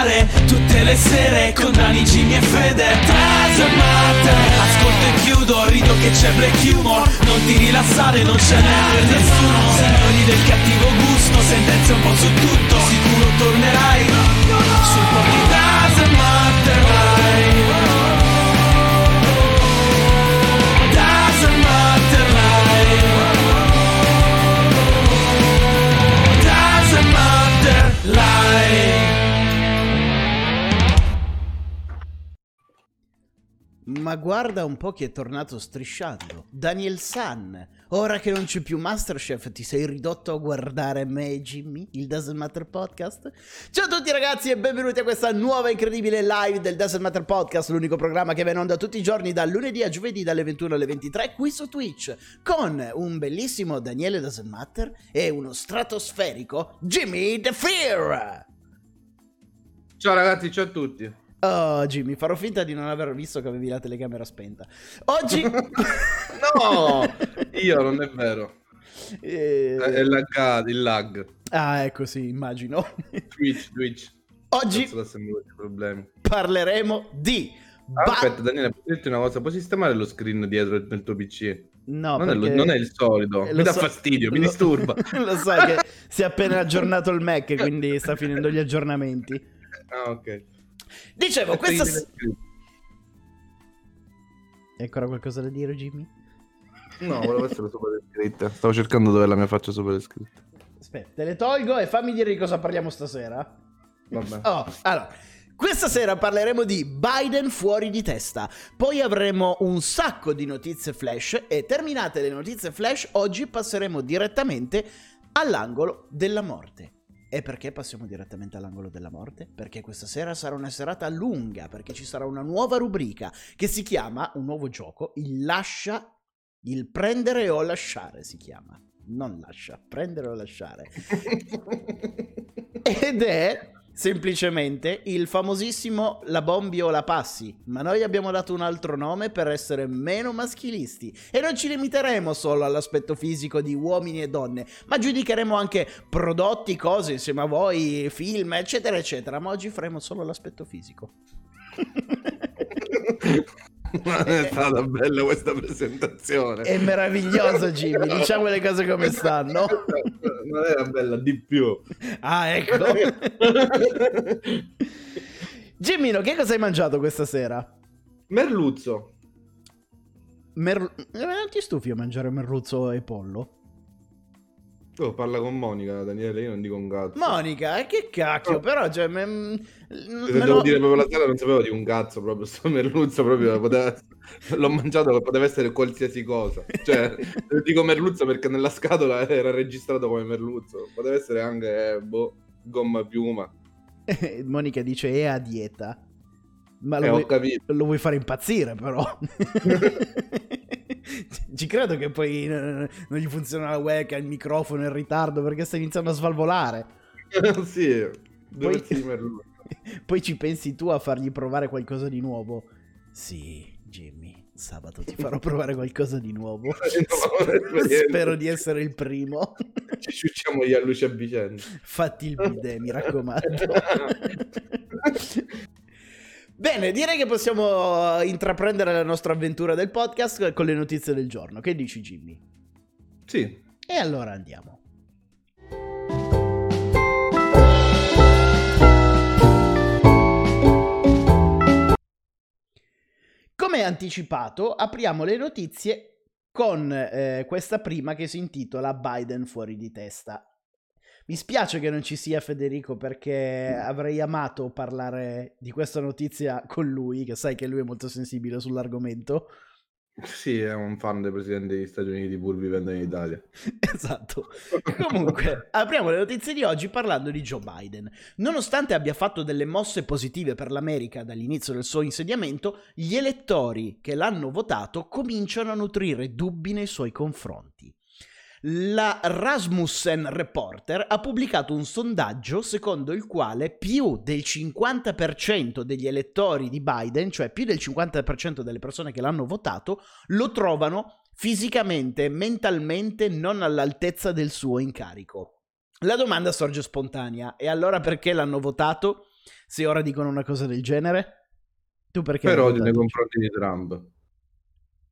parlare tutte le sere con Dani, Jimmy e Fede. Matter Ascolto e chiudo, rido che c'è black humor. Non ti rilassare, non ce n'è per nessuno. Signori del cattivo gusto, sentenze un po' su tutto. Sicuro tornerai sul po' di Doesn't Ma guarda un po' chi è tornato strisciando. Daniel San. Ora che non c'è più Masterchef, ti sei ridotto a guardare me e Jimmy, il Doesn't Matter Podcast? Ciao a tutti ragazzi e benvenuti a questa nuova incredibile live del Doesn't Matter Podcast, l'unico programma che va in onda tutti i giorni dal lunedì a giovedì dalle 21 alle 23 qui su Twitch, con un bellissimo Daniele Doesn't Matter e uno stratosferico Jimmy The Fear. Ciao ragazzi, ciao a tutti. Oh Jimmy, farò finta di non aver visto che avevi la telecamera spenta. Oggi... No, io non è vero. Eh, È laggato, il lag. Ah, ecco sì, immagino. Twitch, Twitch. Oggi parleremo di... Ah, ba- Aspetta, Daniele, posso dirti una cosa? Puoi sistemare lo screen dietro nel tuo PC? No, non, è lo- non è il solito. Eh, mi dà so- fastidio, mi lo- disturba. lo sai che si è appena aggiornato il Mac, quindi sta finendo gli aggiornamenti. Ah, ok. Dicevo, questa... Hai ancora qualcosa da dire, Jimmy? No, volevo essere super descritta. Stavo cercando dove è la mia faccia super descritta. Aspetta, te le tolgo e fammi dire di cosa parliamo stasera. Vabbè. Oh, allora, questa sera parleremo di Biden fuori di testa. Poi avremo un sacco di notizie flash e terminate le notizie flash, oggi passeremo direttamente all'angolo della morte. E perché passiamo direttamente all'angolo della morte? Perché questa sera sarà una serata lunga, perché ci sarà una nuova rubrica che si chiama, un nuovo gioco, il lascia, il prendere o lasciare si chiama. Non lascia, prendere o lasciare. Ed è semplicemente il famosissimo La Bombi o la Passi, ma noi abbiamo dato un altro nome per essere meno maschilisti. E non ci limiteremo solo all'aspetto fisico di uomini e donne, ma giudicheremo anche prodotti, cose insieme a voi, film, eccetera, eccetera, ma oggi faremo solo l'aspetto fisico. è stata bella questa presentazione. È meraviglioso Jimmy, diciamo le cose come stanno. Non era bella di più. Ah, ecco. Gimmino, che cosa hai mangiato questa sera? Merluzzo. Mer- eh, non ti stufi a mangiare merluzzo e pollo? Oh, parla con Monica, Daniele, io non dico un cazzo. Monica, che cacchio, Oh. però, cioè, me, me Se lo- devo dire proprio la sera non sapevo di un cazzo proprio, sto merluzzo proprio, poteva- l'ho mangiato, poteva essere qualsiasi cosa. Cioè, dico merluzzo perché nella scatola era registrato come merluzzo, poteva essere anche, eh, boh, gomma piuma. Monica dice è a dieta. Ma lo, Eh, vuoi, lo vuoi fare impazzire, però. Ci credo che poi non gli funziona la webcam, il microfono, il ritardo, perché sta iniziando a svalvolare. sì, Poi-. Poi ci pensi tu a fargli provare qualcosa di nuovo. Sì, Jimmy, sabato ti farò provare qualcosa di nuovo. Esperienza. Spero di essere il primo. Ci ciucciamo gli a luce a vicenda. Fatti il bidet, mi raccomando. Bene, direi che possiamo intraprendere la nostra avventura del podcast con le notizie del giorno. Che dici, Jimmy? Sì, E allora andiamo. Come anticipato, apriamo le notizie con eh, questa prima che si intitola Biden fuori di testa. Mi spiace che non ci sia Federico perché avrei amato parlare di questa notizia con lui, che sai che lui è molto sensibile sull'argomento. sì, è un fan dei presidenti degli Stati Uniti pur vivendo in Italia. Esatto. Comunque, apriamo le notizie di oggi parlando di Joe Biden. Nonostante abbia fatto delle mosse positive per l'America dall'inizio del suo insediamento, gli elettori che l'hanno votato cominciano a nutrire dubbi nei suoi confronti. La Rasmussen Reporter ha pubblicato un sondaggio secondo il quale più del 50% degli elettori di Biden, cioè più del 50% delle persone che l'hanno votato, lo trovano fisicamente e mentalmente non all'altezza del suo incarico. La domanda sorge spontanea, e allora perché l'hanno votato? se ora dicono una cosa del genere? Tu perché? Per odio nei confronti di Trump.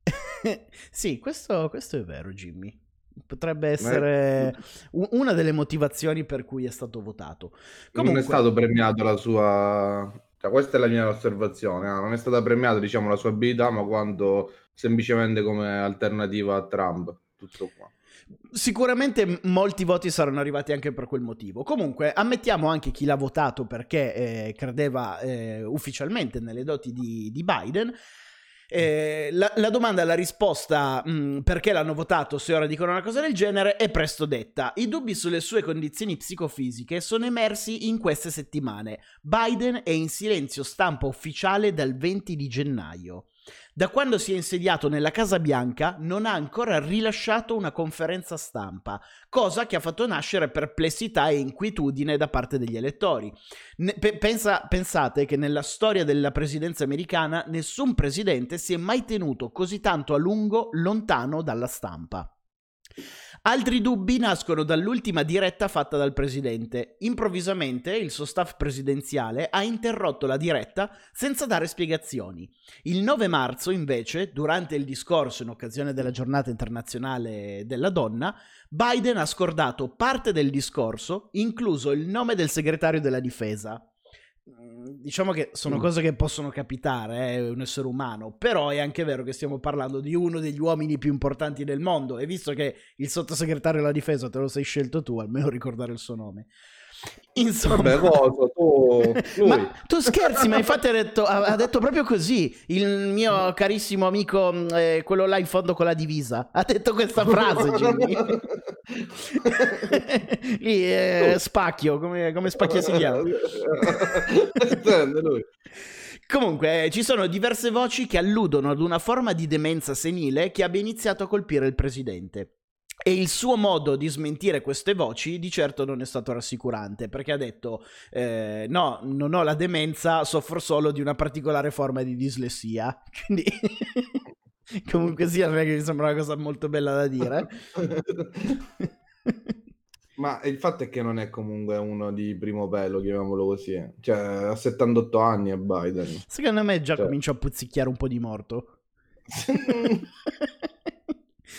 sì, questo, questo è vero, Jimmy. Potrebbe essere una delle motivazioni per cui è stato votato. Comunque... Non è stato premiato la sua... Cioè, questa è la mia osservazione. Eh. Non è stata premiata, diciamo, la sua abilità, ma quanto semplicemente come alternativa a Trump. Tutto qua. Sicuramente molti voti saranno arrivati anche per quel motivo. Comunque, ammettiamo anche chi l'ha votato perché eh, credeva eh, ufficialmente nelle doti di, di Biden. Eh, la, la, domanda e la risposta mh, mm, perché l'hanno votato se ora dicono una cosa del genere è presto detta. I dubbi sulle sue condizioni psicofisiche sono emersi in queste settimane. Biden è in silenzio stampa ufficiale dal 20 di gennaio. Da quando si è insediato nella Casa Bianca non ha ancora rilasciato una conferenza stampa, cosa che ha fatto nascere perplessità e inquietudine da parte degli elettori. Ne- pe- pensa- pensate che nella storia della presidenza americana nessun presidente si è mai tenuto così tanto a lungo lontano dalla stampa. Altri dubbi nascono dall'ultima diretta fatta dal presidente. Improvvisamente il suo staff presidenziale ha interrotto la diretta senza dare spiegazioni. Il 9 marzo, invece, durante il discorso in occasione della giornata internazionale della donna, Biden ha scordato parte del discorso, incluso il nome del segretario della difesa. Mm, diciamo che sono mm. cose che possono capitare, è eh, un essere umano, però è anche vero che stiamo parlando di uno degli uomini più importanti del mondo e visto che il sottosegretario della difesa te lo sei scelto tu, almeno ricordare il suo nome. Insomma, Vabbè, cosa, tu, tu scherzi, ma infatti ha detto, ha detto, proprio così. Il mio carissimo amico, mm, eh, quello là in fondo con la divisa, ha detto questa frase. Lì, eh, Spacchio, come, come Spacchio si chiama? Comunque, ci sono diverse voci che alludono ad una forma di demenza senile che abbia iniziato a colpire il presidente. E il suo modo di smentire queste voci di certo non è stato rassicurante perché ha detto eh, no, non ho la demenza, soffro solo di una particolare forma di dislessia. Quindi comunque sia, non è che mi sembra una cosa molto bella da dire. Ma il fatto è che non è comunque uno di primo pelo, chiamiamolo così. Cioè, ha 78 anni a Biden. Secondo me già cioè... comincia a puzzicchiare un po' di morto.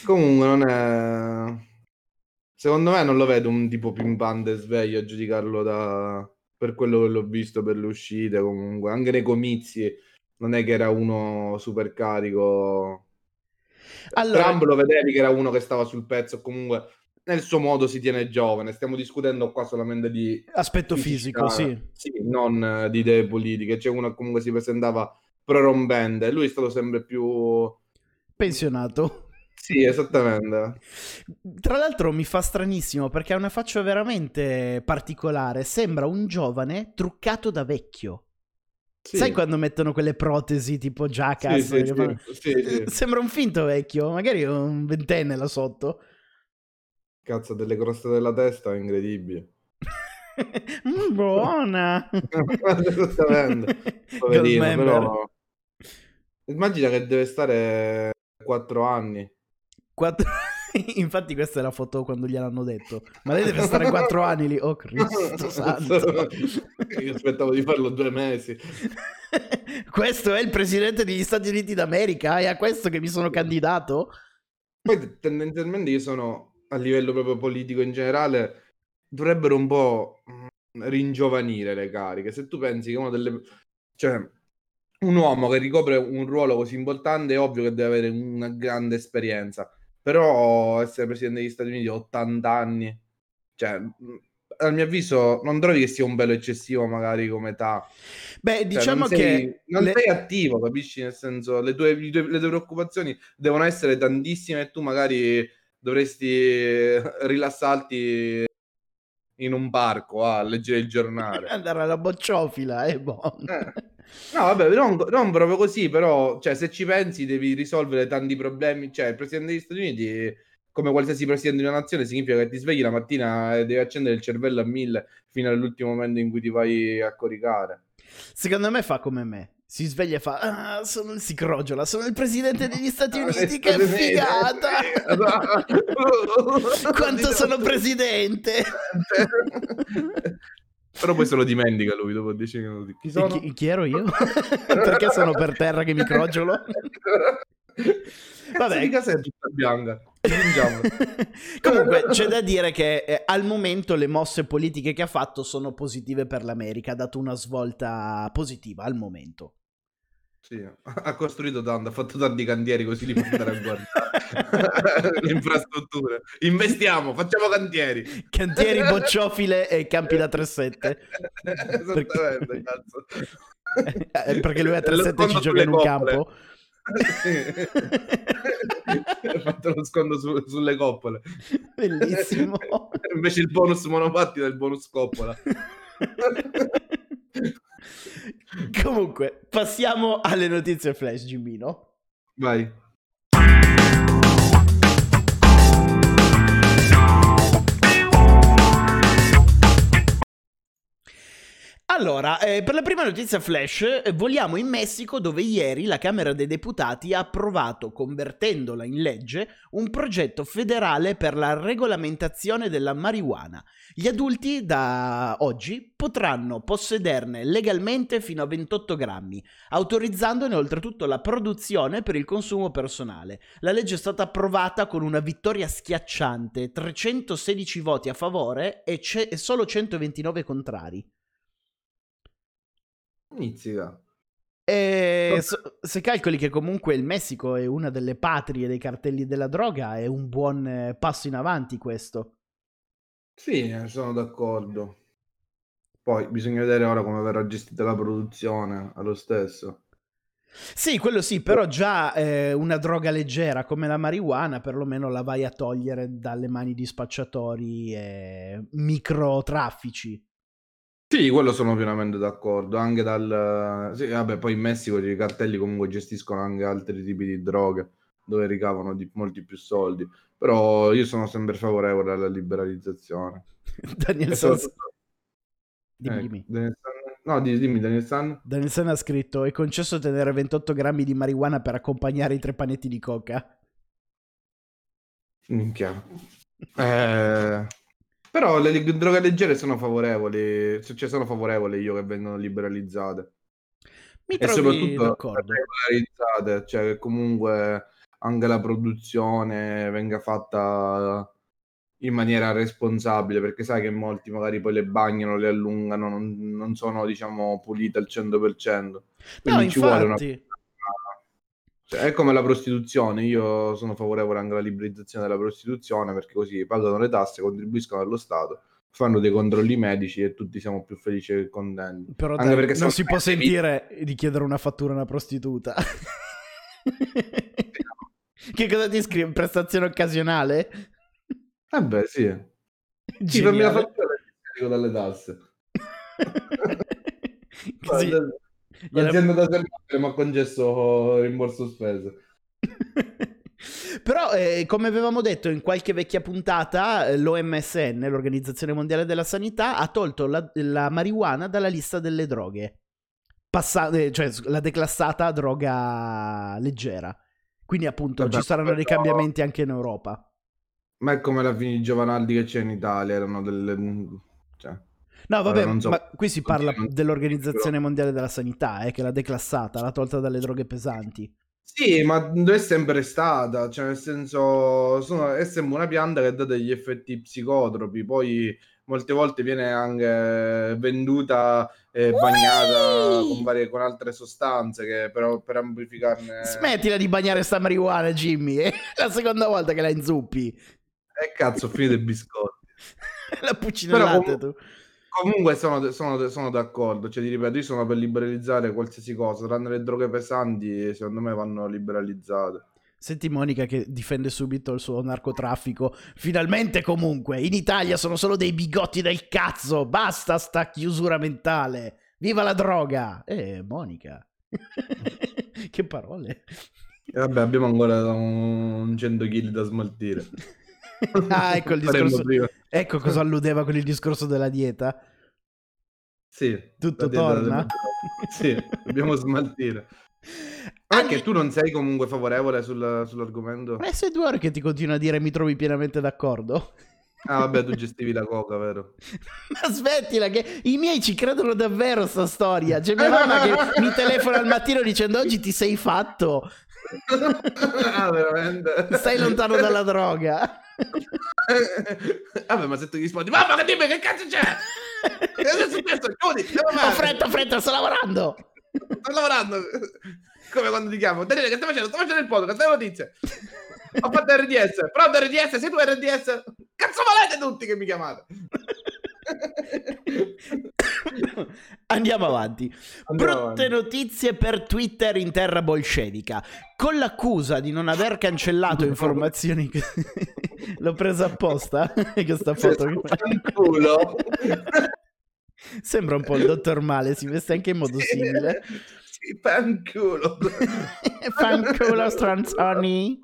Comunque non è... Secondo me non lo vedo un tipo pimpante sveglio a giudicarlo da... per quello che l'ho visto per le uscite comunque. Anche nei comizi non è che era uno super carico. Allora... Trump lo vedevi che era uno che stava sul pezzo comunque nel suo modo si tiene giovane. Stiamo discutendo qua solamente di aspetto fisico, sì. sì. non di idee politiche. C'è uno che comunque si presentava prorombente. Lui è stato sempre più pensionato. Sì, esattamente. Tra l'altro mi fa stranissimo perché ha una faccia veramente particolare. Sembra un giovane truccato da vecchio. Sì. Sai quando mettono quelle protesi tipo Jackass? Sì, sì, fanno... Sembra un finto vecchio, magari un ventenne là sotto. Cazzo, delle croste della testa, incredibile. mm, buona! Esattamente. Poverino, però... Immagina che deve stare 4 anni. Quattro... Infatti questa è la foto quando gliel'hanno detto. Ma lei deve stare quattro anni lì. Oh Cristo santo. Io aspettavo di farlo due mesi. questo è il presidente degli Stati Uniti d'America? È a questo che mi sono candidato? Poi tendenzialmente io sono, a livello proprio politico in generale, dovrebbero un po' mm, ringiovanire le cariche. Se tu pensi che uno delle... Cioè, un uomo che ricopre un ruolo così importante è ovvio che deve avere una grande esperienza, però essere presidente degli Stati Uniti a 80 anni, cioè, a mio avviso, non trovi che sia un bello eccessivo magari come età. Beh, cioè, diciamo cioè, non sei, che... Non le... sei attivo, capisci? Nel senso, le tue, le, tue, le tue preoccupazioni devono essere tantissime e tu magari dovresti rilassarti in un parco a leggere il giornale. Andare alla bocciofila, è buono. Eh. No, vabbè, non, non, proprio così, però, cioè, se ci pensi, devi risolvere tanti problemi. Cioè, il presidente degli Stati Uniti, come qualsiasi presidente di una nazione, significa che ti svegli la mattina e devi accendere il cervello a mille fino all'ultimo momento in cui ti vai a coricare. Secondo me fa come me. Si sveglia e fa: Ah, sono il si crogiola, sono il presidente degli Stati Uniti. che figata! Quanto sono presidente! Però poi se lo dimentica lui dopo 10 minuti. Chi? Chi, chi ero io? Perché sono per terra che mi crogiolo? Vabbè, mica sei tutta bianca. Comunque c'è da dire che eh, al momento le mosse politiche che ha fatto sono positive per l'America, ha dato una svolta positiva al momento. Sì, ha costruito tanto, ha fatto tanti cantieri così li può andare a guardare. Le infrastrutture. Investiamo, facciamo cantieri. Cantieri, bocciofile e campi da 3-7. Esattamente, perché... cazzo. Eh, perché lui a 3-7 ci gioca in un campo. ha fatto lo sconto su, sulle coppole. Bellissimo. Invece il bonus monopattino è il bonus coppola. Comunque, passiamo alle notizie flash, Gimmino. Vai. Allora, eh, per la prima notizia flash, eh, voliamo in Messico dove ieri la Camera dei Deputati ha approvato, convertendola in legge, un progetto federale per la regolamentazione della marijuana. Gli adulti da oggi potranno possederne legalmente fino a 28 grammi, autorizzandone oltretutto la produzione per il consumo personale. La legge è stata approvata con una vittoria schiacciante, 316 voti a favore e, c- e solo 129 contrari. Inizica. E so, se calcoli che comunque il Messico è una delle patrie dei cartelli della droga, è un buon eh, passo in avanti questo. Sì, sono d'accordo. Poi bisogna vedere ora come verrà gestita la produzione allo stesso. Sì, quello sì, però già eh, una droga leggera come la marijuana perlomeno la vai a togliere dalle mani di spacciatori e microtraffici. Sì, quello sono pienamente d'accordo. Anche dal... Sì, vabbè, poi in Messico i cartelli comunque gestiscono anche altri tipi di droghe dove ricavano di molti più soldi. Però io sono sempre favorevole alla liberalizzazione. Daniel San... Soprattutto... Dimmi, ecco, dimmi. Daniel San... No, dimmi Daniel San. Daniel San ha scritto è concesso tenere 28 grammi di marijuana per accompagnare i tre panetti di coca. Minchia. Eh... Però le droghe leggere sono favorevoli, cioè sono favorevoli io che vengono liberalizzate. Mi e soprattutto d'accordo. regolarizzate, cioè che comunque anche la produzione venga fatta in maniera responsabile, perché sai che molti magari poi le bagnano, le allungano, non, non sono diciamo pulite al 100%. Quindi no, ci infatti... vuole una cioè, è come la prostituzione, io sono favorevole anche alla liberalizzazione della prostituzione perché così pagano le tasse, contribuiscono allo Stato, fanno dei controlli medici e tutti siamo più felici e contenti. Però dai, perché non si può sentire di chiedere una fattura a una prostituta. che cosa ti scrive? Prestazione occasionale? Eh beh, sì. Sì, fammi la fattura e dalle tasse. Così... L'azienda da sempre mi ha concesso rimborso spese. Però, eh, come avevamo detto in qualche vecchia puntata, eh, l'OMSN, l'Organizzazione Mondiale della Sanità, ha tolto la, la marijuana dalla lista delle droghe. Passa- eh, cioè, l'ha declassata droga leggera. Quindi, appunto, Vabbè, ci saranno dei cambiamenti anche in Europa. Ma è come la fine di Giovanaldi che c'è in Italia, erano delle... Cioè, No, vabbè, so. ma qui si parla dell'Organizzazione Mondiale della Sanità, eh, che l'ha declassata, l'ha tolta dalle droghe pesanti. Sì, ma è sempre stata, cioè nel senso sono, è sempre una pianta che dà degli effetti psicotropi, poi molte volte viene anche venduta e bagnata con, varie, con altre sostanze che però per amplificarne... Smettila di bagnare sta marijuana Jimmy, è la seconda volta che la inzuppi. E eh, cazzo, ho finito i biscotti. la puccinellate tu. Comunque sono, sono, sono, d'accordo, cioè ti ripeto, io sono per liberalizzare qualsiasi cosa, tranne le droghe pesanti, secondo me vanno liberalizzate. Senti Monica che difende subito il suo narcotraffico. Finalmente comunque, in Italia sono solo dei bigotti del cazzo, basta sta chiusura mentale. Viva la droga! Eh, Monica. che parole. E vabbè, abbiamo ancora un 100 kg da smaltire. ah, ecco il discorso. Ecco cosa alludeva con il discorso della dieta. Sì. Tutto torna? sì, dobbiamo smaltire. Anche Anni... tu non sei comunque favorevole sul, sull'argomento? Eh, sei due ore che ti continua a dire mi trovi pienamente d'accordo. Ah, vabbè, tu gestivi la coca, vero? Ma smettila, che i miei ci credono davvero sta storia. C'è mia mamma che mi telefona al mattino dicendo oggi ti sei fatto. ah, veramente? Stai lontano dalla droga. Vabbè, ma se tu gli rispondi, mamma che dimmi che cazzo c'è? Cosa è successo? Chiudi, Ho fretta, fretta, sto lavorando. Sto lavorando. Come quando ti chiamo. Daniele, che stai facendo? Sto facendo il podcast, stai notizie. Ho fatto RDS. Pronto RDS? Sei tu RDS? Cazzo valete tutti che mi chiamate? Andiamo avanti. Andiamo Brutte avanti. notizie per Twitter in terra bolscevica. Con l'accusa di non aver cancellato informazioni. che- L'ho presa apposta. Questa foto. culo. Sembra un po' il dottor Male, si veste anche in modo simile. Fanculo. Fanculo stronzoni.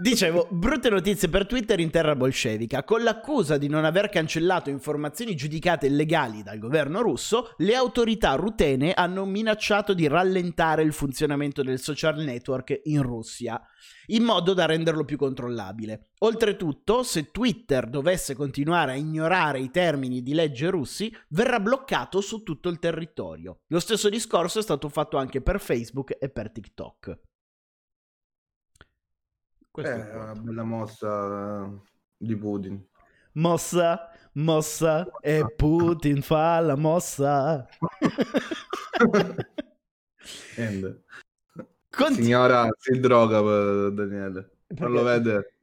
Dicevo, brutte notizie per Twitter in terra bolscevica. Con l'accusa di non aver cancellato informazioni giudicate illegali dal governo russo, le autorità rutene hanno minacciato di rallentare il funzionamento del social network in Russia, in modo da renderlo più controllabile. Oltretutto, se Twitter dovesse continuare a ignorare i termini di legge russi, verrà bloccato su tutto il territorio. Lo stesso discorso è stato fatto anche per Facebook e per TikTok. Questo Eh, è una bella mossa eh, di Putin. Mossa, mossa, e Putin fa la mossa. Niente. Conti- Signora, si droga eh, Daniele. Non lo vede?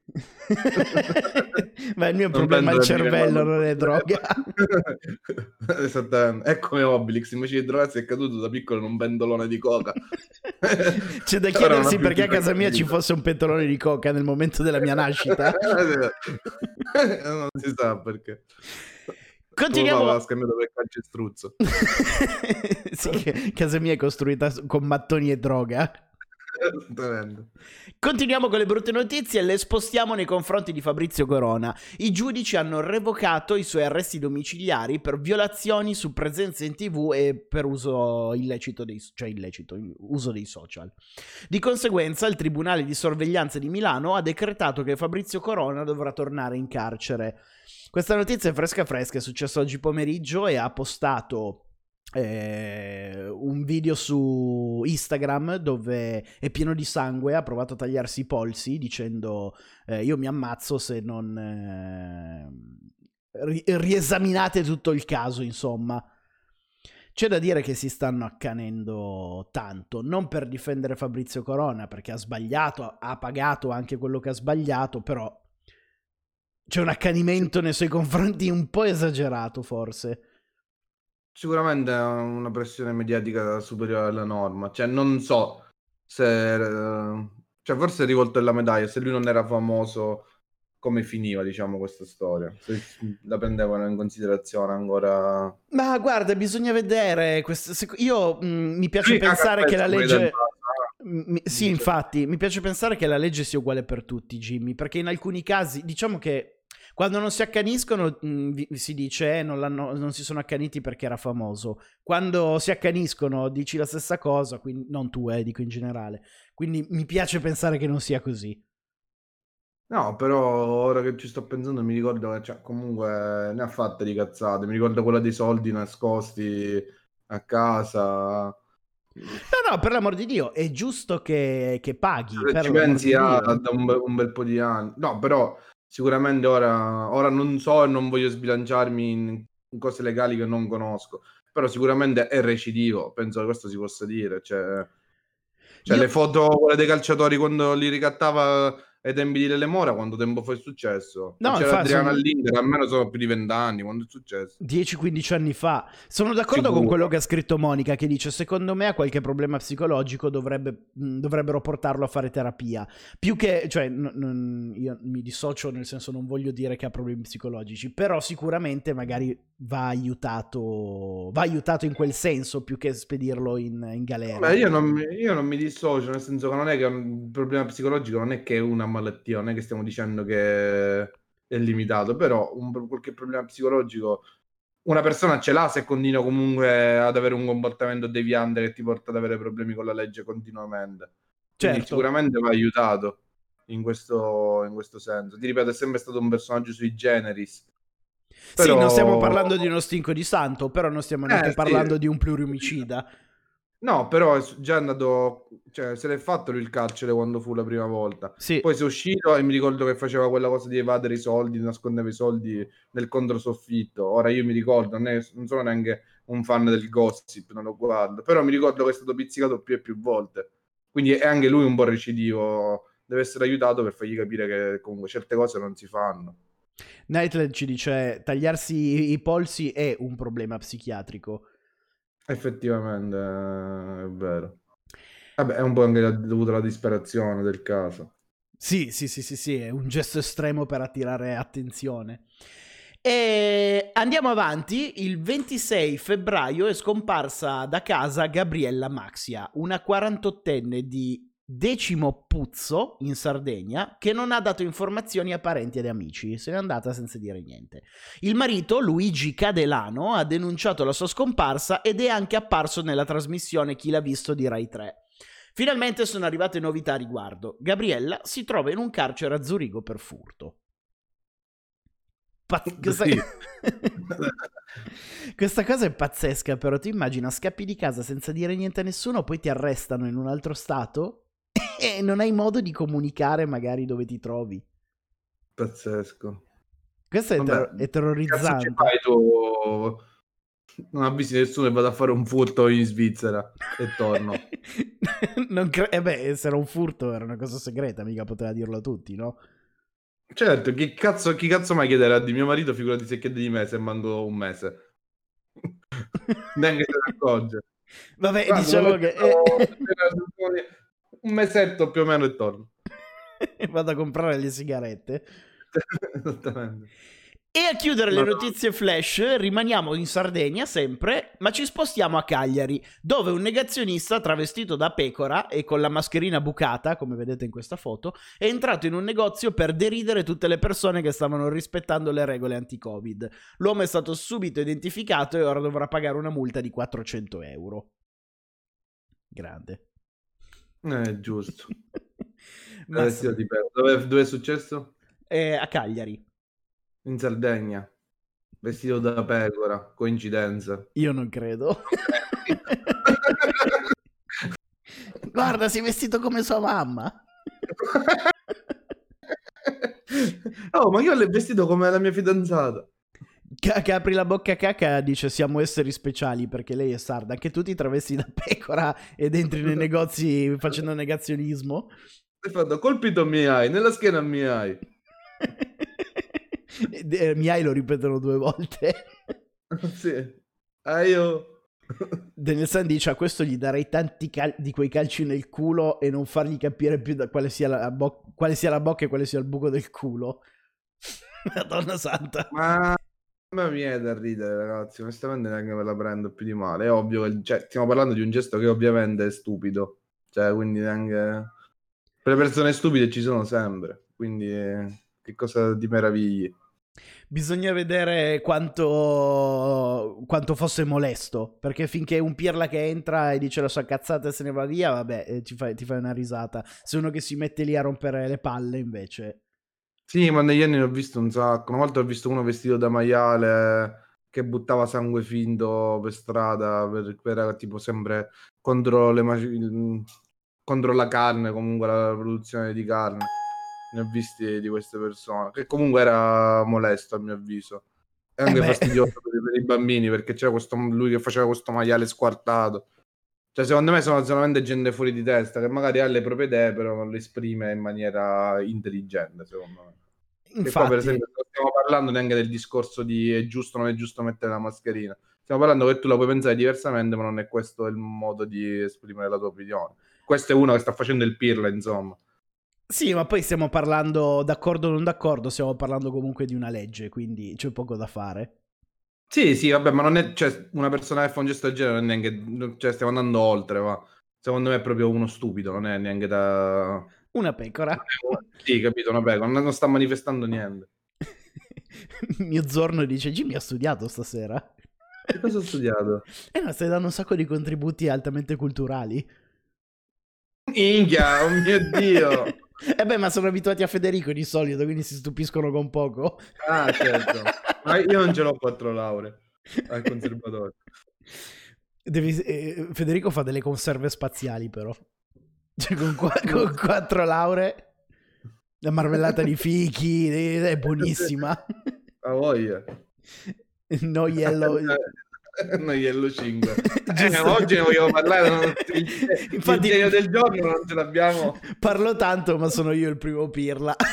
Ma il mio Non problema è il cervello, non è droga. Esattamente. È come Obelix, invece di drogarsi è caduto da piccolo in un pendolone di coca. C'è da chiedersi perché a casa mia ci fosse un pentolone di coca nel momento della mia nascita. non si sa perché. Continuiamo. L'ha scambiato per calcestruzzo. sì, casa mia è costruita con mattoni e droga. Continuiamo con le brutte notizie e le spostiamo nei confronti di Fabrizio Corona. I giudici hanno revocato i suoi arresti domiciliari per violazioni su presenze in tv e per uso illecito dei, cioè illecito, uso dei social. Di conseguenza il Tribunale di sorveglianza di Milano ha decretato che Fabrizio Corona dovrà tornare in carcere. Questa notizia è fresca fresca, è successo oggi pomeriggio e ha postato eh, un video su Instagram dove è pieno di sangue, ha provato a tagliarsi i polsi dicendo eh, io mi ammazzo se non eh, ri- riesaminate tutto il caso, insomma. C'è da dire che si stanno accanendo tanto, non per difendere Fabrizio Corona, perché ha sbagliato, ha pagato anche quello che ha sbagliato, però c'è un accanimento nei suoi confronti un po' esagerato, forse. Sicuramente è una pressione mediatica superiore alla norma. Cioè, non so se... eh, Cioè, forse è rivolto alla medaglia. Se lui non era famoso, come finiva, diciamo, questa storia? Se la prendevano in considerazione ancora... Ma guarda, bisogna vedere. quest- sec- io mh, mi piace Lui caga pensare che la legge. M- mi- sì, Dice. infatti, mi piace pensare che la legge sia uguale per tutti, Jimmy, perché in alcuni casi, diciamo che quando non si accaniscono, mh, vi- si dice eh, non, l'hanno- non si sono accaniti perché era famoso. Quando si accaniscono, dici la stessa cosa, quindi non tu, eh, dico in generale. Quindi mi piace pensare che non sia così. No, però ora che ci sto pensando mi ricordo che cioè, comunque ne ha fatte di cazzate. Mi ricordo quella dei soldi nascosti a casa. No, no, per l'amor di Dio, è giusto che, che paghi. Per ci pensi a, da un, un bel po' di anni. No, però sicuramente ora, ora non so e non voglio sbilanciarmi in, in cose legali che non conosco. Però sicuramente è recidivo, penso che questo si possa dire. Cioè, cioè Io- le foto quelle dei calciatori quando li ricattava ai tempi di Lele Mora, quanto tempo fa è successo? No, C'era infatti, Adriano sono- almeno sono più di vent'anni, quando è successo? 10-15 anni fa. Sono d'accordo con Sicuro. quello che ha scritto Monica, che dice: Secondo me ha qualche problema psicologico, dovrebbe- mh, dovrebbero portarlo a fare terapia. Più che, cioè, n- n- io mi dissocio, nel senso, non voglio dire che ha problemi psicologici, però sicuramente magari va aiutato, va aiutato in quel senso più che spedirlo in, in galera. Beh, io non, mi- io non mi dissocio, nel senso che non è che un problema psicologico non è che una malattia, non è che stiamo dicendo che è limitato, però un, qualche problema psicologico una persona ce l'ha se continua comunque ad avere un comportamento deviante che ti porta ad avere problemi con la legge continuamente. Certo. sicuramente va aiutato. in questo, in questo senso. Ti ripeto, è sempre stato un personaggio sui generis. Però... Sì, non stiamo parlando di uno stinco di santo, però non stiamo neanche Eh, parlando sì. di un pluriomicida. No, però è già andato, cioè se l'è fatto lui il carcere quando fu la prima volta. Sì. Poi si è uscito e mi ricordo che faceva quella cosa di evadere i soldi, nascondeva i soldi nel controsoffitto. Ora io mi ricordo, non, è- non sono neanche un fan del gossip, non lo guardo, però mi ricordo che è stato pizzicato più e più volte. Quindi è anche lui un po' recidivo, deve essere aiutato per fargli capire che comunque certe cose non si fanno. Nightland ci dice tagliarsi i polsi è un problema psichiatrico. Effettivamente eh, è vero. Vabbè, è un po' anche dovuto alla disperazione del caso. Sì, sì, sì, sì, sì, è un gesto estremo per attirare attenzione. E andiamo avanti, il 26 febbraio è scomparsa da casa Gabriella Maxia, una 48enne di Decimo Puzzo in Sardegna che non ha dato informazioni a parenti ed amici, se n'è andata senza dire niente. Il marito, Luigi Cadelano, ha denunciato la sua scomparsa ed è anche apparso nella trasmissione Chi l'ha visto di Rai 3. Finalmente sono arrivate novità a riguardo. Gabriella si trova in un carcere a Zurigo per furto. Pazz-. Sì. questa cosa è pazzesca, però ti immagina, scappi di casa senza dire niente a nessuno, poi ti arrestano in un altro stato e non hai modo di comunicare magari dove ti trovi. Pazzesco. Questo è, Vabbè, ter- è terrorizzante. fai tu? Non avvisi nessuno e vado a fare un furto in Svizzera e torno. non cre- eh beh, se era un furto era una cosa segreta, mica poteva dirlo a tutti, no? certo, chi cazzo, chi cazzo mai chiederà di mio marito? Figurati se chiede di me se mando un mese. Neanche se ne accorge. Vabbè, Guarda, diciamo che... un mesetto più o meno e torno. Vado a comprare le sigarette. Esattamente. E a chiudere le notizie flash, rimaniamo in Sardegna sempre, ma ci spostiamo a Cagliari, dove un negazionista travestito da pecora e con la mascherina bucata, come vedete in questa foto, è entrato in un negozio per deridere tutte le persone che stavano rispettando le regole anti-Covid. L'uomo è stato subito identificato e ora dovrà pagare una multa di 400 euro. Grande. Eh, giusto. Ma di pecora. Dove, dove è successo? eh, a Cagliari. In Sardegna. Vestito da pecora. Coincidenza. Io non credo. Guarda, sei vestito come sua mamma. oh, ma io l'ho vestito come la mia fidanzata. Che apri la bocca a caca dice siamo esseri speciali perché lei è sarda. Anche tu ti travesti da pecora ed entri nei negozi facendo negazionismo. Hai fatto colpito mi hai, nella schiena mi hai. Eh, Miai lo ripetono due volte. sì. Ah, io... Daniel San dice a questo gli darei tanti cal- di quei calci nel culo e non fargli capire più da quale sia la, bo- quale sia la bocca e quale sia il buco del culo. Madonna santa. Ma... Ma mi viene da ridere, ragazzi. Onestamente neanche me la prendo più di male. È ovvio. Cioè, stiamo parlando di un gesto che ovviamente è stupido. Cioè, quindi neanche... Per le persone stupide ci sono sempre. Quindi... Che cosa di meravigli. Bisogna vedere quanto, quanto fosse molesto. Perché finché un pirla che entra e dice la sua cazzata e se ne va via, vabbè, eh, ti fai, ti fai una risata. Se uno che si mette lì a rompere le palle, invece. Sì, ma negli anni ne ho visto un sacco. Una volta ho visto uno vestito da maiale che buttava sangue finto per strada, per, per tipo sempre contro, le maci- contro la carne, comunque la produzione di carne. Ne ho visti di queste persone, che comunque era molesto a mio avviso. E anche Eh fastidioso per, per i bambini, perché c'era questo, lui che faceva questo maiale squartato. Cioè, secondo me sono solamente gente fuori di testa, che magari ha le proprie idee, però non le esprime in maniera intelligente, secondo me. Qua, per Infatti, esempio, non stiamo parlando neanche del discorso di è giusto o non è giusto mettere la mascherina. Stiamo parlando che tu la puoi pensare diversamente, ma non è questo il modo di esprimere la tua opinione. Questo è uno che sta facendo il pirla, insomma. sì, ma poi stiamo parlando d'accordo o non d'accordo, stiamo parlando comunque di una legge, quindi c'è poco da fare. Sì, sì, vabbè, ma non è, cioè, una persona che fa un gesto del genere non è neanche, cioè, stiamo andando oltre, ma secondo me è proprio uno stupido, non è neanche da... Una pecora. Sì, capito, una pecora, non, non sta manifestando niente. Mio Zorno dice, Jimmy ha studiato stasera. Che cosa ho studiato? Eh no, stai dando un sacco di contributi altamente culturali. Minchia, oh mio Dio! Eh beh, ma sono abituati a Federico di solito, quindi si stupiscono con poco. Ah, certo. Ma io non ce l'ho quattro lauree al conservatorio. Devi- eh, Federico fa delle conserve spaziali, però. Cioè, con, qua- con quattro lauree, la marmellata di fichi eh, è buonissima. A voglia. No yellow. No, Yellow 5. Giusto. oggi ne vogliamo parlare. non- il, Infatti- il del giorno non ce l'abbiamo. Parlo tanto, ma sono io il primo pirla.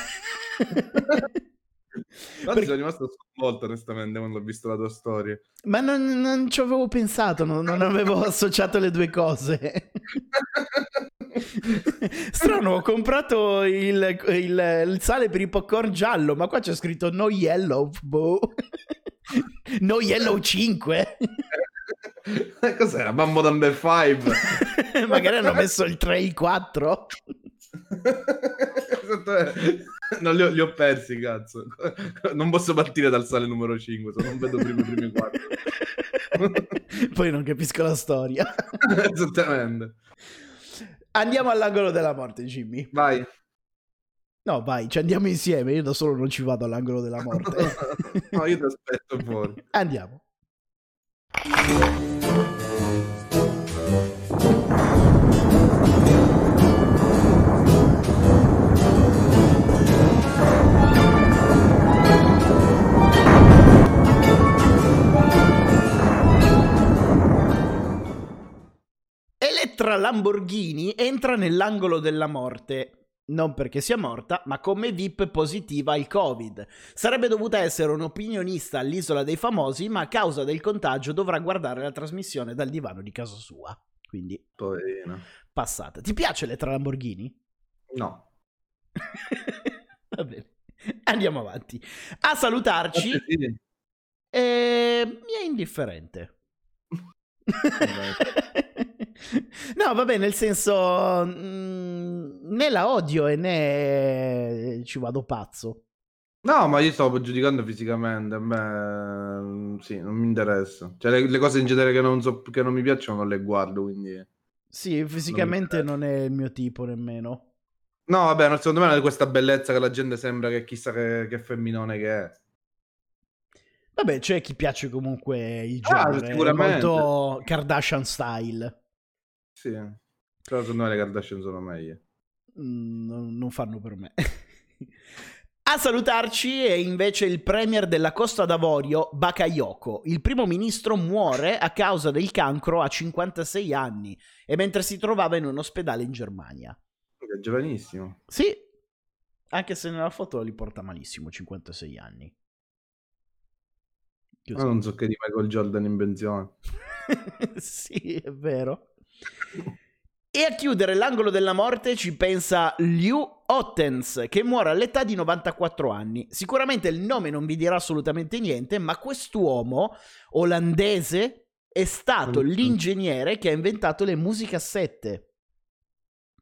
Guarda, sono rimasto sconvolto onestamente quando ho visto la tua storia. Ma non, non ci avevo pensato, non, non avevo associato le due cose. Strano, ho comprato il, il- il sale per i popcorn giallo, ma qua c'è scritto no yellow. boh. No yellow 5. Cos'era? Mambo Number 5. Magari hanno messo il 3 e il 4. non li ho, li ho persi, cazzo. Non posso partire dal sale numero 5, se non vedo prima i primi quattro. Poi non capisco la storia. Esattamente. Andiamo all'angolo della morte, Jimmy. Vai. No, vai, ci andiamo insieme. Io da solo non ci vado all'angolo della morte. no, io ti aspetto fuori. Andiamo. Elettra Lamborghini entra nell'angolo della morte. Non perché sia morta, ma come VIP positiva al Covid. Sarebbe dovuta essere un'opinionista all'isola dei famosi, ma a causa del contagio dovrà guardare la trasmissione dal divano di casa sua. Quindi, Poverino. passata. Ti piace Elettra Lamborghini? No. Va bene. Andiamo avanti. A salutarci Forse sì. eh, mi è indifferente. no, vabbè, nel senso mm, né la odio e né ci vado pazzo. No, ma io stavo giudicando fisicamente. Me mm, sì, non mi interessa. Cioè, le, le cose in genere che non, so, che non mi piacciono non le guardo. Quindi, Sì, fisicamente interessa. non è il mio tipo nemmeno. no, vabbè, no, secondo me non è questa bellezza che la gente sembra che chissà che, che femminone che è. Vabbè, c'è chi piace comunque il Ah, genere, è sicuramente. molto Kardashian style. Sì, però secondo me le Kardashian sono meglio. Mm, non, non fanno per me. A salutarci è invece il premier della Costa d'Avorio, Bakayoko. Il primo ministro muore a causa del cancro a 56 anni e mentre si trovava in un ospedale in Germania. È giovanissimo. Sì, anche se nella foto li porta malissimo, 56 anni. Così. Ma non so che di Michael Jordan in pensione. sì, è vero. E a chiudere l'angolo della morte ci pensa Liu Ottens, che muore all'età di 94 anni. Sicuramente il nome non vi dirà assolutamente niente, ma quest'uomo olandese è stato Mm. l'ingegnere che ha inventato le musicassette.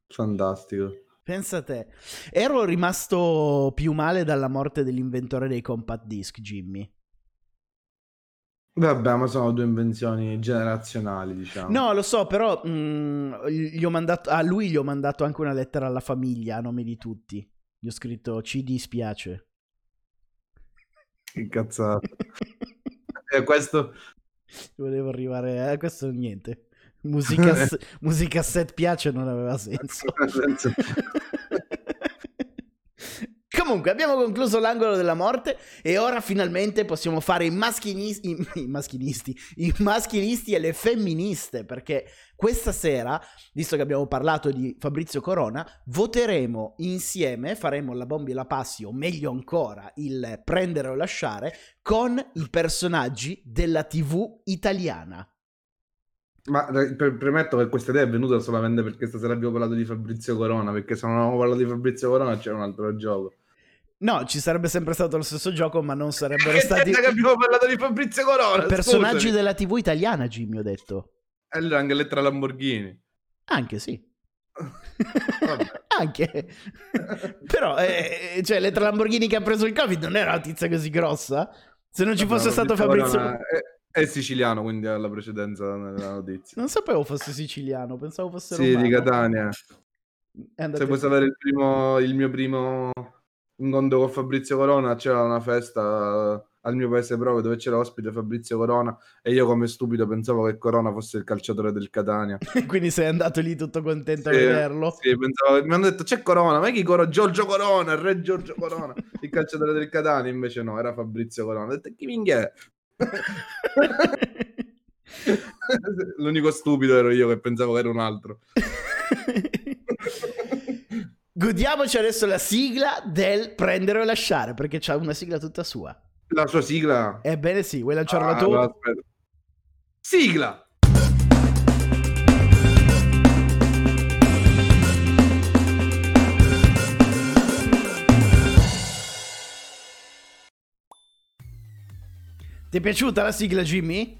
Fantastico. Pensa a te. Ero rimasto più male dalla morte dell'inventore dei compact disc, Jimmy. Vabbè, ma sono due invenzioni generazionali, diciamo. No, lo so, però mm, gli ho mandato, a lui gli ho mandato anche una lettera alla famiglia a nome di tutti. Gli ho scritto ci dispiace. Che cazzata. E questo... Volevo arrivare a questo niente. Musica, musica set piace non aveva senso. Comunque, abbiamo concluso l'angolo della morte e ora finalmente possiamo fare i maschinisti, i, i maschinisti, i maschilisti e le femministe, perché questa sera, visto che abbiamo parlato di Fabrizio Corona, voteremo insieme, faremo la bombi e la passi, o meglio ancora, il prendere o lasciare, con i personaggi della TV italiana. Ma pre- premetto che questa idea è venuta solamente perché stasera abbiamo parlato di Fabrizio Corona, perché se non avevamo parlato di Fabrizio Corona c'era un altro gioco. No, ci sarebbe sempre stato lo stesso gioco, ma non sarebbero stati che abbiamo parlato di Fabrizio Corona, personaggi scusami. della TV italiana, Jimmy, ho detto. E allora anche Lettra Lamborghini. Anche sì. Anche. Però, eh, cioè, le tre Lamborghini che ha preso il Covid non era una tizia così grossa. Se non ci Vabbè, fosse stato Fabrizio... Corona È, è siciliano, quindi ha la precedenza nella notizia. Non sapevo fosse siciliano, pensavo fosse Sì, romano. di Catania. Se vuoi sapere il, primo, il mio primo incontro con Fabrizio Corona, c'era una festa al mio paese proprio dove c'era ospite Fabrizio Corona e io come stupido pensavo che Corona fosse il calciatore del Catania. Quindi sei andato lì tutto contento a Sì, vederlo. sì, pensavo- mi hanno detto c'è Corona, ma chi Corona? Giorgio Corona, il re Giorgio Corona, il calciatore del Catania, invece no, era Fabrizio Corona. Ho detto chi minchia è? L'unico stupido ero io che pensavo che era un altro. Godiamoci adesso la sigla del prendere o lasciare, perché c'ha una sigla tutta sua. La sua sigla. Ebbene sì, vuoi lanciarla Ah, tu? aspetta. Sigla! Ti è piaciuta la sigla, Jimmy?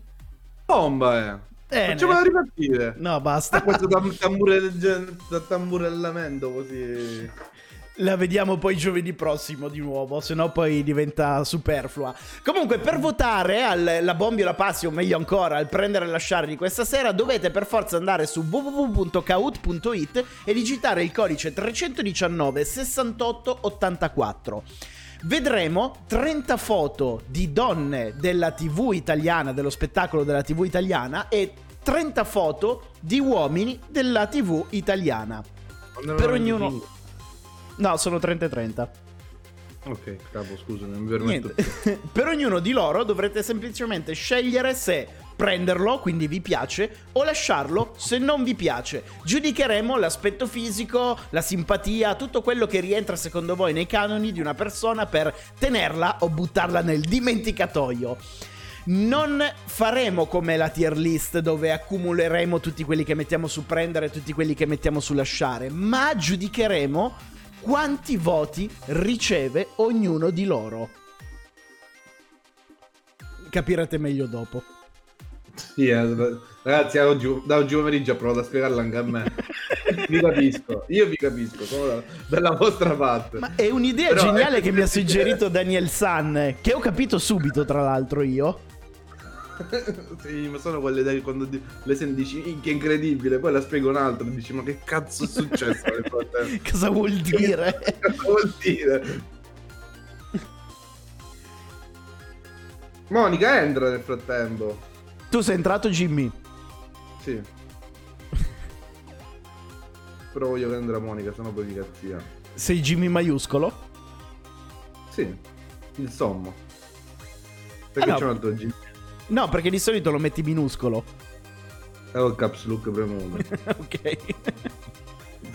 Bomba, eh. Bene. Facciamola ripartire. No, basta. Questo tam- tambure- tamburellamento così. La vediamo poi giovedì prossimo di nuovo, se no poi diventa superflua. Comunque, per votare alla Bombi o la Passi, o meglio ancora, al prendere e lasciare di questa sera, dovete per forza andare su www.kahoot.it e digitare il codice 319 68 84. Vedremo 30 foto di donne della TV italiana, dello spettacolo della TV italiana, e 30 foto di uomini della TV italiana. Per ognuno. No, sono 30 e 30. Ok, capo, scusa, non mi permetto. Per ognuno di loro dovrete semplicemente scegliere se prenderlo, quindi vi piace, o lasciarlo se non vi piace. Giudicheremo l'aspetto fisico, la simpatia, tutto quello che rientra secondo voi nei canoni di una persona per tenerla o buttarla nel dimenticatoio. Non faremo come la tier list dove accumuleremo tutti quelli che mettiamo su prendere e tutti quelli che mettiamo su lasciare, ma giudicheremo quanti voti riceve ognuno di loro. Capirete meglio dopo. Sì, eh, ragazzi, oggi, da oggi pomeriggio ho provato a spiegarla anche a me. vi capisco, io vi capisco, sono da- dalla vostra parte. Ma è un'idea Però, geniale eh, che mi ha suggerito Daniel San, che ho capito subito, tra l'altro io. sì, ma sono quelle idee quando di- le senti dici, che incredibile, poi la spiego un altro e dici, ma che cazzo è successo nel frattempo? Cosa vuol dire? Cosa vuol dire? Monica entra nel frattempo. Tu sei entrato, Jimmy. Sì. Però voglio che entra Monica, sennò poi mi cazzia. Sei Jimmy maiuscolo? Sì, il sommo. Perché Ah, no. c'è un altro G. No, perché di solito lo metti minuscolo. E ho il caps look premuto. ok.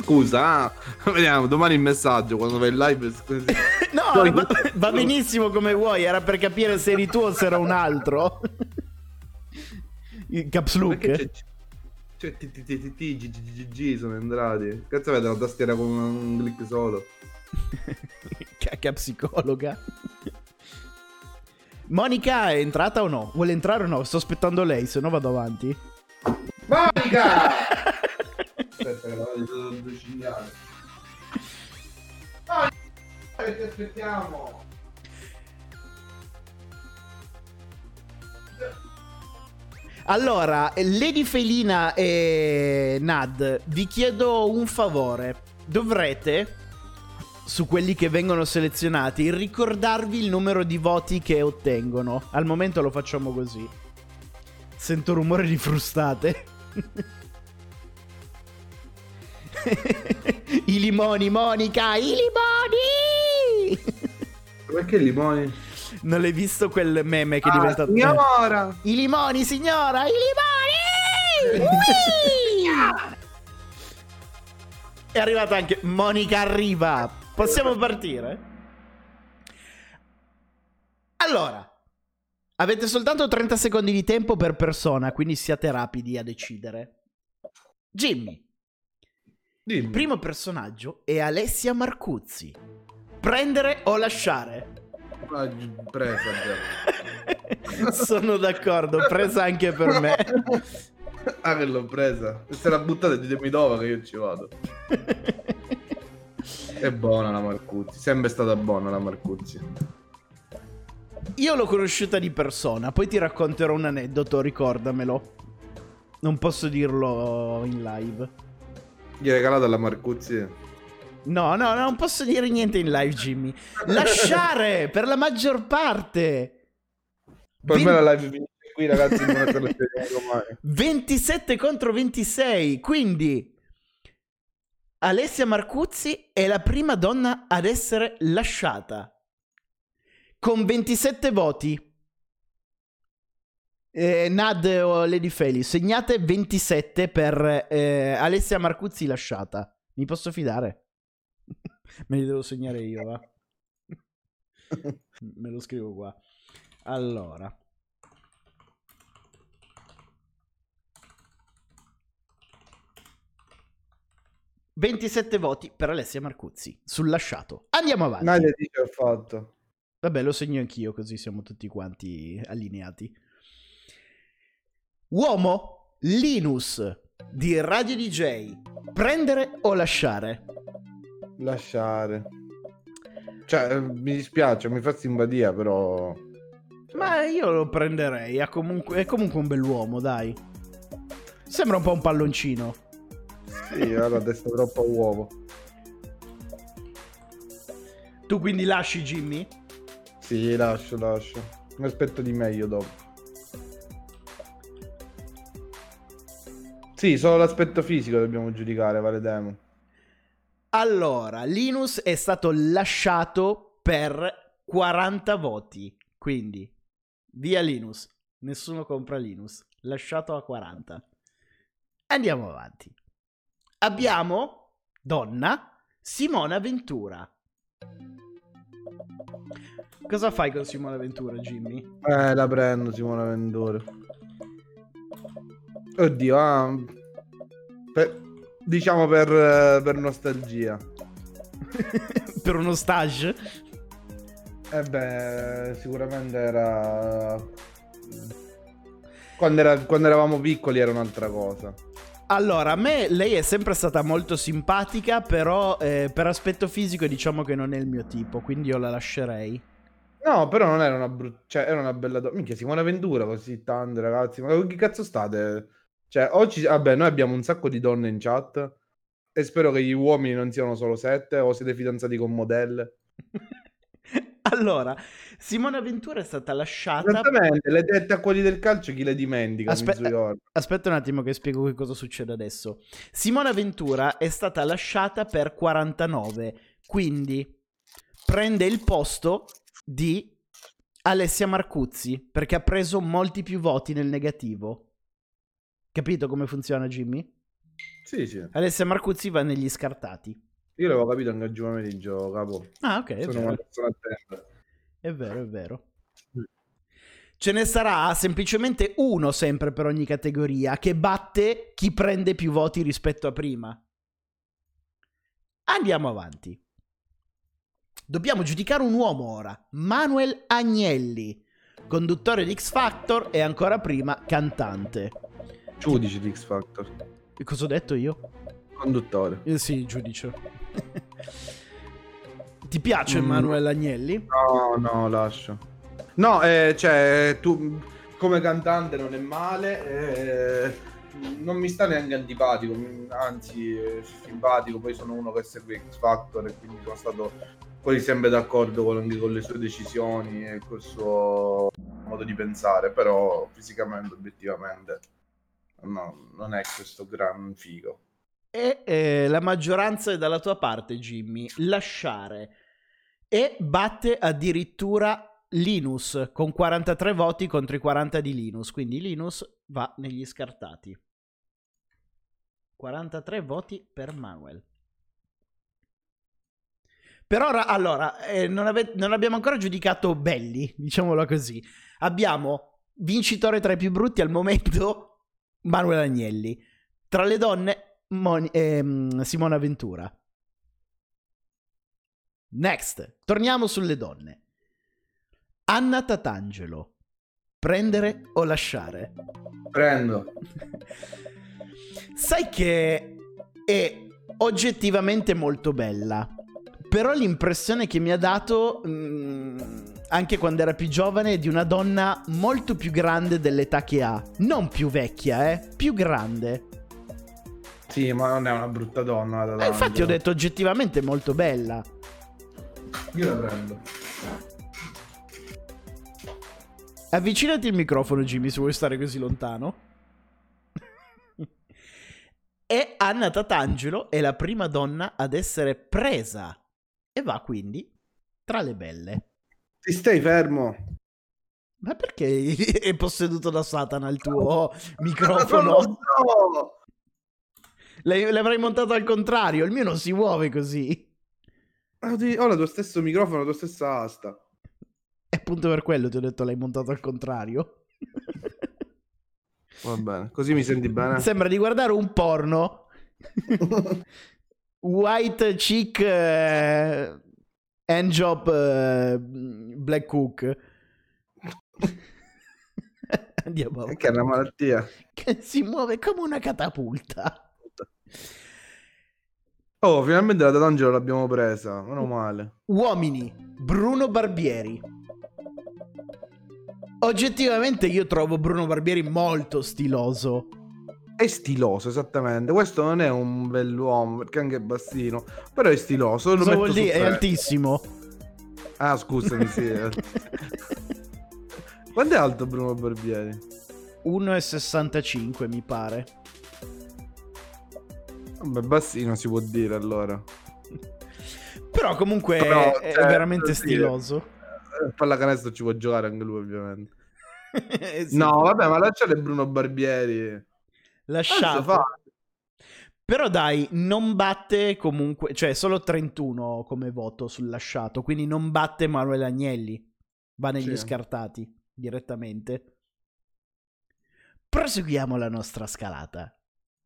Scusa, ah, vediamo, domani il messaggio quando vai in live. No, va, va benissimo come vuoi, era per capire se eri tu o se era un altro. Il caps Perché look. c'è Cioè, T, T, T, T, T, G, G, G, G sono entrati. Cazzo avete la tastiera con un clic solo. Cacca psicologa. Monica è entrata o no? Vuole entrare o no? Sto aspettando lei, se no vado avanti. Monica! Aspetta che la voglio avvicinare. Monica, ti aspettiamo. Allora, Lady Felina e Nad, vi chiedo un favore. Dovrete, su quelli che vengono selezionati, ricordarvi il numero di voti che ottengono. Al momento lo facciamo così. Sento rumore di frustate. I limoni, Monica, i limoni! Perché limoni? Non l'hai visto quel meme che Ah, diventa... signora! I limoni, signora! I limoni! È arrivata anche Monica arriva. Possiamo partire? Allora, avete soltanto 30 secondi di tempo per persona, quindi siate rapidi a decidere. Jimmy, Dimmi. primo personaggio è Alessia Marcuzzi. Prendere o lasciare? Ah, presa già. Sono d'accordo, presa anche per me. ah, che l'ho presa. Se la buttate ditemi dove che io ci vado. È buona la Marcuzzi. Sempre stata buona la Marcuzzi. Io l'ho conosciuta di persona, poi ti racconterò un aneddoto, ricordamelo. Non posso dirlo in live. Gli hai regalato alla Marcuzzi? No, no, non posso dire niente in live, Jimmy. Lasciare per la maggior parte. Per Ven- me la live finisce qui, ragazzi. Non è per lo spieghiamo domani. 27 contro 26. Quindi Alessia Marcuzzi è la prima donna ad essere lasciata. Con 27 voti. Eh, Nad o Lady Feli, segnate 27 per eh, Alessia Marcuzzi lasciata. Mi posso fidare? Me li devo segnare io, va. Me lo scrivo qua. Allora. ...27 voti per Alessia Marcuzzi sul lasciato. Andiamo avanti. Nadia dice ho fatto. Vabbè, lo segno anch'io, così siamo tutti quanti allineati. Uomo, Linus di Radio DJ. Prendere o lasciare? Lasciare. Cioè, eh, mi dispiace, mi fa simpatia, però... Ma io lo prenderei. È comunque, è comunque un bell'uomo, dai. Sembra un po' un palloncino. Sì, la testa troppo uovo. Tu quindi lasci Jimmy? Sì, lascio, lascio. Mi aspetto di meglio dopo. Sì, solo l'aspetto fisico dobbiamo giudicare, vale demo. Allora, Linus è stato lasciato per 40 voti. Quindi, via Linus. Nessuno compra Linus. Lasciato a 40. Andiamo avanti. Abbiamo, donna, Simona Ventura. Cosa fai con Simona Ventura, Jimmy? Eh, la prendo Simona Ventura. Oddio, ah, per- diciamo per, eh, per nostalgia. per uno stage? Eh beh, sicuramente era... Quando, era- quando eravamo piccoli era un'altra cosa. Allora, a me lei è sempre stata molto simpatica, però eh, per aspetto fisico diciamo che non è il mio tipo, quindi io la lascerei. No, però non era una brutta... Cioè, era una bella donna. Minchia, Simona Ventura così tante, ragazzi. Ma che cazzo state? Cioè, oggi... Vabbè, noi abbiamo un sacco di donne in chat. E spero che gli uomini non siano solo sette o siete fidanzati con modelle. allora, Simona Ventura è stata lasciata. Esattamente, le dette a quelli del calcio chi le dimentica? Aspe-? Aspetta un attimo che spiego che cosa succede adesso. Simona Ventura è stata lasciata per 49, quindi prende il posto di Alessia Marcuzzi perché ha preso molti più voti nel negativo. Capito come funziona, Jimmy? Sì, sì. Alessia Marcuzzi va negli scartati. Io l'avevo capito anche oggi pomeriggio, capo. Ah, ok, Sono una persona attenta. È vero, è vero. Mm. Ce ne sarà semplicemente uno sempre per ogni categoria che batte chi prende più voti rispetto a prima. Andiamo avanti. Dobbiamo giudicare un uomo ora, Manuel Agnelli, conduttore di X Factor e ancora prima cantante. Giudice di X Factor. E Cosa ho detto io? Conduttore. Eh sì, giudice. Ti piace Mm. Manuel Agnelli? No, no, lascio. No, eh, cioè, tu come cantante non è male. eh, non mi sta neanche antipatico, anzi, è simpatico. Poi sono uno che segue X Factor e quindi sono stato poi sempre d'accordo con, anche con le sue decisioni e col suo modo di pensare. Però fisicamente, obiettivamente, no, non è questo gran figo. E eh, la maggioranza è dalla tua parte, Jimmy. Lasciare. E batte addirittura Linus con 43 voti contro i 40 di Linus. Quindi Linus va negli scartati. 43 voti per Manuel. Per ora, allora, eh, non, ave- non abbiamo ancora giudicato belli, diciamolo così. Abbiamo vincitore tra i più brutti al momento, Manuel Agnelli. Tra le donne, Moni- ehm, Simona Ventura. Next, torniamo sulle donne. Anna Tatangelo. Prendere o lasciare? Prendo. Sai che è oggettivamente molto bella. Però l'impressione che mi ha dato, mm, anche quando era più giovane, di una donna molto più grande dell'età che ha. Non più vecchia, eh, più grande. Sì, ma non è una brutta donna. la Eh, infatti ho detto oggettivamente molto bella. Io la prendo. Avvicinati il microfono, Jimmy, se vuoi stare così lontano. e Anna Tatangelo è la prima donna ad essere presa e va quindi tra le belle. Ti stai fermo? Ma perché è posseduto da Satana il tuo Non microfono? lo so. L'avrai montato al contrario, il mio non si muove così. Ah, Ho tuo stesso microfono, la tua stessa asta. E appunto per quello ti ho detto l'hai montato al contrario. Va bene, così mi senti bene? Sembra di guardare un porno. White chick eh, handjob eh, black cook. Andiamo È che è una malattia. che si muove come una catapulta. Oh, finalmente la Tatangelo l'abbiamo presa. Meno male. Uomini, Bruno Barbieri. Oggettivamente io trovo Bruno Barbieri molto stiloso. È stiloso, esattamente. Questo non è un bell'uomo, perché anche è bassino. Però è stiloso. Lo Cosa vuol dire? È altissimo. Ah, scusami, sì. Quanto è alto Bruno Barbieri? 1,65 mi pare. Vabbè, bassino si può dire allora. Però comunque Però, è, cioè, veramente stiloso. Eh, Pallacanestro ci può giocare anche lui, ovviamente. Eh sì. No, vabbè, ma lasciate Bruno Barbieri. Lasciato. fa. Però dai, non batte comunque, cioè solo 31 come voto sul lasciato, quindi non batte Manuel Agnelli. Va negli Sì. scartati direttamente. Proseguiamo la nostra scalata.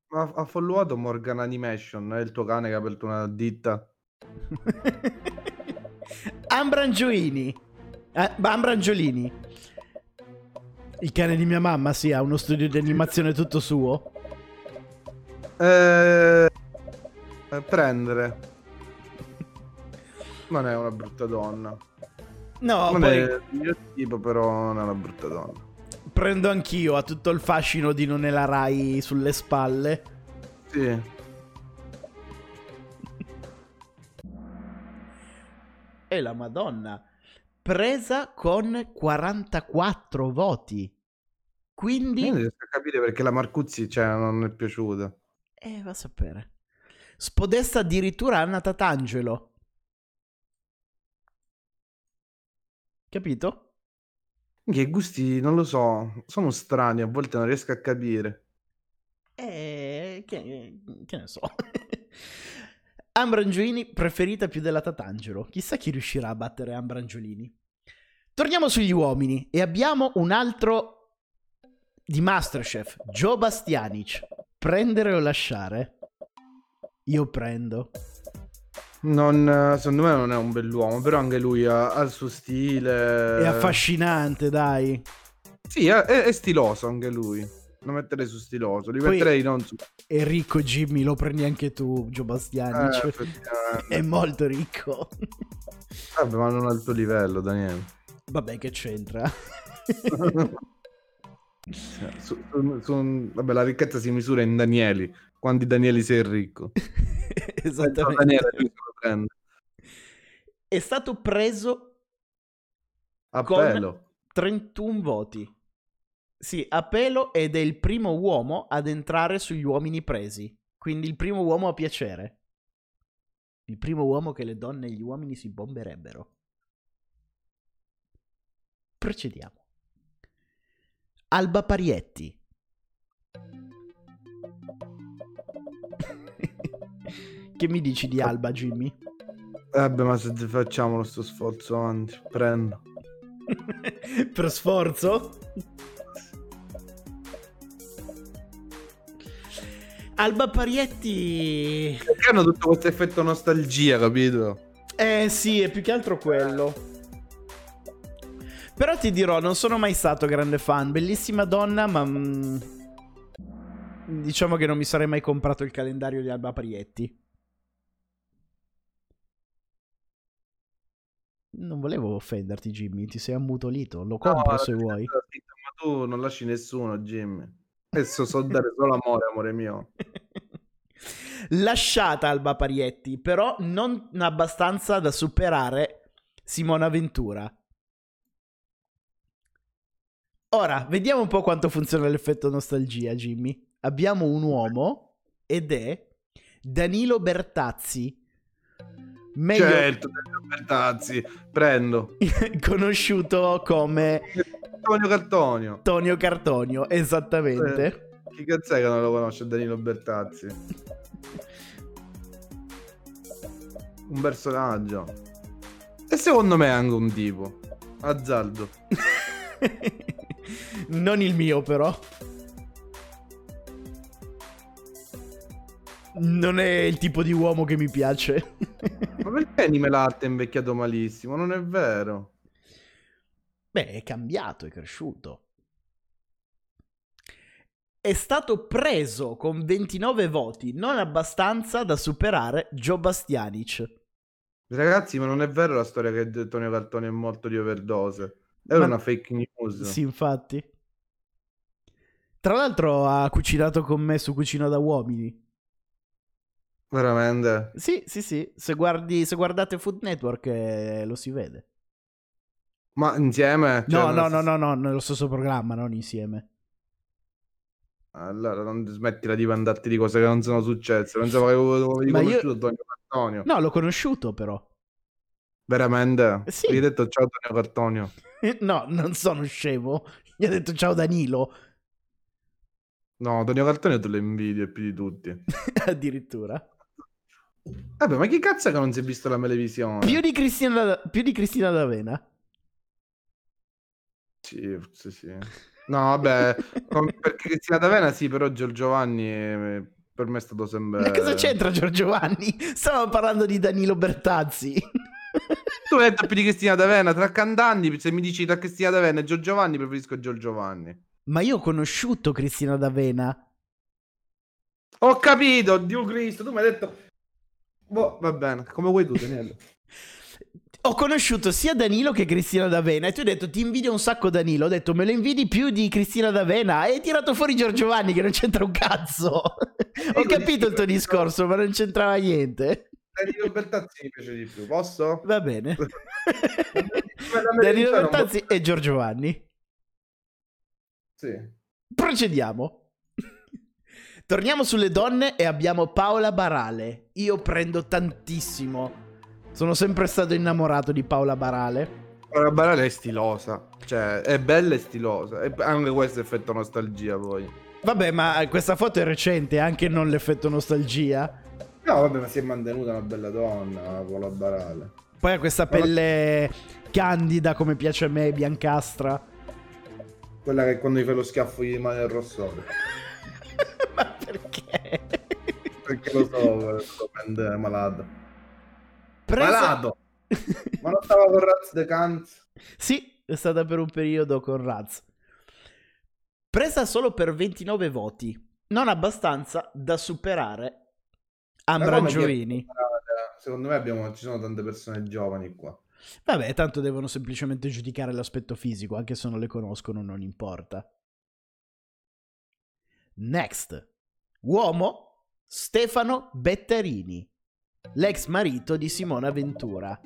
Ma ha followato Morgan Animation, è il tuo cane che ha aperto una ditta. Ambrangiolini. Eh, Ambrangiolini. Il cane di mia mamma, sì, ha uno studio di animazione tutto suo. Eh, eh, prendere. Non è una brutta donna. No, non poi è il mio tipo, però non è una brutta donna. prendo anch'io, ha tutto il fascino di non è la Rai sulle spalle. Sì. E la Madonna, presa con 44 voti. Quindi... Non riesco a capire perché la Marcuzzi cioè, non è piaciuta. Eh, va a sapere. Spodesta addirittura Anna Tatangelo. Capito? Che gusti, non lo so, sono strani, a volte non riesco a capire. Eh, che, che ne so. Ambrangiolini preferita più della Tatangelo. Chissà chi riuscirà a battere Ambrangiolini. Torniamo sugli uomini e abbiamo un altro di Masterchef, Joe Bastianic. Prendere o lasciare? Io prendo. Non, eh, secondo me non è un bell'uomo, però anche lui ha, ha il suo stile. È affascinante, dai. Sì, è, è- stiloso anche lui. Lo metterei su stiloso, li Poi- metterei non su... È ricco Jimmy, lo prendi anche tu, Joe Eh, Bastianic. effettivamente. È molto ricco. Vabbè, ma non al tuo livello, Daniele. Vabbè, che c'entra? Su- su- su- vabbè, la ricchezza si misura in Danieli. Quanti Danieli sei ricco? Esattamente. Daniele. È stato preso A pelo. 31 voti. Sì, a pelo ed è il primo uomo ad entrare sugli uomini presi. Quindi il primo uomo a piacere. Il primo uomo che le donne e gli uomini si bomberebbero. Procediamo. Alba Parietti. che mi dici di Alba, Jimmy? Vabbè, ma se facciamo lo sto sforzo avanti, prendo. per sforzo? Alba Parietti. Perché hanno tutto questo effetto nostalgia, capito? Eh sì, è più che altro quello. Però ti dirò, non sono mai stato grande fan. Bellissima donna, ma. mm, diciamo che non mi sarei mai comprato il calendario di Alba Parietti. Non volevo offenderti, Jimmy. Ti sei ammutolito. Lo compro No, se vuoi. Ma tu non lasci nessuno, Jimmy. Adesso so dare solo amore, amore mio. lasciata Alba Parietti, però non abbastanza da superare Simona Ventura. Ora, vediamo un po' quanto funziona l'effetto nostalgia, Jimmy. Abbiamo un uomo ed è Danilo Bertazzi. Meglio Certo, Danilo Bertazzi, prendo. conosciuto come Antonio Cartonio. Tonio Cartonio, esattamente. Eh, Chi cazzo è che non lo conosce Danilo Bertazzi? Un personaggio. E secondo me è anche un tipo. Azzardo. non il mio, però. Non è il tipo di uomo che mi piace. Ma perché Anime Latte è invecchiato malissimo? Non è vero. Beh, è cambiato, è cresciuto. È stato preso con 29 voti, non abbastanza da superare Joe Bastianic. Ragazzi, ma non è vero la storia che Antonio Cartoni è morto di overdose. Era Ma- una fake news. Sì, infatti. Tra l'altro ha cucinato con me su Cucina da Uomini. Veramente. Sì, sì, sì. Se, guardi, se guardate Food Network eh, lo si vede. Ma insieme? Cioè, No, no, no, stessa- no, no, nello stesso programma, non insieme. Allora, non smettila di vantarti di cose che non sono successe. Non so che avevi Ma io- conosciuto Antonio Cartonio. No, l'ho conosciuto però. Veramente? Sì. Gli hai detto ciao Antonio Cartonio. No, non sono scemo. Gli ha detto ciao Danilo. No, Antonio Cartonio te lo invidio più di tutti. Addirittura. Vabbè, ma chi cazzo è che non si è visto la televisione? Più di Cristina, più di Cristina D'Avena. Sì, sì, sì. No, vabbè, com- perché Cristina D'Avena sì, però Giorgio Giovanni eh, per me è stato sempre... Ma cosa c'entra Giorgio Vanni? Stavamo parlando di Danilo Bertazzi. Tu hai detto più di Cristina D'Avena, tra cantanti, se mi dici tra Cristina D'Avena e Giorgio Giovanni, preferisco Giorgio Giovanni. Ma io ho conosciuto Cristina D'Avena. Ho capito, Dio Cristo, tu mi hai detto... Boh, va bene, come vuoi tu, Daniele. Ho conosciuto sia Danilo che Cristina D'Avena e tu hai detto ti invidio un sacco Danilo. Ho detto me lo invidi più di Cristina D'Avena e hai tirato fuori Giorgio Vanni che non c'entra un cazzo. Ho capito il tuo discorso, ma non c'entrava niente. Danilo Bertazzi mi piace di più, posso? Va bene. Danilo non- Bertazzi e Giorgio Vanni. Sì. Procediamo. Torniamo sulle donne e abbiamo Paola Barale. Io prendo tantissimo. Sono sempre stato innamorato di Paola Barale. La Barale è stilosa, cioè è bella e stilosa. E anche questo effetto nostalgia poi. Vabbè, ma questa foto è recente, anche non l'effetto nostalgia. No, vabbè, ma si è mantenuta una bella donna con la Barale. Poi ha questa pelle candida come piace a me, biancastra. Quella che quando gli fai lo schiaffo gli rimane il rossore. ma perché? Perché lo so, sto prende malato. Presa- Malato! Ma non stava con Raz de Cans? Sì, è stata per un periodo con Raz. Presa solo per 29 voti, non abbastanza da superare Ambra Giorini. Secondo me abbiamo, ci sono tante persone giovani qua. Vabbè, tanto devono semplicemente giudicare l'aspetto fisico, anche se non le conoscono, non importa. Next. Uomo Stefano Bettarini, l'ex marito di Simona Ventura.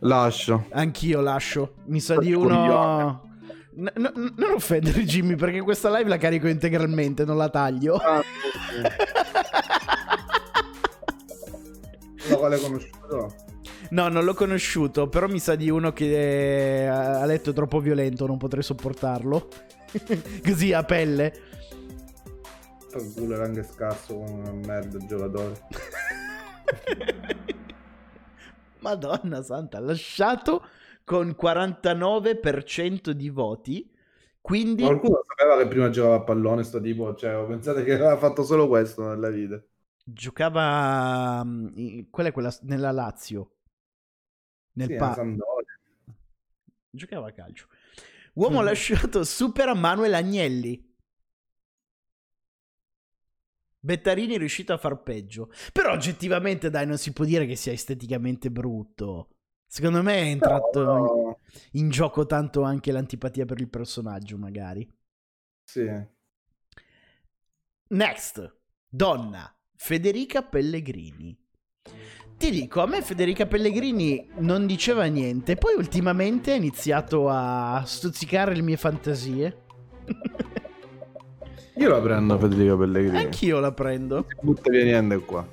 Lascio. Anch'io lascio. Mi sa di uno. N- n- non offendere Jimmy perché questa live la carico integralmente, non la taglio. Ah, Quale conosciuto? No, non l'ho conosciuto, però mi sa di uno che ha letto troppo violento, non potrei sopportarlo. Così a pelle. Fa culo era anche scarso come una merda il giocatore. Madonna santa, ha lasciato con 49% di voti. Quindi Qualcuno sapeva che prima giocava a pallone sto tipo, cioè, pensate che aveva fatto solo questo nella vita. Giocava mm, in- quella è quella nella Lazio. Nel Sì, pa- giocava a calcio. Uomo Mm. lasciato supera Manuel Agnelli. Bettarini è riuscito a far peggio. Però oggettivamente, dai, non si può dire che sia esteticamente brutto. Secondo me è entrato Però, in gioco tanto anche l'antipatia per il personaggio, magari. sì. Next, donna, Federica Pellegrini. Ti dico, a me Federica Pellegrini non diceva niente, poi ultimamente ha iniziato a stuzzicare le mie fantasie. Io la prendo Federica Pellegrini. Anch'io la prendo. Non butta via niente qua.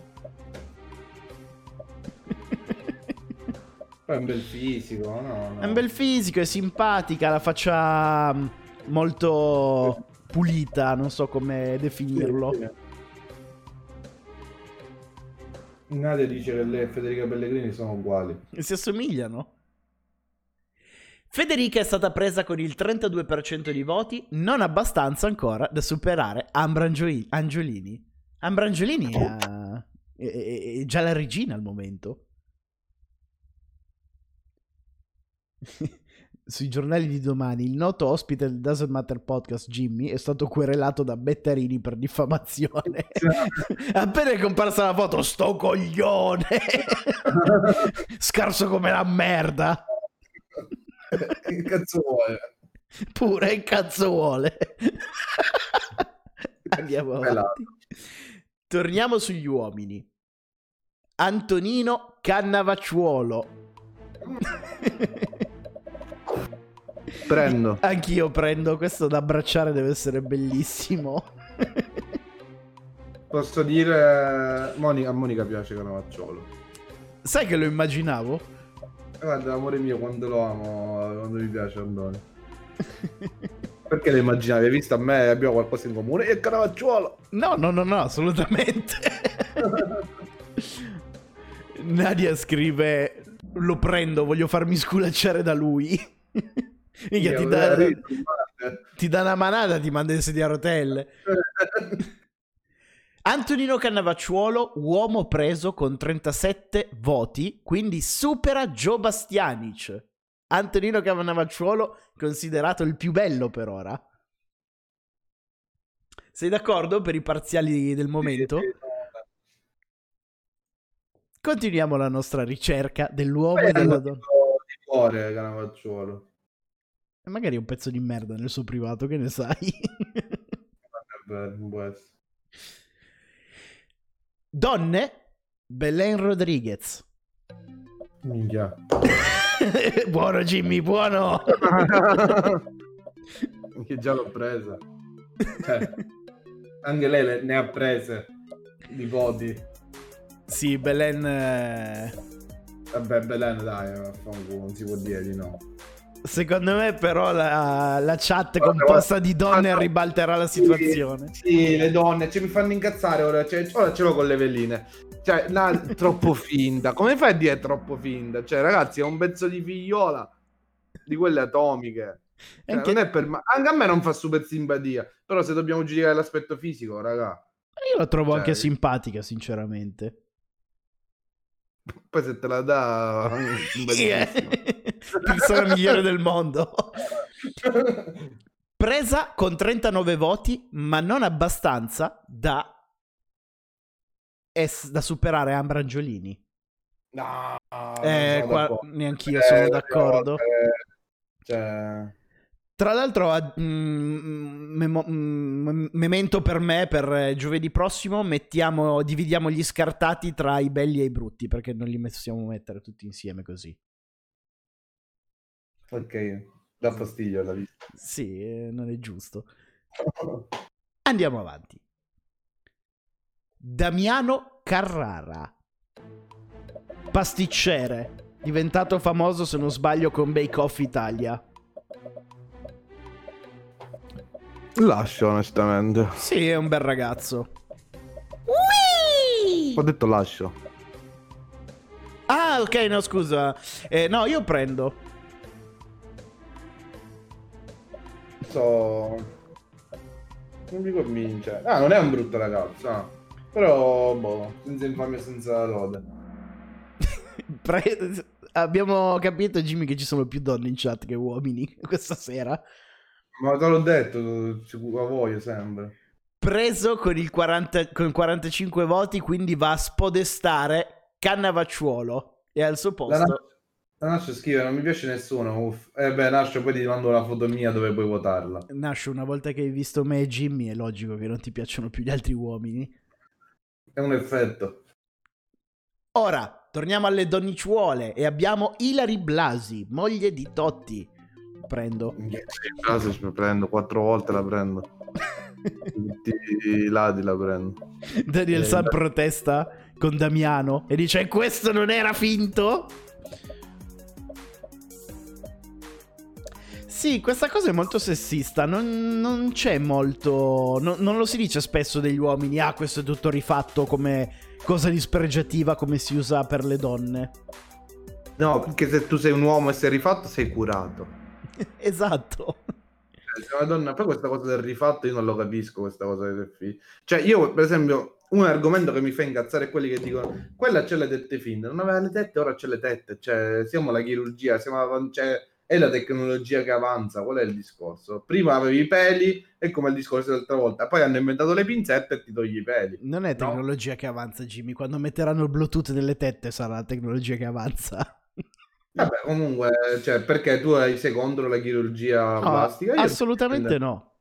Poi è un bel fisico, no, no. È un bel fisico, è simpatica, la faccia mm, molto pulita, non so come definirlo. Nadia dice che lei e Federica Pellegrini sono uguali. Si assomigliano. Federica è stata presa con il 32% di voti, non abbastanza ancora da superare Ambra Angioli- Angiolini. Ambra Angiolini è, è- è- è già la regina al momento. Sui giornali di domani, il noto ospite del Doesn't Matter Podcast, Jimmy, è stato querelato da Bettarini per diffamazione. Appena è comparsa la foto, sto coglione! Scarso come la merda! che cazzo vuole? Pure che cazzo vuole. Andiamo avanti. Torniamo sugli uomini. Antonino Cannavacciuolo. Prendo. Anch'io prendo questo da abbracciare, deve essere bellissimo. Posso dire... Monica, a Monica piace Canavacciolo. Sai che lo immaginavo? Guarda, amore mio, quando lo amo, quando mi piace Andoni. Perché le immaginavi? Hai visto a me? Abbiamo qualcosa in comune? E Canavacciuolo! No, no, no, no, assolutamente. Nadia scrive: Lo prendo, voglio farmi sculacciare da lui. Minchia, ti, dà, ti dà una manata, ti manda in sedia a rotelle. Antonino Cannavacciuolo, uomo preso con 37 voti, quindi supera Joe Bastianic. Antonino Cannavacciuolo considerato il più bello per ora. Sei d'accordo per i parziali del momento? Continuiamo la nostra ricerca dell'uomo e della donna. di cuore Canavacciuolo. E Magari è un pezzo di merda nel suo privato, che ne sai? Donne, Belen Rodriguez. Minchia. buono Jimmy, buono. che già l'ho presa. Cioè, anche lei le- ne ha prese di voti. sì, Belen... eh, Vabbè, Belen, dai, non si può dire di no. Secondo me però la, la chat Guarda, composta di donne guarda. ribalterà la situazione. Sì, sì, le donne, cioè, mi fanno incazzare ora. Cioè, ora ce l'ho con le veline. Cioè, na- troppo finta. Come fai a dire troppo finta? Cioè, ragazzi, è un pezzo di figliola di quelle atomiche. Cioè, Anche- non è per ma- Anche a me non fa super simpatia. Però se dobbiamo giudicare l'aspetto fisico, raga. Io la trovo Cioè, anche simpatica, sinceramente. Poi se te la dà... bellissimo. Persona migliore del mondo. Presa con 39 voti, ma non abbastanza da, es- da superare Ambra Angiolini. No, Eh, qua d'accordo. neanch'io Eh, sono d'accordo. eh, Cioè... Tra l'altro, a- mm, memo- mm, memento per me per eh, giovedì prossimo, mettiamo, dividiamo gli scartati tra i belli e i brutti, perché non li possiamo mettere tutti insieme così. Ok, dà fastidio alla vista. Sì, eh, non è giusto. Andiamo avanti. Damiano Carrara. Pasticcere. Diventato famoso, se non sbaglio, con Bake Off Italia. Lascio, onestamente. Sì, è un bel ragazzo. Ho detto lascio. Ah, ok, no, scusa. Eh, no, io prendo. So... Non mi convince. Ah, non è un brutto ragazzo, ah. Però, boh, senza infamia, senza lode. Pre- Abbiamo capito, Jimmy, che ci sono più donne in chat che uomini questa sera. Ma te l'ho detto, sicuro a voi sempre. Preso con, il 40 con 45 voti, quindi va a spodestare Cannavacciuolo. E al suo La, posto... Nas- la Nascio scrive, non mi piace nessuno, uff. Eh beh, Nascio, poi ti mando una foto mia dove puoi votarla. Nasce una volta che hai visto me e Jimmy, è logico che non ti piacciono più gli altri uomini. è un effetto. Ora, torniamo alle donnicciuole e abbiamo Ilari Blasi, moglie di Totti. Prendo. Blasi ci prendo, quattro volte la prendo. Tutti i lati la prendo. Daniel Eh, San protesta con Damiano e dice questo non era finto? Sì, questa cosa è molto sessista, non, non c'è molto... non- non lo si dice spesso degli uomini, ah questo è tutto rifatto come cosa dispregiativa come si usa per le donne. No, perché se tu sei un uomo e sei rifatto, sei curato. esatto. Cioè, se una donna, poi questa cosa del rifatto io non lo capisco, questa cosa del fi- Cioè, io, per esempio, un argomento che mi fa incazzare è quelli che dicono quella c'è le tette finte, non aveva le tette, ora c'è le tette. Cioè, siamo la chirurgia, siamo avan- cioè, è la tecnologia che avanza, qual è il discorso? Prima avevi i peli, è come il discorso dell'altra volta, poi hanno inventato le pinzette e ti togli i peli. Non è No. tecnologia che avanza, Jimmy. Quando metteranno il Bluetooth nelle tette sarà la tecnologia che avanza. Vabbè, comunque, cioè, perché tu sei contro la chirurgia No, plastica? Io- assolutamente no.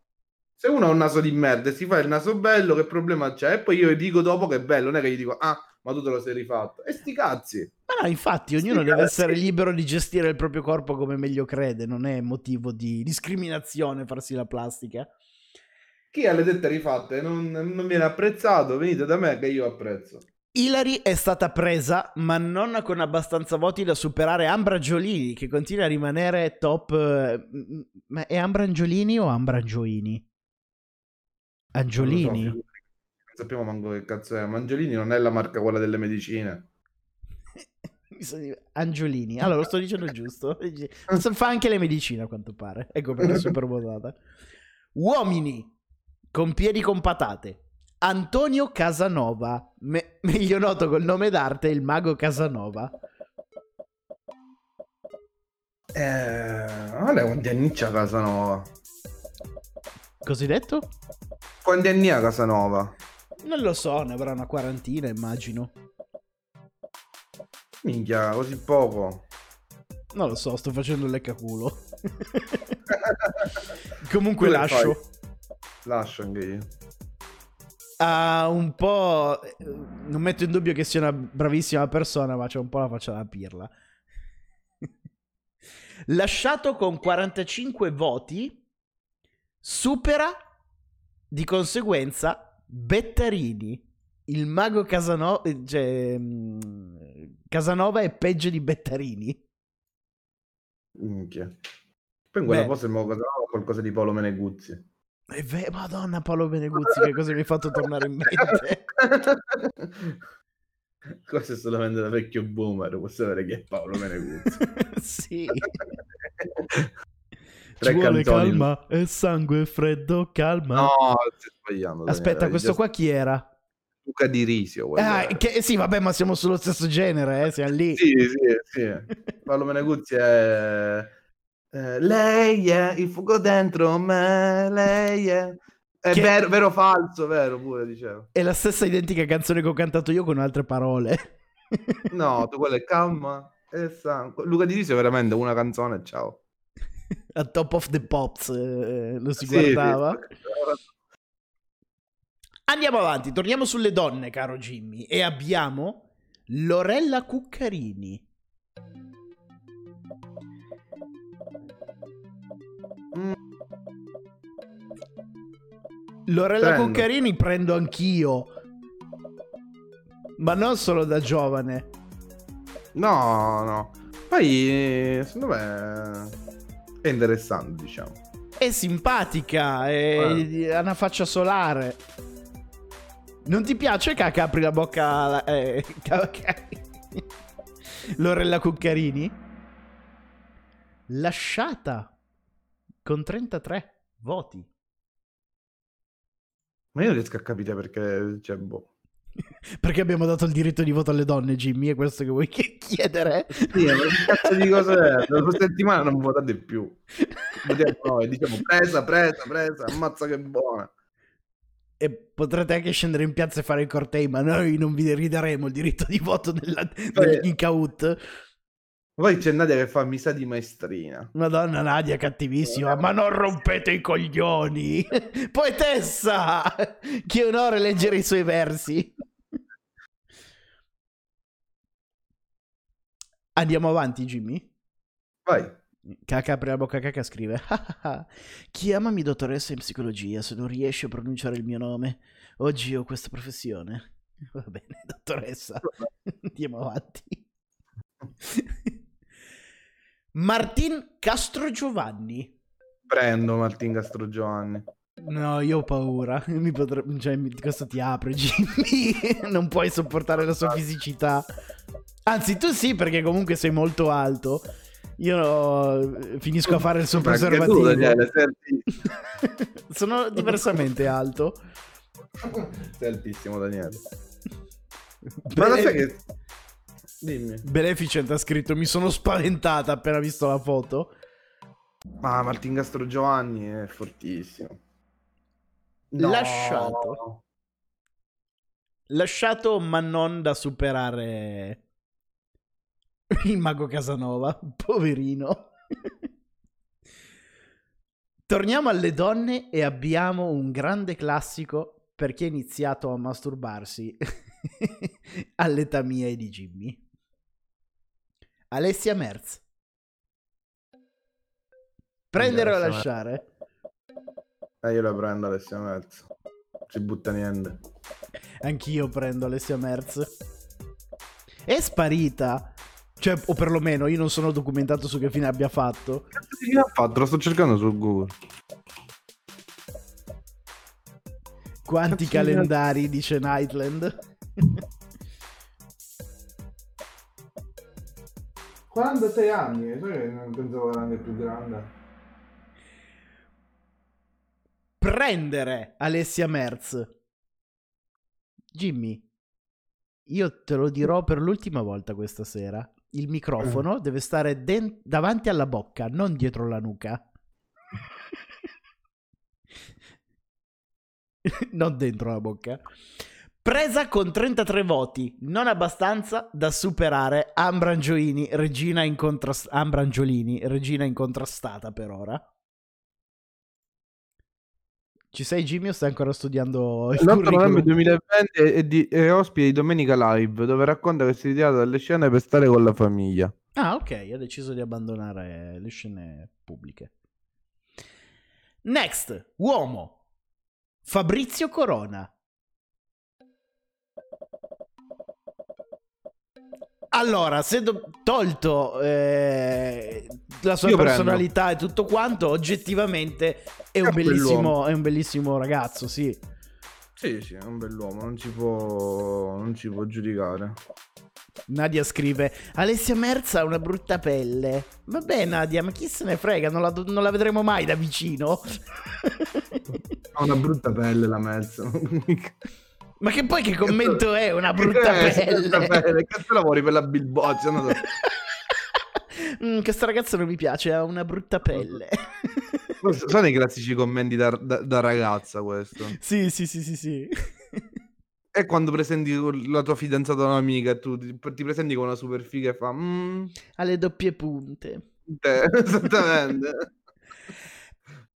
Se uno ha un naso di merda e si fa il naso bello, che problema c'è? E poi io gli dico dopo che è bello, non è che gli dico, ah, ma tu te lo sei rifatto. E sti cazzi. Ma no, infatti, ognuno Sì, deve essere libero di gestire il proprio corpo come meglio crede. Non è motivo di discriminazione farsi la plastica. Chi ha le tette rifatte non, non viene apprezzato, venite da me che io apprezzo. Hilary è stata presa, ma non con abbastanza voti da superare Ambra Giolini, che continua a rimanere top. eh, Ma è Ambra Angiolini o Ambra Angioini? Angiolini? Non, so, non sappiamo manco che cazzo è. Mangiolini non è la marca quella delle medicine. Angiolini, allora lo sto dicendo giusto. Fa anche le medicine a quanto pare. Ecco perché è super votata. Uomini con piedi con patate. Antonio Casanova, me- meglio noto col nome d'arte il mago Casanova. Eh, guarda quanti anni c'ha Casanova. Hai detto? Quanti anni ha Casanova? Non lo so, ne avrà una quarantina, immagino. Minchia, così poco. Non lo so, sto facendo il leccaculo. Comunque lascio. fai? Lascio anche io. Ha un po'. eh, Non metto in dubbio che sia una bravissima persona, ma c'è un po' la faccia da pirla. Lasciato con 45 voti, supera di conseguenza Bettarini. Il mago Casanova. Cioè, mm, Casanova è peggio di Bettarini. Minchia. Poi in quella Beh. posta il nuovo Casanova ha qualcosa di Paolo Meneguzzi. È ve- Madonna Paolo Beneguzzi, che cosa mi hai fatto tornare in mente? Questo è solamente da vecchio boomer, può sapere chi è Paolo Meneguzzi. sì. Tre Ci vuole calma e sangue freddo, calma. No, stai sbagliando. Daniele, Aspetta, hai questo già- qua chi era? Luca Di Risio. quello Ah, è. che, sì, vabbè, ma siamo sullo stesso genere, eh, siamo lì. Sì, sì, sì. Paolo Meneguzzi è... eh, lei è il fuoco dentro me, lei è... È Che- vero, vero o falso, vero pure, dicevo. È la stessa identica canzone che ho cantato io con altre parole. No, tu quello è calma e sangue. Luca Di Risio è veramente una canzone, ciao. A Top of the Pops eh, lo si Sì, sì, guardava. sì. Andiamo avanti, torniamo sulle donne, caro Jimmy. E abbiamo Lorella Cuccarini. Lorella Prendo. Cuccarini prendo anch'io. Ma non solo da giovane. No, no. Poi, secondo me, è interessante, diciamo. È simpatica, è- ha una faccia solare. Non ti piace che apri la bocca eh, Lorella Cuccarini? Lasciata con 33 voti. Ma io non riesco a capire perché, cioè, boh. Perché abbiamo dato il diritto di voto alle donne, Jimmy? È questo che vuoi chi- chiedere? Sì, ma che cazzo di cose è? La prossima settimana non votate più. Votiamo noi, diciamo presa, presa, presa, ammazza che buona. E potrete anche scendere in piazza e fare i cortei, ma noi non vi ridaremo il diritto di voto nella, degli incaut. Poi c'è Nadia che fa mi sa di maestrina. Madonna Nadia cattivissima, ma non rompete i coglioni. Poetessa, che onore leggere i suoi versi. Andiamo avanti Jimmy. Vai. Caca apre la bocca, caca scrive. Chiamami dottoressa in psicologia se non riesci a pronunciare il mio nome. Oggi ho questa professione. Va bene, dottoressa. Andiamo avanti. Martin Castro Giovanni. Prendo Martin Castro Giovanni. No, io ho paura. Mi potre... cioè, mi- questo ti apre, Jimmy. non puoi sopportare la sua fisicità. Anzi, tu sì, perché comunque sei molto alto. Io eh, finisco a fare il suo tu, preservativo. Daniele, senti- Sono diversamente alto. sei altissimo, Daniele. Ma lo sai che... Dimmi. Beneficent ha scritto: Mi sono spaventata appena visto la foto. Ma Martin Castro Giovanni è fortissimo. Lasciato. Lasciato, ma non da superare il mago Casanova. Poverino. Torniamo alle donne e abbiamo un grande classico per chi ha iniziato a masturbarsi all'età mia e di Jimmy. Alessia Merz. Prendere o lasciare? Eh, io la prendo Alessia Mezzo. Ci butta niente. Anch'io prendo Alessia Merz. È sparita. Cioè, o perlomeno io non sono documentato su che fine abbia fatto. Di fine ha fatto? Lo sto cercando su Google. Quanti calendari, dice Nightland. 46 anni, sai che non pensavo era anche più grande. Prendere Alessia Merz. Jimmy, io te lo dirò per l'ultima volta questa sera. Il microfono deve stare den- davanti alla bocca, non dietro la nuca. non dentro la bocca. Presa con 33 voti, non abbastanza da superare Ambrangiolini, regina, incontras- Ambrangiolini, regina incontrastata per ora. Ci sei Jimmy o stai ancora studiando il L'8 curriculum? novembre 2020 è, di, è ospite di Domenica Live, dove racconta che si è ritirato dalle scene per stare con la famiglia. Ah, ok, ha deciso di abbandonare le scene pubbliche. Next, uomo. Fabrizio Corona. Allora, se do- tolto eh, la sua Io prendo. personalità e tutto quanto, oggettivamente è un, È un bellissimo, è un bellissimo ragazzo, sì. Sì, sì, è un bell'uomo, non ci può, non ci può giudicare. Nadia scrive: Alessia Merza ha una brutta pelle. Vabbè, Nadia, ma chi se ne frega? Non la, non la vedremo mai da vicino. Ha una brutta pelle la mezza. ma che poi che commento è? Una brutta Eh, pelle. brutta pelle. Cazzo lavori per la Billboard? Mm, questa ragazza non mi piace, ha una brutta pelle. Sono i classici commenti da, da- da ragazza questo. sì, sì, sì, sì, sì. È quando presenti la tua fidanzata o un'amica e tu ti, ti presenti con una super figa e fa... "Mm, ha le doppie punte. te", esattamente.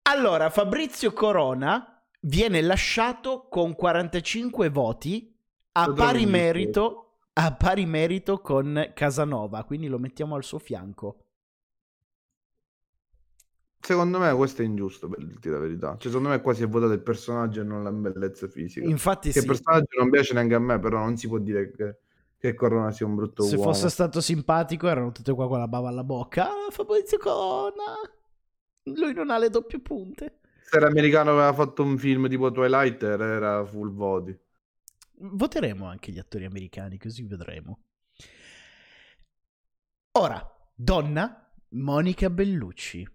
Allora, Fabrizio Corona viene lasciato con 45 voti a pari merito a pari merito con Casanova, quindi lo mettiamo al suo fianco. Secondo me questo è ingiusto per dirti la verità. Cioè, secondo me qua si è votato il personaggio e non la bellezza fisica. Infatti che sì, il personaggio non piace neanche a me, però non si può dire che, che Corona sia un brutto se uomo. fosse stato simpatico erano tutte qua con la bava alla bocca. Ah, Fabrizio Corona. Lui non ha le doppie punte. Era americano aveva fatto un film tipo Twilight era, full voti. Voteremo anche gli attori americani, così vedremo. Ora, donna Monica Bellucci.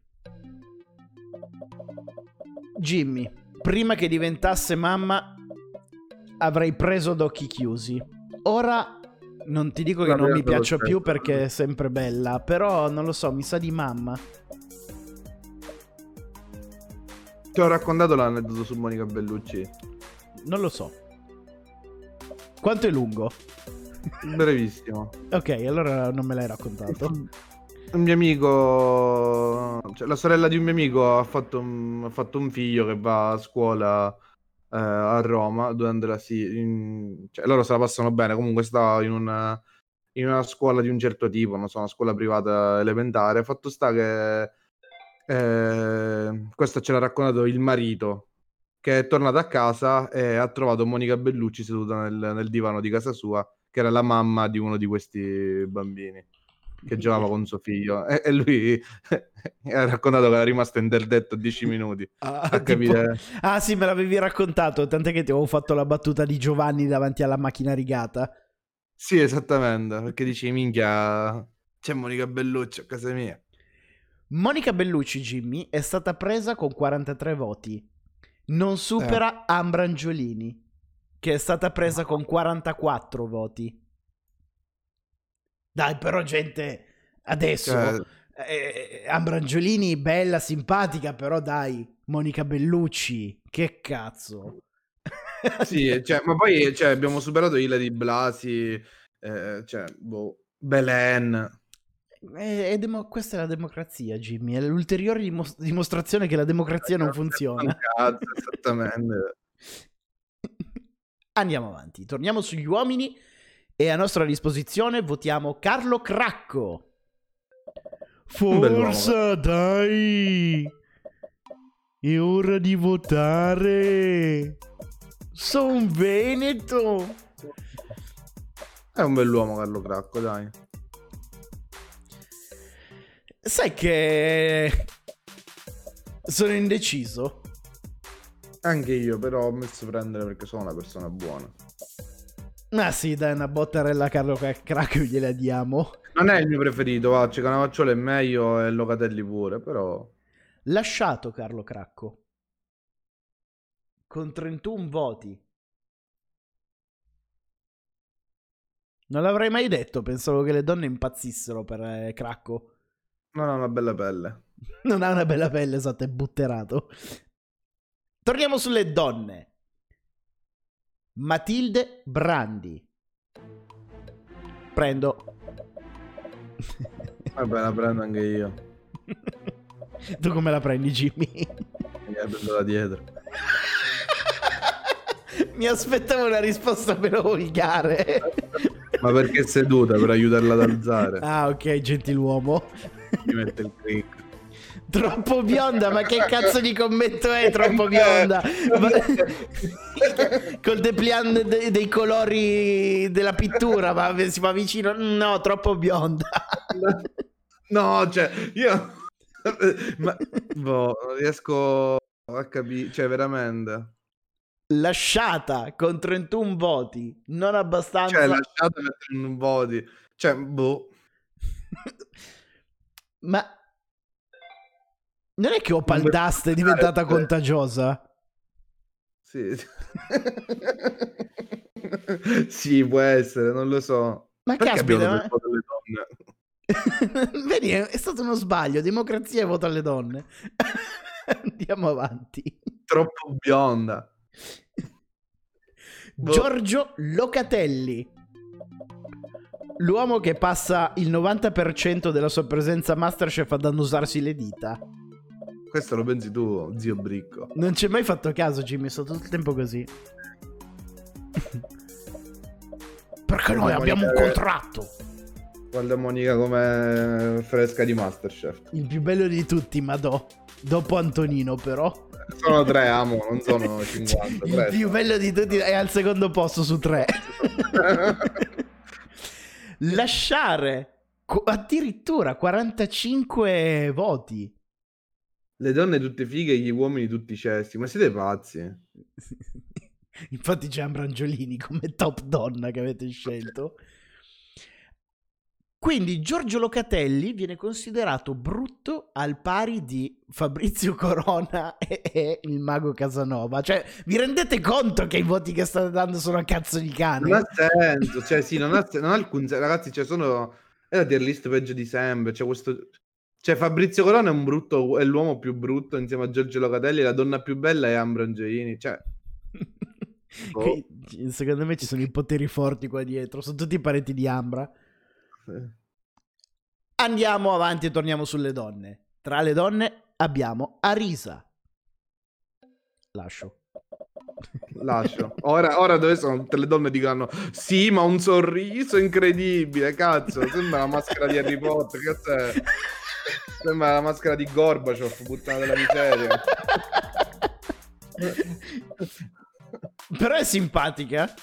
Jimmy, prima che diventasse mamma avrei preso ad occhi chiusi. Ora non ti dico che non mi piaccia più perché è sempre bella, però non lo so, mi sa di mamma. Ti ho raccontato l'aneddoto su Monica Bellucci. Non lo so. Quanto è lungo? Brevissimo. Ok, allora non me l'hai raccontato. Un mio amico, cioè la sorella di un mio amico ha fatto un, ha fatto un figlio che va a scuola eh, a Roma durante la si- in- cioè loro se la passano bene, comunque sta in una, in una scuola di un certo tipo, non so, una scuola privata elementare. Fatto sta che eh, questo ce l'ha raccontato il marito, che è tornato a casa e ha trovato Monica Bellucci seduta nel, nel divano di casa sua, che era la mamma di uno di questi bambini che giocava con suo figlio. E, e lui ha raccontato che era rimasto interdetto 10 minuti Ah, a tipo- capire ah, sì, me l'avevi raccontato, tant'è che ti avevo fatto la battuta di Giovanni davanti alla macchina rigata. sì esattamente perché dici minchia c'è Monica Bellucci a casa mia Monica Bellucci, Jimmy, è stata presa con 43 voti. Non supera Ambra Angiolini, che è stata presa con 44 voti. Dai, però, gente, adesso Cioè, eh, Ambra Angiolini, bella, simpatica, però dai, Monica Bellucci, che cazzo. sì, cioè, ma poi cioè, abbiamo superato Ilari Blasi eh, cioè, boh, Belen Eh, è demo- questa è la democrazia, Jimmy. È l'ulteriore dimos- dimostrazione che la democrazia non funziona. Cazzo, esattamente Andiamo avanti, torniamo sugli uomini e a nostra disposizione votiamo Carlo Cracco. Forza, dai! È ora di votare! Son Veneto! è un bell'uomo Carlo Cracco dai Sai che sono indeciso? anche io però ho messo prendere perché sono una persona buona Ah sì, dai, una bottarella Carlo Cracco gliela diamo. Non è il mio preferito, va, c'è Canavacciolo è meglio e Locatelli pure, però... Lasciato Carlo Cracco. Con 31 voti. Non l'avrei mai detto, pensavo che le donne impazzissero per eh, Cracco. Non ha una bella pelle. Non ha una bella pelle, esatto, è butterato. Torniamo sulle donne. Matilde Brandi. Prendo. Vabbè, la prendo anche io. tu come la prendi, Jimmy? Mi prendo da dietro. Mi aspettavo una risposta meno volgare. Ma perché è seduta per aiutarla ad alzare? ah, ok, gentiluomo. Mi mette il click. Troppo bionda, ma che cazzo di commento è troppo bionda? Ma- Col dépliant de- dei colori della pittura, ma si fa vicino. No, troppo bionda. No, cioè, io... Ma... Boh, non riesco a capire, cioè, veramente. Lasciata con 31 voti, non abbastanza. Cioè, lasciate mettere un body. Cioè, boh. ma non è che Opal Dust è diventata contagiosa? Sì. sì, può essere, non lo so. Ma Perché caspita, donne? Vedi, è stato uno sbaglio. Democrazia e voto alle donne. Andiamo avanti. Troppo bionda. Giorgio Locatelli. L'uomo che passa il 90% della sua presenza a Masterchef ad annusarsi le dita. Questo lo pensi tu, zio Bricco. Non ci hai mai fatto caso, Jimmy, è stato tutto il tempo così. Perché noi Guarda, abbiamo un Monica- contratto. Guarda Monica come fresca di Masterchef. Il più bello di tutti, Madò. Dopo Antonino, però. Sono tre, amo, non sono 50. Il tre. più bello di tutti è al secondo posto su tre. Lasciare co- addirittura 45 voti. Le donne tutte fighe, gli uomini tutti cessi. Ma siete pazzi? Infatti c'è Ambrangiolini come top donna che avete scelto. Quindi Giorgio Locatelli viene considerato brutto al pari di Fabrizio Corona e, e il mago Casanova. Cioè, vi rendete conto che i voti che state dando sono a cazzo di cane? Non ha senso, cioè sì, non ha, non ha alcun senso. Ragazzi, cioè sono... È la tier list peggio di sempre. C'è questo... Cioè Fabrizio Corona è un brutto, è l'uomo più brutto insieme a Giorgio Locatelli, la donna più bella è Ambra Angelini. Cioè. Qui, secondo me ci sono i poteri forti qua dietro. Sono tutti parenti di Ambra. Andiamo avanti e torniamo sulle donne. Tra le donne abbiamo Arisa. Lascio. lascio. Ora, ora dove sono tutte le donne dicono sì, ma un sorriso incredibile, cazzo, sembra la maschera di Harry Potter, cazzo? Sembra la maschera di Gorbaciov, puttana della miseria. Però è simpatica.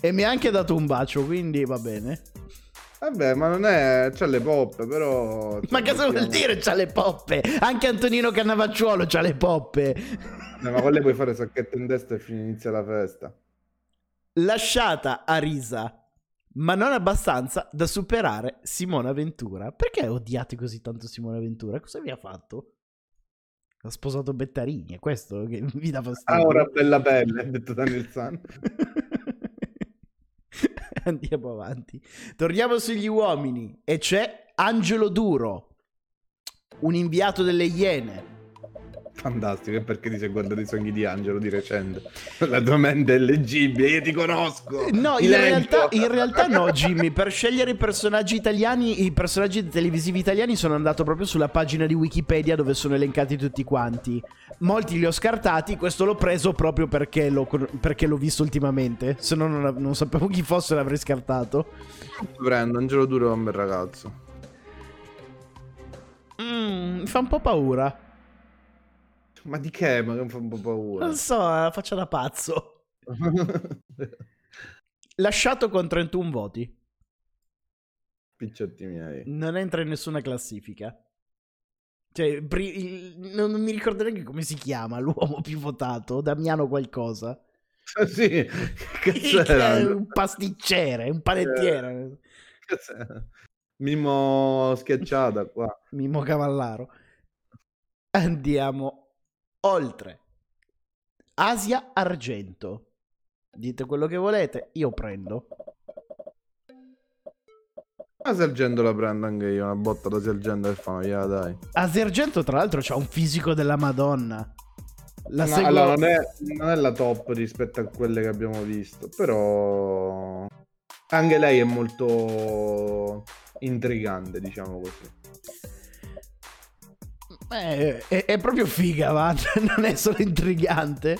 E mi ha anche dato un bacio, quindi va bene. Vabbè, ma non è... c'ha le poppe, però... Ma cosa vuol dire c'ha le poppe? Anche Antonino Cannavacciuolo c'ha le poppe. No, ma lei puoi fare sacchetto in testa e inizia la festa. Lasciata a risa, ma non abbastanza da superare Simona Ventura. Perché odiate così tanto Simona Ventura? Cosa vi ha fatto? Ha sposato Bettarini, è questo che vi dà fastidio. Ah, ora bella pelle, ha detto Daniel San. Andiamo avanti. Torniamo sugli uomini e c'è Angelo Duro, un inviato delle Iene. Fantastico, perché ti sei guardato i sogni di Angelo di recente? La mente è leggibile, io ti conosco. No, in realtà, in realtà no, Jimmy. Per scegliere i personaggi italiani, i personaggi televisivi italiani sono andato proprio sulla pagina di Wikipedia dove sono elencati tutti quanti. Molti li ho scartati, questo l'ho preso proprio perché l'ho, perché l'ho visto ultimamente. Se no non, non sapevo chi fosse l'avrei scartato. Prendo, Angelo Duro è un bel ragazzo. Mm, mi fa un po' paura. Ma di che? Ma non fa un po' paura. Non so, la faccia da pazzo. Lasciato con 31 voti. Picciotti miei. Non entra in nessuna classifica. Cioè, non, mi ricordo neanche come si chiama l'uomo più votato. Damiano qualcosa. sì, che Che cazzo è era? un pasticcere, un panettiere. Era? Mimo schiacciata qua. Mimo Cavallaro. Andiamo oltre. Asia Argento. Dite quello che volete, io prendo. Ma Sergento la prendo anche io, una botta da Sergento e fanno, yeah, dai. Asia Argento, tra l'altro, ha un fisico della Madonna. La No, seguo- allora, non è, non è la top rispetto a quelle che abbiamo visto, però anche lei è molto intrigante, diciamo così. Eh, è, è proprio figa, va. Non è solo intrigante.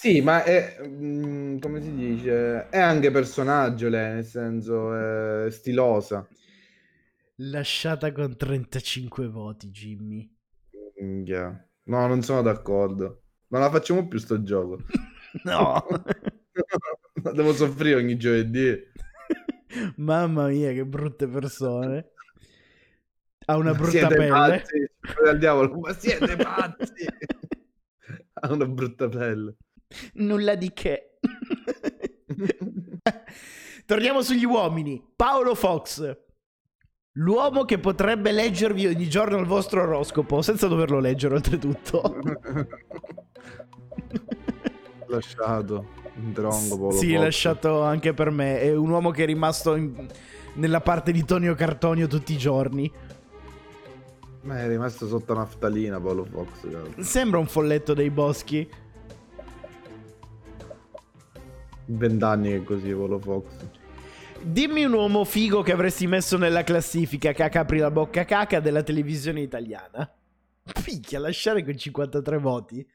Sì, ma è, mm, come si dice, è anche personaggio lei, nel senso, è stilosa. Lasciata con 35 voti, Jimmy. Minchia. No, non sono d'accordo. Non la facciamo più sto gioco. No. Devo soffrire ogni giovedì. Mamma mia, che brutte persone. Ha una brutta siete pelle. pazzi, al diavolo, ma siete pazzi! ha una brutta pelle. Nulla di che. Torniamo sugli uomini. Paolo Fox. L'uomo che potrebbe leggervi ogni giorno il vostro oroscopo senza doverlo leggere oltretutto. lasciato in tronco Paolo sì, Fox. lasciato anche per me. È un uomo che è rimasto in- nella parte di Tonio Cartonio tutti i giorni. Ma è rimasto sotto naftalina Paolo Fox. Sembra un folletto dei boschi. Vent'anni che così Paolo Fox. Dimmi un uomo figo che avresti messo nella classifica caca apri la bocca caca della televisione italiana. Picchia, lasciare con 53 voti.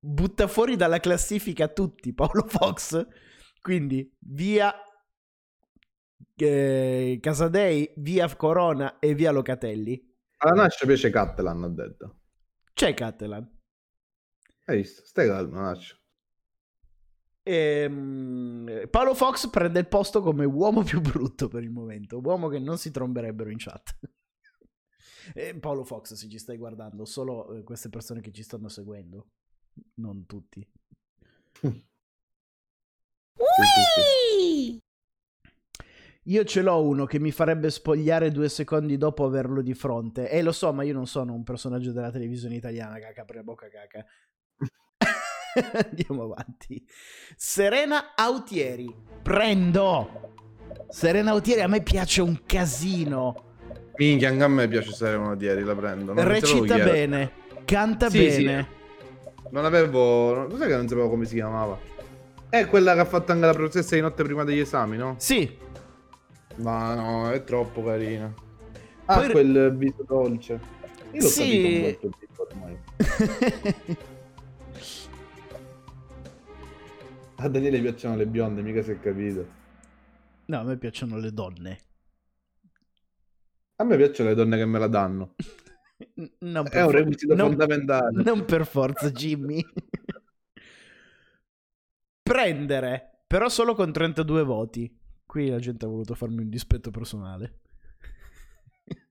Butta fuori dalla classifica tutti, Paolo Fox. Quindi via eh, Casadei, via Corona e via Locatelli. Alla Nascia piace Cattelan, ha detto. C'è Catalan. Hai visto? Stai calmo, Nascia. Ehm, Paolo Fox prende il posto come uomo più brutto per il momento, uomo che non si tromberebbero in chat. E Paolo Fox, se ci stai guardando, solo eh, queste persone che ci stanno seguendo, non tutti. Io ce l'ho uno che mi farebbe spogliare due secondi dopo averlo di fronte. E lo so, ma io non sono un personaggio della televisione italiana, caca, la bocca, caca. Andiamo avanti. Serena Autieri. Prendo. Serena Autieri a me piace un casino. Minchia, anche a me piace stare uno di ieri, la prendo. Non Recita bene. Canta Sì, sì. bene. Non avevo... Non sai che non sapevo come si chiamava? È quella che ha fatto anche la professoressa di notte prima degli esami, no? Sì. Ma no, è troppo carina. Ha Poi- quel viso dolce. Io l'ho Sì. capito un volto tipo ormai. A Daniele piacciono le bionde, mica si è capito. No, a me piacciono le donne. A me piacciono le donne che me la danno. Non È un for- requisito non- fondamentale. Non per forza, Jimmy. Prendere, però solo con 32 voti. Qui la gente ha voluto farmi un dispetto personale.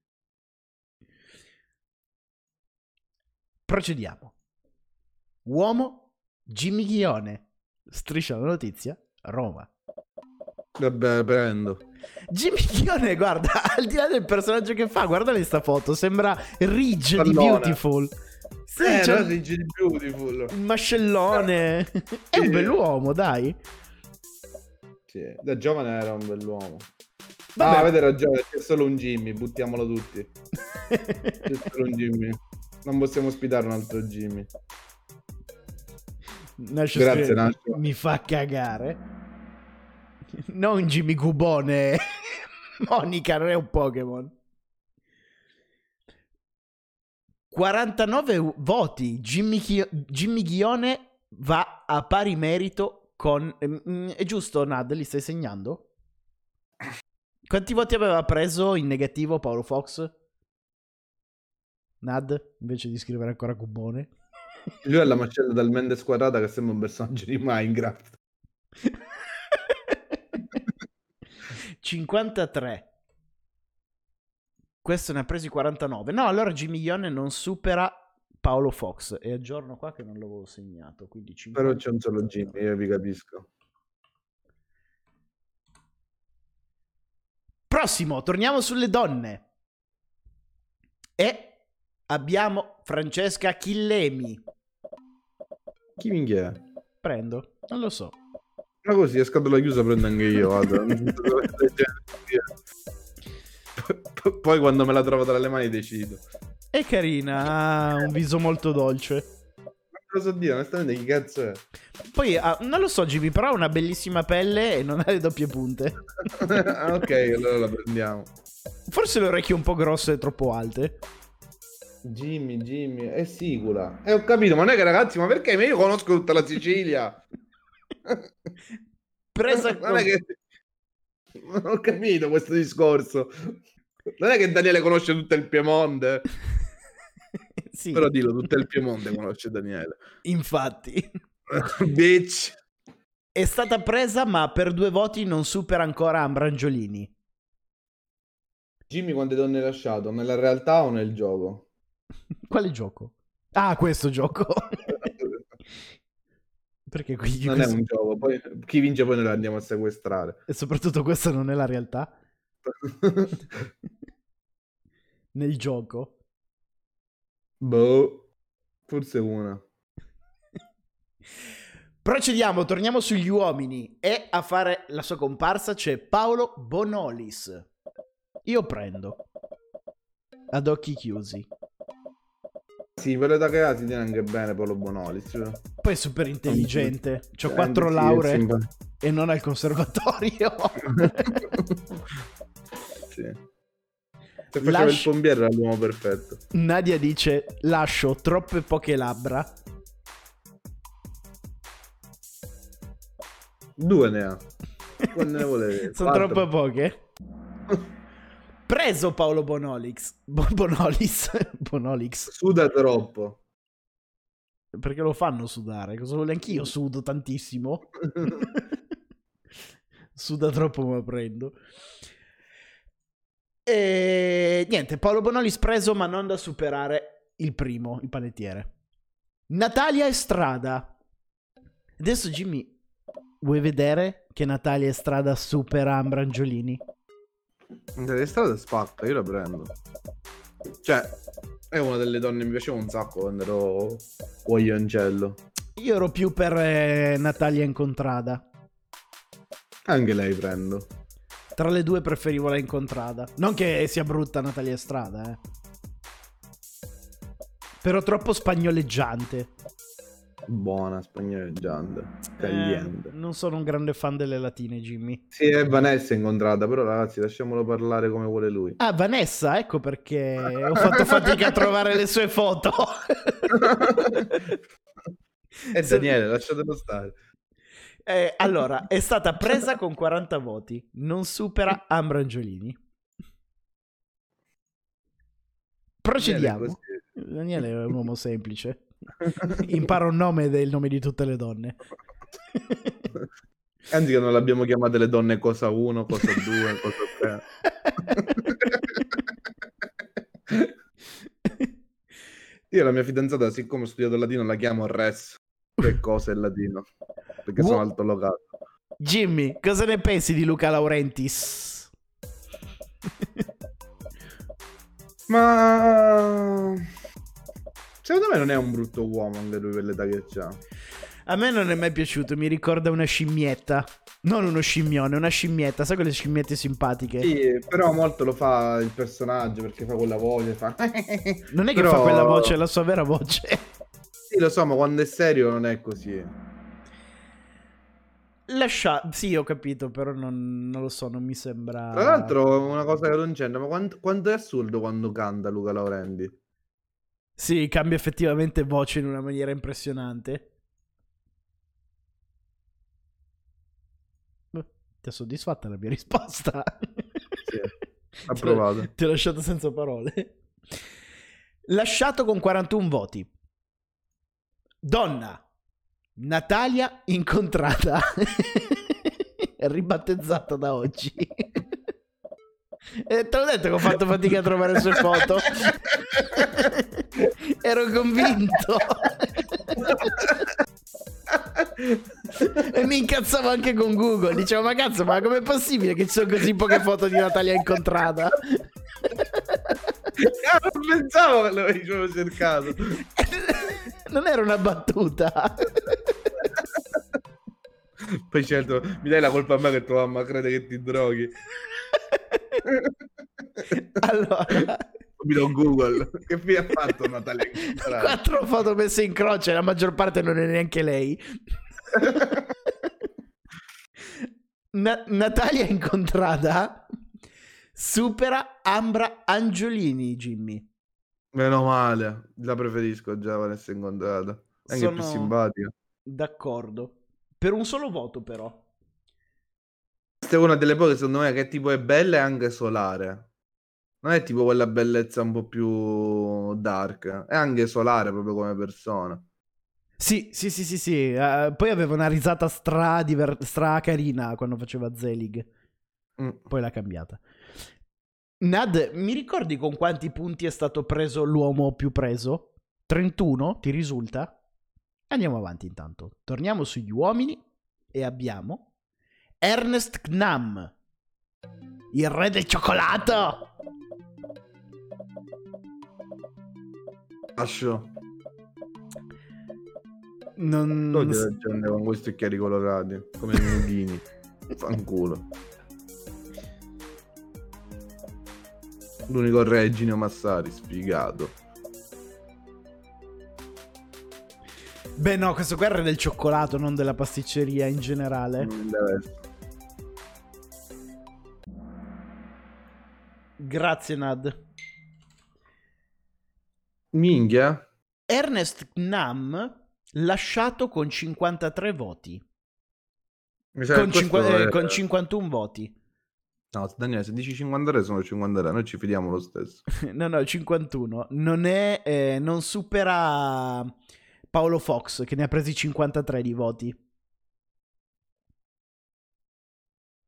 Procediamo. Uomo, Jimmy Ghione. Striscia la notizia, Roma. Vabbè, prendo. Jimmy Ghione, guarda, al di là del personaggio che fa, guardali sta foto, sembra Ridge di Pallone. Beautiful. Sì, eh, c'ha no, sei Gigi Beautiful. il mascellone. È un bell'uomo, dai. Sì, da giovane era un bell'uomo. Vabbè. Ah, avete ragione, c'è solo un Jimmy, buttiamolo tutti. C'è solo un Jimmy. Non possiamo ospitare un altro Jimmy. Nascio Grazie, scrive, Nascio. Mi fa cagare. Non Jimmy Cubone. Monica non è un Pokémon. 49 u- voti. Jimmy, Chi- Jimmy Ghione va a pari merito con... mm, È giusto, Nad? Li stai segnando? Quanti voti aveva preso in negativo Paolo Fox? Nad, invece di scrivere ancora Cubone. Lui è la mascella dal Mendes quadrata che sembra un personaggio di Minecraft. 53. Questo ne ha presi 49. No, allora Jimmy Ione non supera Paolo Fox. E aggiorno qua che non l'avevo segnato. Quindi 50. Però c'è un solo Jimmy, io vi capisco. Prossimo, torniamo sulle donne. E abbiamo Francesca Chillemi. Chi minchia è? Prendo, non lo so. Ma così, a scatola chiusa prendo anche io, vado. P- Poi quando me la trovo tra le mani decido. È carina, ha un viso molto dolce. So dire, onestamente chi cazzo è? Poi, ah, non lo so Jimmy, però ha una bellissima pelle e non ha le doppie punte. Ah, ok, allora la prendiamo. Forse le orecchie un po' grosse e troppo alte. Jimmy, Jimmy, è sicura. E ho capito, ma non è che ragazzi, ma perché? Ma io conosco tutta la Sicilia. Presa non è che... Non ho capito questo discorso. Non è che Daniele conosce tutto il Piemonte. sì, Però dillo, tutto il Piemonte conosce Daniele. infatti. Bitch. È stata presa, ma per due voti non supera ancora Ambrangiolini. Jimmy quante donne hai lasciato? Nella realtà o nel gioco? Quale gioco? Ah, questo gioco. Perché quindi Non è questo- un gioco, poi chi vince poi noi lo andiamo a sequestrare. E soprattutto questa non è la realtà. Nel gioco. boh, forse una. Procediamo, torniamo sugli uomini. E a fare la sua comparsa c'è Paolo Bonolis. Io prendo. Ad occhi chiusi. Sì, che ha si tiene anche bene Paolo Bonolis. cioè. Poi è super intelligente. C'ho quattro sì, lauree simpa- e non al conservatorio. sì. Se faceva Lasci- il pompiere era l'uomo perfetto. Nadia dice: Lascio troppe poche labbra. Due ne ha. Quante ne volevi? Sono Quattro. troppe poche. Preso Paolo Bonolix. Bo- Bonolis. Bonolix. Suda troppo. Perché lo fanno sudare? Cosa vuole? Anch'io sudo tantissimo. Suda troppo, ma prendo. E niente, Paolo Bonolis preso, ma non da superare il primo, il panettiere. Natalia Estrada. Adesso, Jimmy, vuoi vedere che Natalia Estrada supera Ambrangiolini? Delle strade spacca, io la prendo. Cioè, è una delle donne che mi piaceva un sacco quando ero Guaglioncello. Io ero più per eh, Natalia Incontrada. Anche lei prendo. Tra le due preferivo la Incontrada. Non che sia brutta Natalia Estrada, eh. Però troppo spagnoleggiante. Buona, spagnoleggiante. Eh, Caliente. non sono un grande fan delle latine, Jimmy. Sì, è Vanessa incontrata, però ragazzi lasciamolo parlare come vuole lui. Ah, Vanessa, ecco perché ho fatto fatica a trovare le sue foto. è Se- Daniele, lasciatelo stare. Eh, allora, è stata presa con 40 voti, non supera Ambra Angiolini. Procediamo. Daniele è un uomo semplice. Impara un nome il nome di tutte le donne. Anzi che non l'abbiamo chiamate le donne cosa 1, cosa 2, cosa 3. Io la mia fidanzata, siccome ho studiato latino, la chiamo res. Che cosa è il latino? Perché sono Wo- altolocato. Jimmy, cosa ne pensi di Luca Laurentis? Ma... Secondo me non è un brutto uomo anche lui per l'età che ha. A me non è mai piaciuto, mi ricorda una scimmietta. Non uno scimmione, una scimmietta. Sai quelle scimmiette simpatiche? Sì, però molto lo fa il personaggio perché fa quella voce, fa... Non è che Però- fa quella voce, è la sua vera voce. Sì, lo so, ma quando è serio non è così. Lascia... Sì, ho capito, però non, non lo so, non mi sembra... Tra l'altro, una cosa che non c'entra, ma quanto, quanto è assurdo quando canta Luca Laurenti? Sì, cambia effettivamente voce in una maniera impressionante. Ti ha soddisfatta la mia risposta? Sì, Ti approvato. Ti ho lasciato senza parole. Lasciato con 41 voti. Donna. Natalia incontrata. Ribattezzata da oggi. Eh, te l'ho detto che ho fatto fatica a trovare le sue foto. Ero convinto. e mi incazzavo anche con Google. Dicevo, ma cazzo, ma com'è possibile che ci sono così poche foto di Natalia incontrata? Ah, non pensavo che l'avevo cercato. non era una battuta. Poi certo, mi dai la colpa a me che tua mamma crede che ti droghi. Allora, Subito Google. Che fine ha fatto Natalia? Incontrata? quattro foto messe in croce, la maggior parte non è neanche lei. Na- Natalia incontrata supera Ambra Angiolini, Jimmy. Meno male, la preferisco già Vanessa incontrata. Anche più Sono- simpatica. D'accordo. Per un solo voto, però. Questa è una delle poche, secondo me, che tipo è bella e anche solare. Non è tipo quella bellezza un po' più dark, è anche solare proprio come persona. Sì, sì, sì, sì, sì. eh, poi aveva una risata stra, diver- stra carina quando faceva Zelig. Mm. Poi l'ha cambiata. Nad, mi ricordi con quanti punti è stato preso l'uomo più preso? 31, ti risulta? Andiamo avanti intanto. Torniamo sugli uomini e abbiamo Ernest Knam, il re del cioccolato. Lascio. Non... Togliere la gente con questi occhiali colorati, come i nudini. Fanculo. L'unico re è Gino Massari, sfigato. Beh no, questo qua re del cioccolato, non della pasticceria in generale. Non deve essere. Grazie Nad. Minchia? Ernest Knam lasciato con 53 voti. Sa Con, cinqua- eh, è- con 51 voti. No, Daniele, se dici 53 sono 53, noi ci fidiamo lo stesso. No, no, 51. Non è... eh, non supera Paolo Fox, che ne ha presi 53 di voti.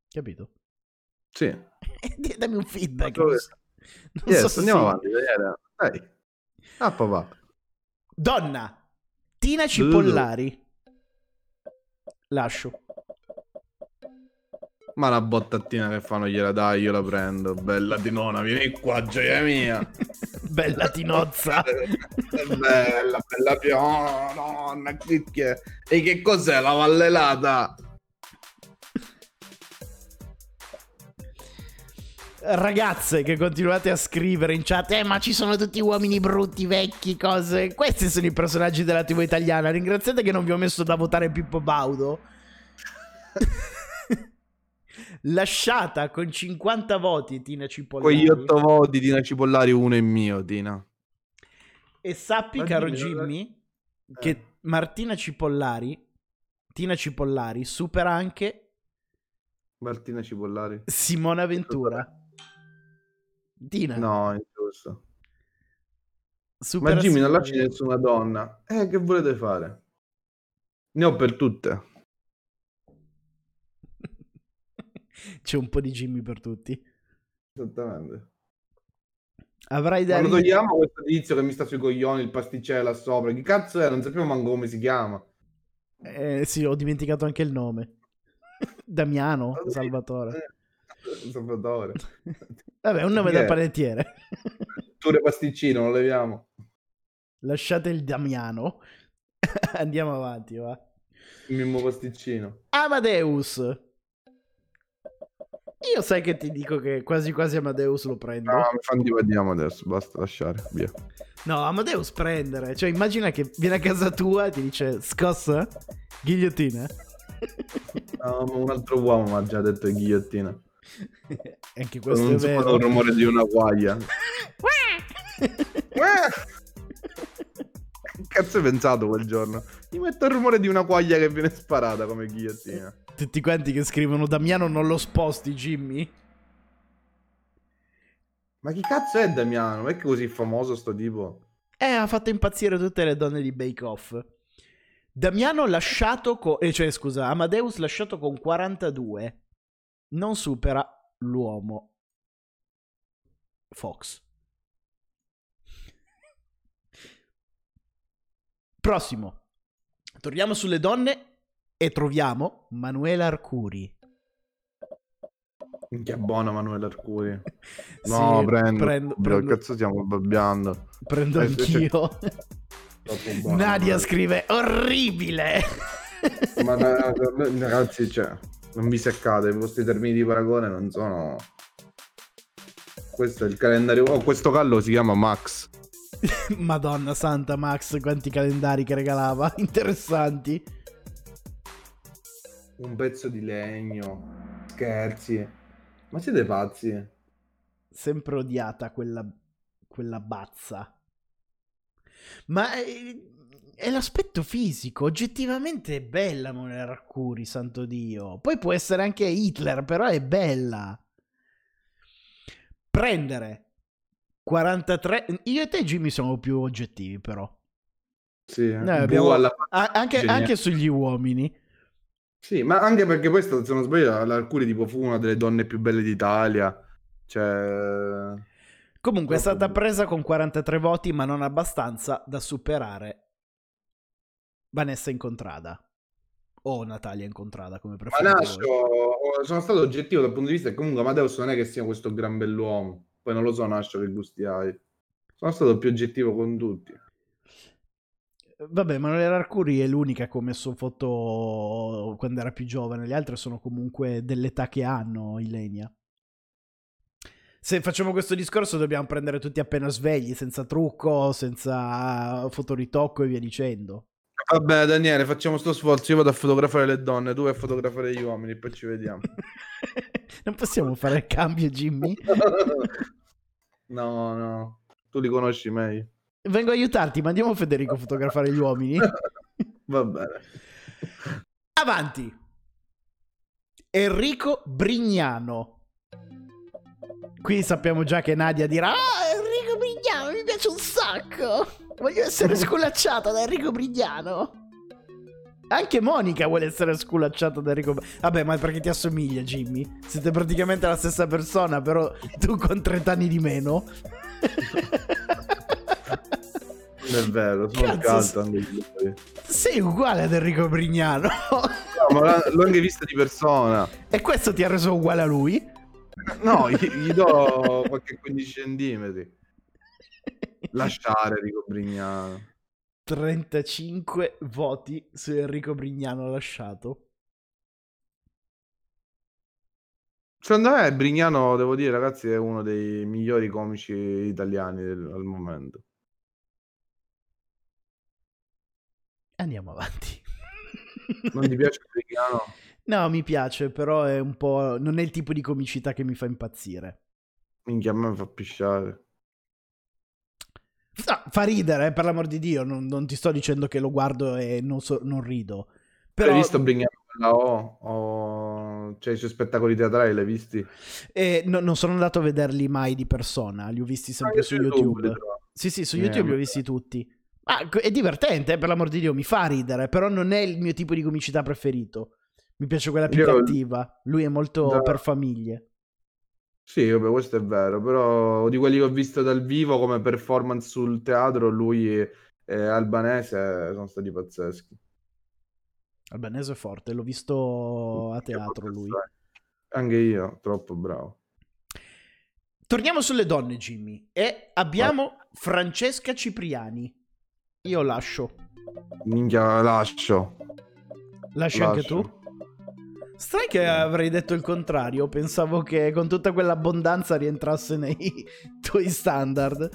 Capito? Sì. Dammi un feedback. Non so- non Yes, so andiamo sì. avanti. Dai. Ah, papà. Donna. Tina Cipollari. Lascio. Ma la bottattina che fanno gliela dai, io la prendo. Bella Tinona, vieni qua, gioia mia. Bella tinozza. bella, bella piona, è? E che cos'è la vallelata? Ragazze che continuate a scrivere in chat, eh, ma ci sono tutti uomini brutti, vecchi, cose. Questi sono i personaggi della TV italiana. Ringraziate che non vi ho messo da votare Pippo Baudo. Lasciata con 50 voti Tina Cipollari. Quegli otto voti Tina Cipollari, uno è mio, Tina. E sappi, Ma caro dimmi, Jimmy, Eh. che Martina Cipollari Martina Cipollari supera anche Martina Cipollari. Simona Ventura. Tina. No, è giusto. supera Ma Jimmy non lasci nessuna donna. Eh, che volete fare? Ne ho per tutte. C'è un po' di Jimmy per tutti. Esattamente. Avrai da Quando ridere- togliamo questo tizio che mi sta sui coglioni, il pasticcello là sopra, chi cazzo è? Non sappiamo manco come si chiama. Eh, sì, ho dimenticato anche il nome. Damiano Salvatore. Eh, Salvatore. Vabbè, un nome da panettiere. Pure pasticcino, lo leviamo. Lasciate il Damiano. Andiamo avanti, va. Il Mimmo pasticcino. Amadeus. Io sai che ti dico che quasi quasi Amadeus lo prendo. No, mi divadiamo adesso, basta lasciare, via. No, Amadeus prendere. Cioè, immagina che viene a casa tua e ti dice scossa? Ghigliottina? No, un altro uomo mi ha già detto ghigliottina. Anche questo non è vero. il rumore di una guaglia. Che cazzo hai pensato quel giorno? Mi metto il rumore di una quaglia che viene sparata come ghigliottina. Tutti quanti che scrivono Damiano non lo sposti, Jimmy. Ma chi cazzo è Damiano? Ma è che così famoso sto tipo? Eh, ha fatto impazzire tutte le donne di Bake Off. Damiano lasciato con... Eh, cioè, scusa, Amadeus lasciato con 42. Non supera l'uomo. Fox. Prossimo. Torniamo sulle donne e troviamo Manuela Arcuri. Minchia buona Manuela Arcuri. Sì, No, prendo. prendo, Bro, prendo- cazzo stiamo babbiando. prendo Eh, anch'io. Buona, Nadia scrive orribile. Ma ra- ra- ragazzi, cioè, non vi seccate, i vostri termini di paragone non sono... Questo è il calendario... Oh, questo callo si chiama Max. Madonna santa Max, quanti calendari che regalava, interessanti. Un pezzo di legno. Scherzi. Ma siete pazzi? Sempre odiata quella, quella bazza. Ma è, è l'aspetto fisico, oggettivamente è bella Monera Arcuri, santo Dio. Poi può essere anche Hitler, però è bella. Prendere 43... Io e te Jimmy siamo più oggettivi però. Sì, Noi Bu abbiamo- alla- anche, anche sugli uomini. Sì, ma anche perché poi, sta- se non sbaglio, l'Arcuri tipo fu una delle donne più belle d'Italia. Cioè... Comunque è stata bu- presa con 43 voti, ma non abbastanza da superare Vanessa Incontrada. O Natalia Incontrada, come Ma preferite Nascio, voi. sono stato oggettivo dal punto di vista che comunque Amadeus non è che sia questo gran bell'uomo. Poi non lo so, Nascio, che gusti hai. Sono stato più oggettivo con tutti. Vabbè, Manuela Arcuri è l'unica che ho messo foto quando era più giovane. Le altre sono comunque dell'età che hanno, Ilenia. Se facciamo questo discorso dobbiamo prendere tutti appena svegli, senza trucco, senza fotoritocco e via dicendo. Vabbè, Daniele, facciamo sto sforzo. Io vado a fotografare le donne, tu vai a fotografare gli uomini, poi ci vediamo. non possiamo fare il cambio, Jimmy? no, no, tu li conosci meglio. Vengo a aiutarti, mandiamo Federico a fotografare gli uomini. Va bene. Avanti. Enrico Brignano. Qui sappiamo già che Nadia dirà: Ah, Enrico Brignano mi piace un sacco. Voglio essere sculacciata da Enrico Brignano. Anche Monica vuole essere sculacciata da Enrico. Vabbè, ma perché ti assomiglia, Jimmy? Siete praticamente la stessa persona, però tu con 30 anni di meno. Non è vero, sono Cazzo, caldo anche io. Sei uguale ad Enrico Brignano. No, ma l'ho- l'ho anche vista di persona. e questo ti ha reso uguale a lui? No, gli, gli do qualche 15 centimetri. Lasciare Rico Brignano. 35 voti su Enrico Brignano lasciato. Secondo me Brignano, devo dire, ragazzi, è uno dei migliori comici italiani del- al momento. Andiamo avanti. Non ti piace Brignano? No, mi piace, però è un po'. Non è il tipo di comicità che mi fa impazzire. Minchia, a me fa pisciare. No, fa ridere, eh, per l'amor di Dio. Non, non ti sto dicendo che lo guardo e non, so- non rido. Però... Hai visto Bring O? O... Cioè, i suoi spettacoli teatrali l'hai visti? Eh, no, non sono andato a vederli mai di persona, li ho visti sempre Anche su YouTube. YouTube. Sì, sì, su Eh, YouTube li ho visti tutti. Ah, è divertente, eh, per l'amor di Dio, mi fa ridere, però non è il mio tipo di comicità preferito. Mi piace quella più Io- cattiva. Lui è molto Da- per famiglie. Sì, vabbè, questo è vero, però di quelli che ho visto dal vivo come performance sul teatro, lui e Albanese sono stati pazzeschi. Albanese è forte, l'ho visto a teatro lui. Anche io, troppo bravo. Torniamo sulle donne, Jimmy. E abbiamo Francesca Cipriani. Io lascio. Minchia, lascio. Lasci anche Lascio. tu? Sai che avrei detto il contrario? Pensavo che con tutta quell'abbondanza rientrasse nei tuoi standard.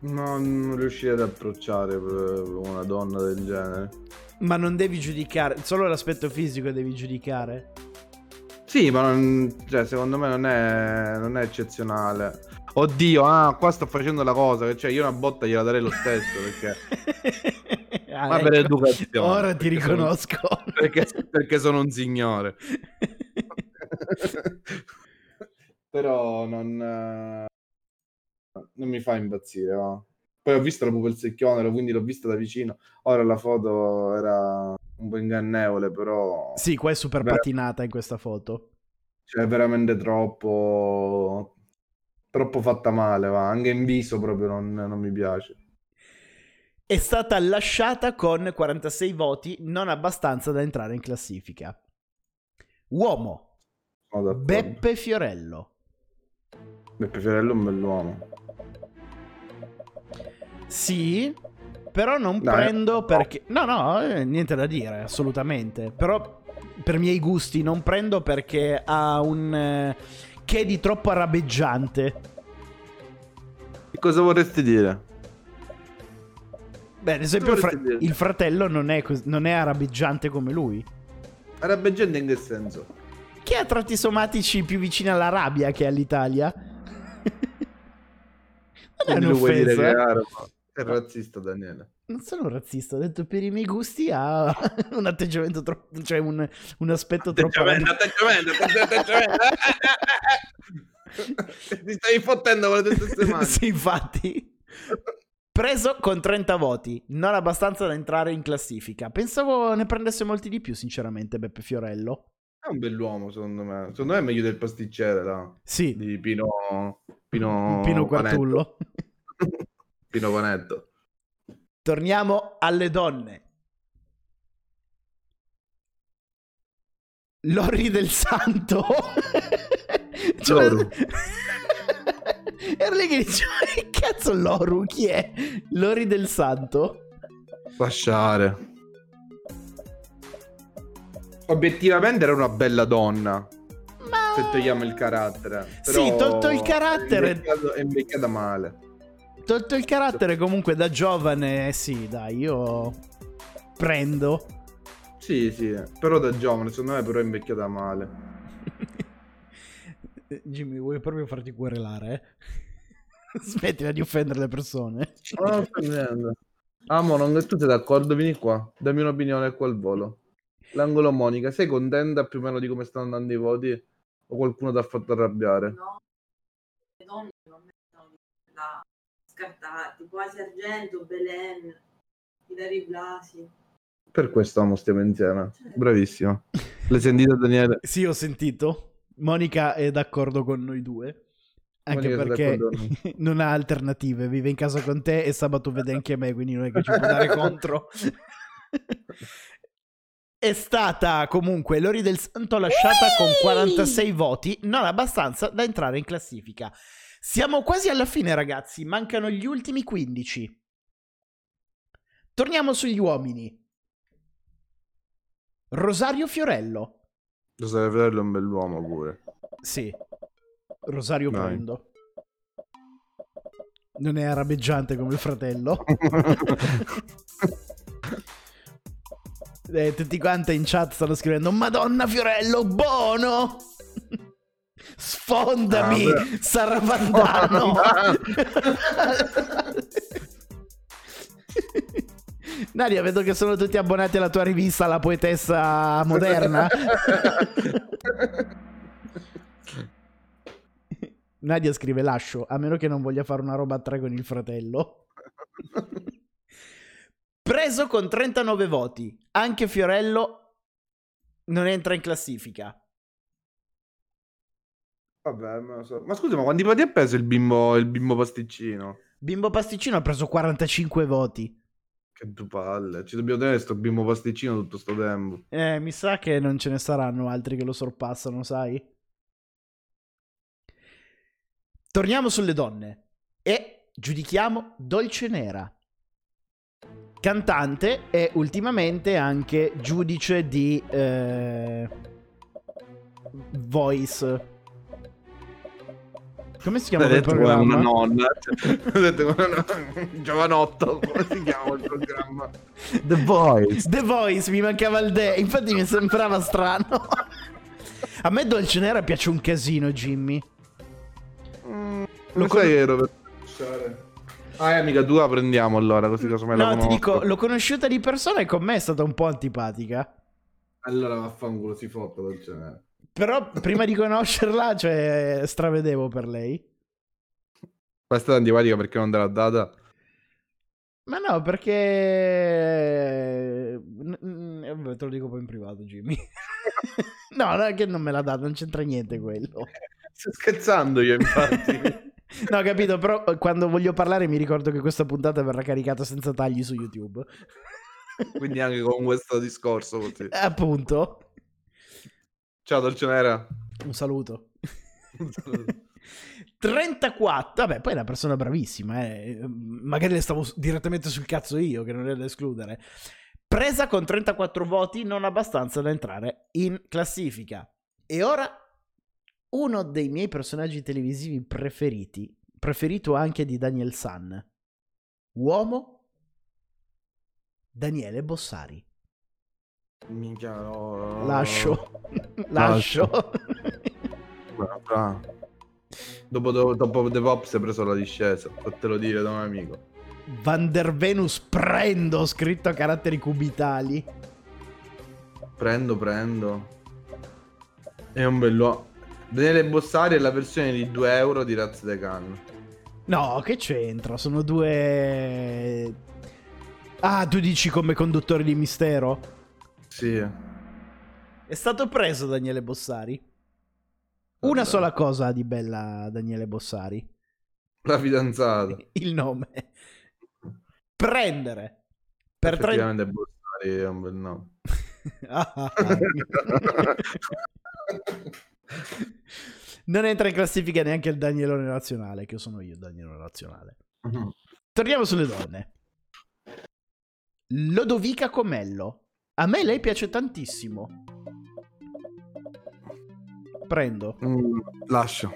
No, non riuscirei ad approcciare per una donna del genere. Ma non devi giudicare, solo l'aspetto fisico devi giudicare. Sì, ma non- cioè, secondo me non è, non è eccezionale. Oddio, ah, qua sto facendo la cosa, che cioè io una botta gliela darei lo stesso, perché, Ah, Ma per ecco. educazione, Ora ti perché sono- riconosco. perché, perché sono un signore. Però non, non mi fa impazzire. va. Poi ho visto la secchione, quindi l'ho vista da vicino. Ora la foto era un po' ingannevole, però sì, qua è super Beh. patinata in questa foto. cioè, veramente troppo troppo fatta male, va. Anche in viso proprio non, non mi piace. È stata lasciata con 46 voti, non abbastanza da entrare in classifica. Uomo, d'accordo. Beppe Fiorello. Beppe Fiorello è un bell'uomo. Sì, però non Dai, prendo perché... No, no, eh, niente da dire, assolutamente. Però per miei gusti non prendo perché ha un... eh, che di troppo arabeggiante. Che cosa vorresti dire? Beh, ad esempio il, fra- il fratello non è, cos- non è arabeggiante come lui. Arabeggiante in che senso? Che ha tratti somatici più vicini all'Arabia che all'Italia. non è Quindi vuoi dire un'offesa. che è arabo? È razzista, Daniele. Non sono razzista, ho detto per i miei gusti ha un atteggiamento troppo... cioè un, un aspetto troppo... Atteggiamento, atteggiamento, atteggiamento. Ti stai fottendo con le tue stesse mani. sì, infatti. Preso con 30 voti, non abbastanza da entrare in classifica. Pensavo ne prendesse molti di più, sinceramente, Beppe Fiorello. È un bell'uomo, secondo me. Secondo me è meglio del pasticcere, là. Sì, Di Pino... Pino... Pino. Quartullo. Pino Panetto. Torniamo alle donne. Lori del Santo. Cioè- Loru. Era lì che cazzo Loru? Chi è? Lori del Santo? Lasciare. Obiettivamente era una bella donna. Ma... Se togliamo il carattere. Sì, Però tolto il carattere- è invecchiata male. Tolto il carattere comunque da giovane, sì, dai, io prendo. Sì, sì, però da giovane, secondo me però è invecchiata male. Jimmy, vuoi proprio farti querelare? eh? Smettila di offendere le persone. Oh, non sto vedendo. Ah, mo, non tu sei d'accordo? Vieni qua, dammi un'opinione qua al volo. L'angolo Monica, sei contenta più o meno di come stanno andando i voti? O qualcuno ti ha fatto arrabbiare? no? Le donne non mettono da scartare, tipo Asia Argento, Belen, Hilary Blasi. Per questo amo stiamo insieme. Bravissima. L'hai sentita Daniele? Sì, ho sentito. Monica è d'accordo con noi due. Anche Monica perché non ha alternative. Vive in casa con te e sabato vede anche me, quindi non è che ci può dare contro. È stata comunque Lori del Santo lasciata con 46 voti, non abbastanza da entrare in classifica. Siamo quasi alla fine, ragazzi. Mancano gli ultimi 15. Torniamo sugli uomini. Rosario Fiorello. Lo sai, fratello è un bell'uomo pure. Sì. Rosario Dai. prendo. Non è arabeggiante come il fratello. Eh, tutti quanti in chat stanno scrivendo Madonna Fiorello, buono! Sfondami, Ah, beh. Nadia, vedo che sono tutti abbonati alla tua rivista, la poetessa moderna. Nadia scrive lascio, a meno che non voglia fare una roba a tre con il fratello. Preso con 39 voti, anche Fiorello non entra in classifica. Vabbè, lo so. Ma scusa, ma quanti voti ha preso il bimbo, il bimbo pasticcino? Bimbo Pasticcino ha preso 45 voti. Che palle. Ci dobbiamo tenere sto bimbo pasticcino tutto sto tempo. Eh, mi sa che non ce ne saranno altri che lo sorpassano, sai? Torniamo sulle donne e giudichiamo Dolce Nera. Cantante e ultimamente anche giudice di eh, Voice. Come si chiama detto come una programma? nonna. L'ha detto una giovanotto. Come si chiama il programma? The Voice. The Voice, mi mancava il de. Infatti mi sembrava strano. A me Dolce Nera piace un casino, Jimmy. Lo Lo sai ero per lasciare. Ah, è amica tua, prendiamo allora, così casomai la No, ti conosco. dico, l'ho conosciuta di persona e con me è stata un po' antipatica. Allora vaffanculo, si fotta dolce nera. Però prima di conoscerla, cioè, stravedevo per lei. Ma è antipatica perché non te l'ha data? Ma no, perché... vabbè, te lo dico poi in privato, Jimmy. no, no, è che non me l'ha data, non c'entra niente quello. Sto scherzando io, infatti. No, capito, però eh, quando voglio parlare mi ricordo che questa puntata verrà caricata senza tagli su YouTube. Quindi anche con questo discorso così. Appunto. Ciao dolce nera. Un saluto. 34, vabbè, poi è una persona bravissima, eh. magari le stavo direttamente sul cazzo io, che non è da escludere. Presa con 34 voti, non abbastanza da entrare in classifica. E ora uno dei miei personaggi televisivi preferiti, preferito anche di Daniel San. Uomo Daniele Bossari. Minchia, no. Lascio. Lascio. Bravo, bravo. Dopo, dopo, dopo The Pops hai preso la discesa, fatelo dire da un amico. Van der Venus prendo scritto a caratteri cubitali. Prendo, prendo. È un bello. Daniele Bossari è la versione di 2 euro di Raz de Can. No, che c'entra? Sono due. Ah, tu dici come conduttore di mistero? Sì. È stato preso Daniele Bossari. Una Vabbè. sola cosa di bella Daniele Bossari. La fidanzata. Il nome. Prendere. Per tre... Bossari è un bel nome. Ah, ah, ah. non entra in classifica neanche il Danielone nazionale, che sono io, il Danielone nazionale. Torniamo sulle donne. Lodovica Comello. A me lei piace tantissimo. Prendo. Mm, lascio.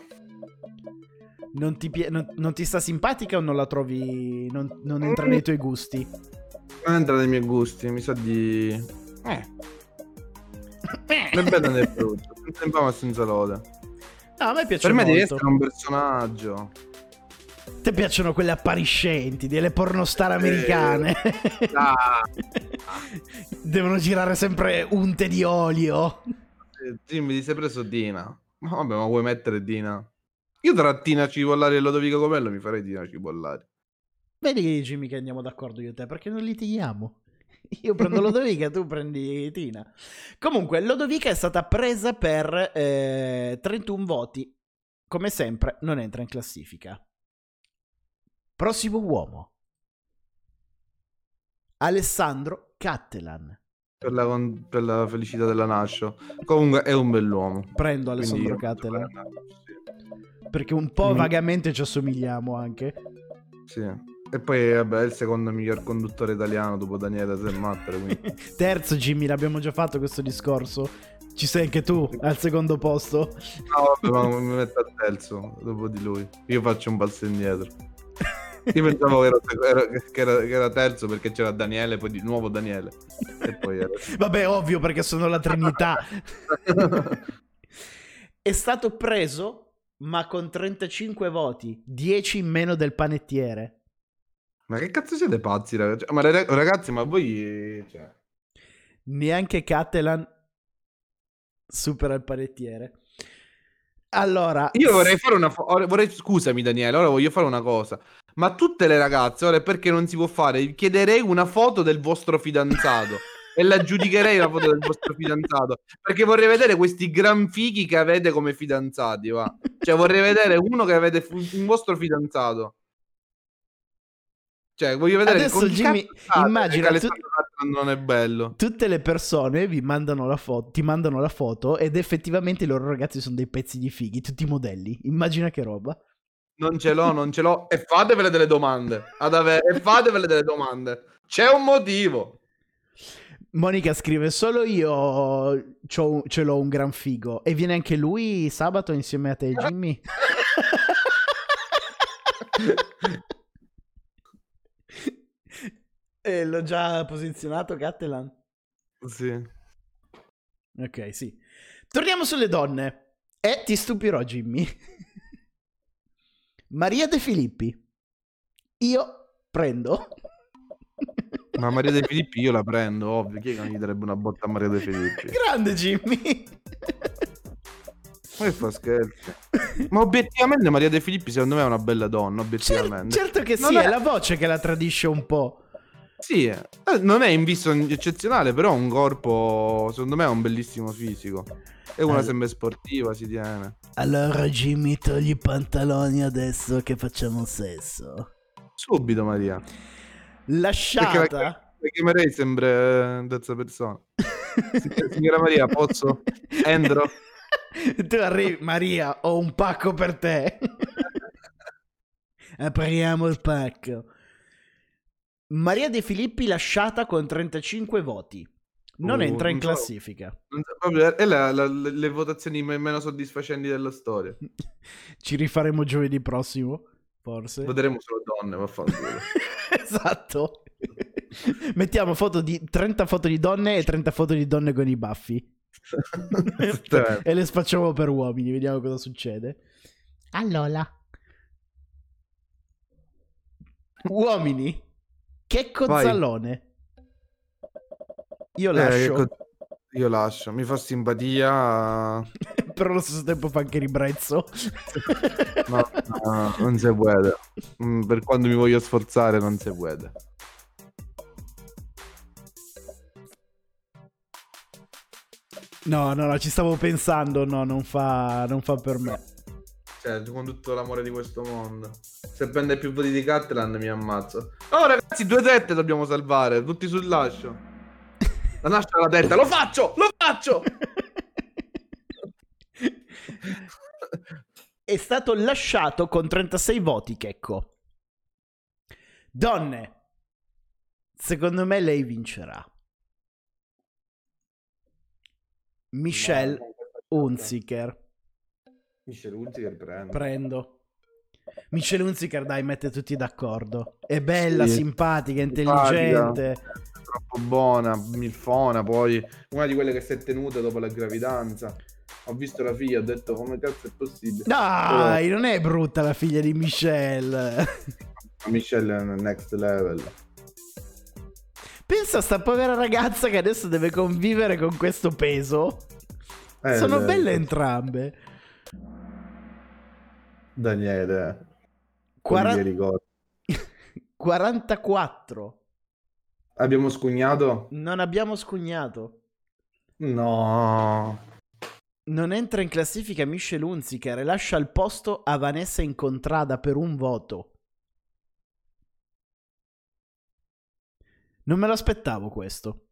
Non ti, pia- non- non ti sta simpatica o non la trovi... Non, non entra nei tuoi gusti? Non entra nei miei gusti, mi sa di... Eh. È bella nel brutto, senza infama senza lode. No, a me piace Per me devi molto. essere un personaggio. Ti piacciono quelle appariscenti, delle pornostar americane. Ah, Devono girare sempre unte di olio. Jimmy, ti sei preso Dina. Ma vabbè, ma vuoi mettere Dina? Io tra Tina Cipollari e Lodovico Comello mi farei Tina Cipollari. Vedi Jimmy che andiamo d'accordo io e te, perché non litighiamo. Io prendo Lodovica, tu prendi Tina. Comunque, Lodovica è stata presa per eh, 31 voti. Come sempre, non entra in classifica. Prossimo uomo. Alessandro Cattelan. Per la, per la felicità della Nascio. Comunque è un bell'uomo. Prendo Alessandro sì. Perché un po' Mm. vagamente ci assomigliamo anche. Sì. E poi vabbè, è il secondo miglior conduttore italiano dopo Daniele Zermatter. Terzo, Jimmy, l'abbiamo già fatto questo discorso. Ci sei anche tu al secondo posto. No, vabbè, ma mi metto al terzo dopo di lui. Io faccio un balzo indietro. Io pensavo che era, che era- che era terzo perché c'era Daniele, poi di nuovo Daniele. Era... Vabbè, ovvio, perché sono la Trinità. È stato preso, ma con 35 voti, 10 in meno del panettiere. Ma che cazzo siete pazzi, ragazzi? Ma le- ragazzi, ma voi... Cioè... Neanche Catalan supera il panettiere. Allora, Io vorrei fare una foto. Scusami, Daniele, ora voglio fare una cosa. Ma tutte le ragazze, ora perché non si può fare? Chiederei una foto del vostro fidanzato e la giudicherei la foto del vostro fidanzato. Perché vorrei vedere questi gran fighi che avete come fidanzati. Va. Cioè, vorrei vedere uno che avete fu- un vostro fidanzato. Cioè, voglio vedere Adesso, Jimmy, immagina tu- non è bello. tutte le persone vi mandano la foto, ti mandano la foto ed effettivamente i loro ragazzi sono dei pezzi di fighi, tutti modelli. Immagina che roba. Non ce l'ho, non ce l'ho. E fatevele delle domande. Ad ave- E fatevele delle domande. C'è un motivo. Monica scrive: Solo io c'ho- ce l'ho un gran figo. E viene anche lui sabato insieme a te, Jimmy. e l'ho già posizionato, Cattelan. Sì. Ok, sì. Torniamo sulle donne. E ti stupirò, Jimmy. Maria De Filippi. Io prendo. Ma Maria De Filippi io la prendo, ovvio. Chi è che non gli darebbe una botta a Maria De Filippi? Grande Jimmy. Ma che fa scherzo? Ma obiettivamente Maria De Filippi secondo me è una bella donna, obiettivamente. certo che Non sì, è- è la voce che la tradisce un po'. Sì, eh, non è in visto eccezionale, però ha un corpo, secondo me ha un bellissimo fisico. È una All- sempre sportiva, si tiene. Allora Jimmy togli i pantaloni adesso che facciamo sesso. Subito Maria. Perché Lasciata. la, la chiamerei sempre eh, terza persona. Signora Maria, posso? Entro? tu arrivi, Maria, ho un pacco per te. Apriamo il pacco. Maria De Filippi lasciata con 35 voti. Non Oh, entra in non so. classifica. So, proprio- è la- la- le, votazioni me- meno soddisfacenti della storia. Ci rifaremo giovedì prossimo, forse. Voteremo solo donne, vaffanculo. esatto. Mettiamo foto di 30 foto di donne e 30 foto di donne con i baffi. E le spacciamo per uomini, vediamo cosa succede. Allora. Uomini. Checco Vai. Zallone. Io Eh, lascio, ecco, io lascio, mi fa simpatia. però allo stesso tempo fa anche ribrezzo. No, no, non si può. Mm, Per quando mi voglio sforzare, non si può. no, no, no, ci stavo pensando, no, non fa, non fa per me. Cioè, con tutto l'amore di questo mondo. Se prende più voti di Catalan, mi ammazzo. Oh, ragazzi, due tette dobbiamo salvare, tutti sul lascio. La nasce la testa, lo faccio, lo faccio. È stato lasciato con 36 voti, Checco. Donne. Secondo me lei vincerà. Michelle Unziker. Michel Unziker prende. Prendo. Michelle Unziker, dai, mette tutti d'accordo. È bella, Sì. simpatica, Simpatica. intelligente. troppo buona, milfona, poi una di quelle che si è tenuta dopo la gravidanza. Ho visto la figlia, ho detto come cazzo è possibile. Dai, non è brutta la figlia di Michelle. Michelle è nel next level. Pensa a sta povera ragazza che adesso deve convivere con questo peso. Eh, Sono eh, belle entrambe. Daniele. Quaran- Quaran... ricordo. 44. Abbiamo scugnato? Non abbiamo scugnato. No. Non entra in classifica Michelle Unziker e lascia il posto a Vanessa Incontrada per un voto. Non me lo aspettavo questo.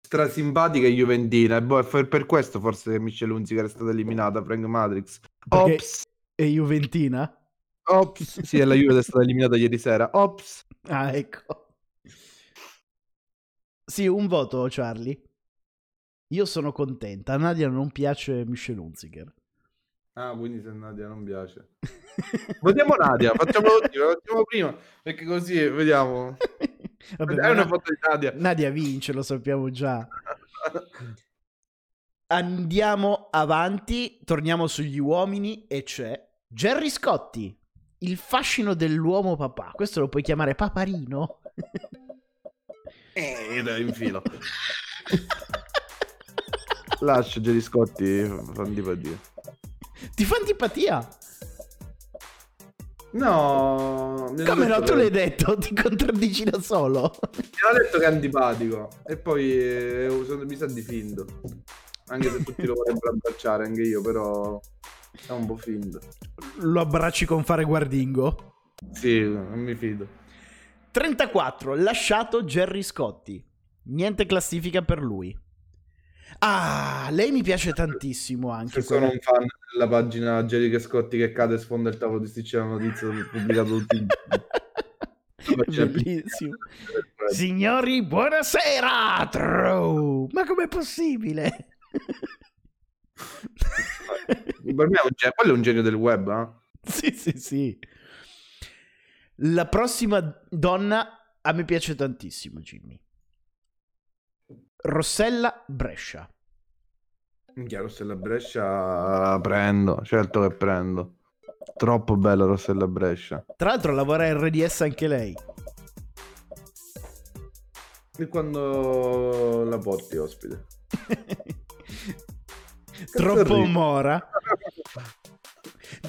Strasimpatica e Juventina. E boh, è per- questo forse Michelle Unziker è stata eliminata. Frank Matrix. Perché- Ops. E Juventina? Ops. Sì, la Juve è stata eliminata ieri sera. Ops. Ah, ecco. Sì, un voto, Charlie. Io sono contenta. A Nadia non piace Michelle Unziker. Ah, quindi se Nadia non piace. Votiamo Nadia, facciamolo, facciamo prima, perché così vediamo. Vabbè, È una Na- foto di Nadia. Nadia vince, lo sappiamo già. Andiamo avanti, torniamo sugli uomini e c'è Jerry Scotti. Il fascino dell'uomo papà. Questo lo puoi chiamare paparino? Eh, dai, in filo. Lascia Gerry Scotti, fa antipatia. Ti fa antipatia? No, mi Come no? Tu che- l'hai detto, ti contraddici da solo. Mi hanno detto che è antipatico e poi eh, mi sa di finto. Anche se tutti lo vorrebbero abbracciare, anche io, però è un po' finto. Lo abbracci con fare guardingo. Sì, non mi fido. 34. Lasciato Gerry Scotti. Niente classifica per lui. Ah, lei mi piace tantissimo anche. Se sono un fan della pagina Jerry Scotti che cade e sfonda il tavolo di Stitch la notizia pubblicato tutti i. Bellissimo. Signori, buonasera! True. Ma com'è possibile? Per me è un genio, quello è un genio del web, eh? sì, sì, sì. La prossima donna a me piace tantissimo, Jimmy. Rossella Brescia. Minchia, Rossella Brescia prendo, certo che prendo. Troppo bella Rossella Brescia. Tra l'altro lavora in RDS anche lei. E quando la porti ospite? Troppo mora.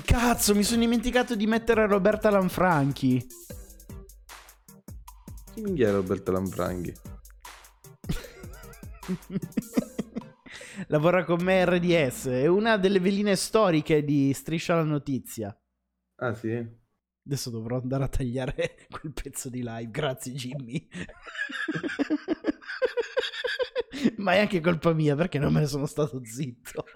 Cazzo, mi sono dimenticato di mettere Roberta Lanfranchi. Chi minchia è Roberto Lanfranchi? Lavora con me RDS. È una delle veline storiche di Striscia la Notizia. Ah sì? Adesso dovrò andare a tagliare quel pezzo di live. Grazie, Jimmy. Ma è anche colpa mia perché non me ne sono stato zitto.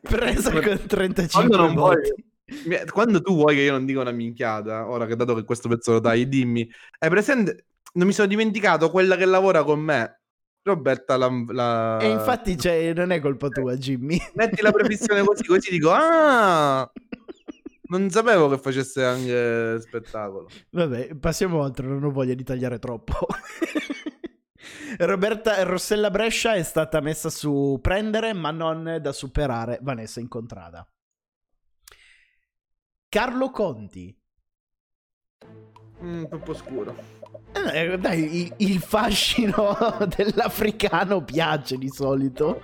Presa con 35 Quando vuoi- voti. Mi- Quando tu vuoi che io non dica una minchiata, ora che dato che questo pezzo lo dai, dimmi. Hai presente? Non mi sono dimenticato quella che lavora con me. Roberta la... la- E infatti cioè, non è colpa tua, Jimmy. Metti la prefissione così, così dico, ah! Non sapevo che facesse anche spettacolo. Vabbè, passiamo oltre, non ho voglia di tagliare troppo. Roberta Rossella Brescia è stata messa su prendere, ma non da superare Vanessa Incontrada. Carlo Conti. Mm, un po' scuro. Eh, dai, il, il fascino dell'africano piace di solito.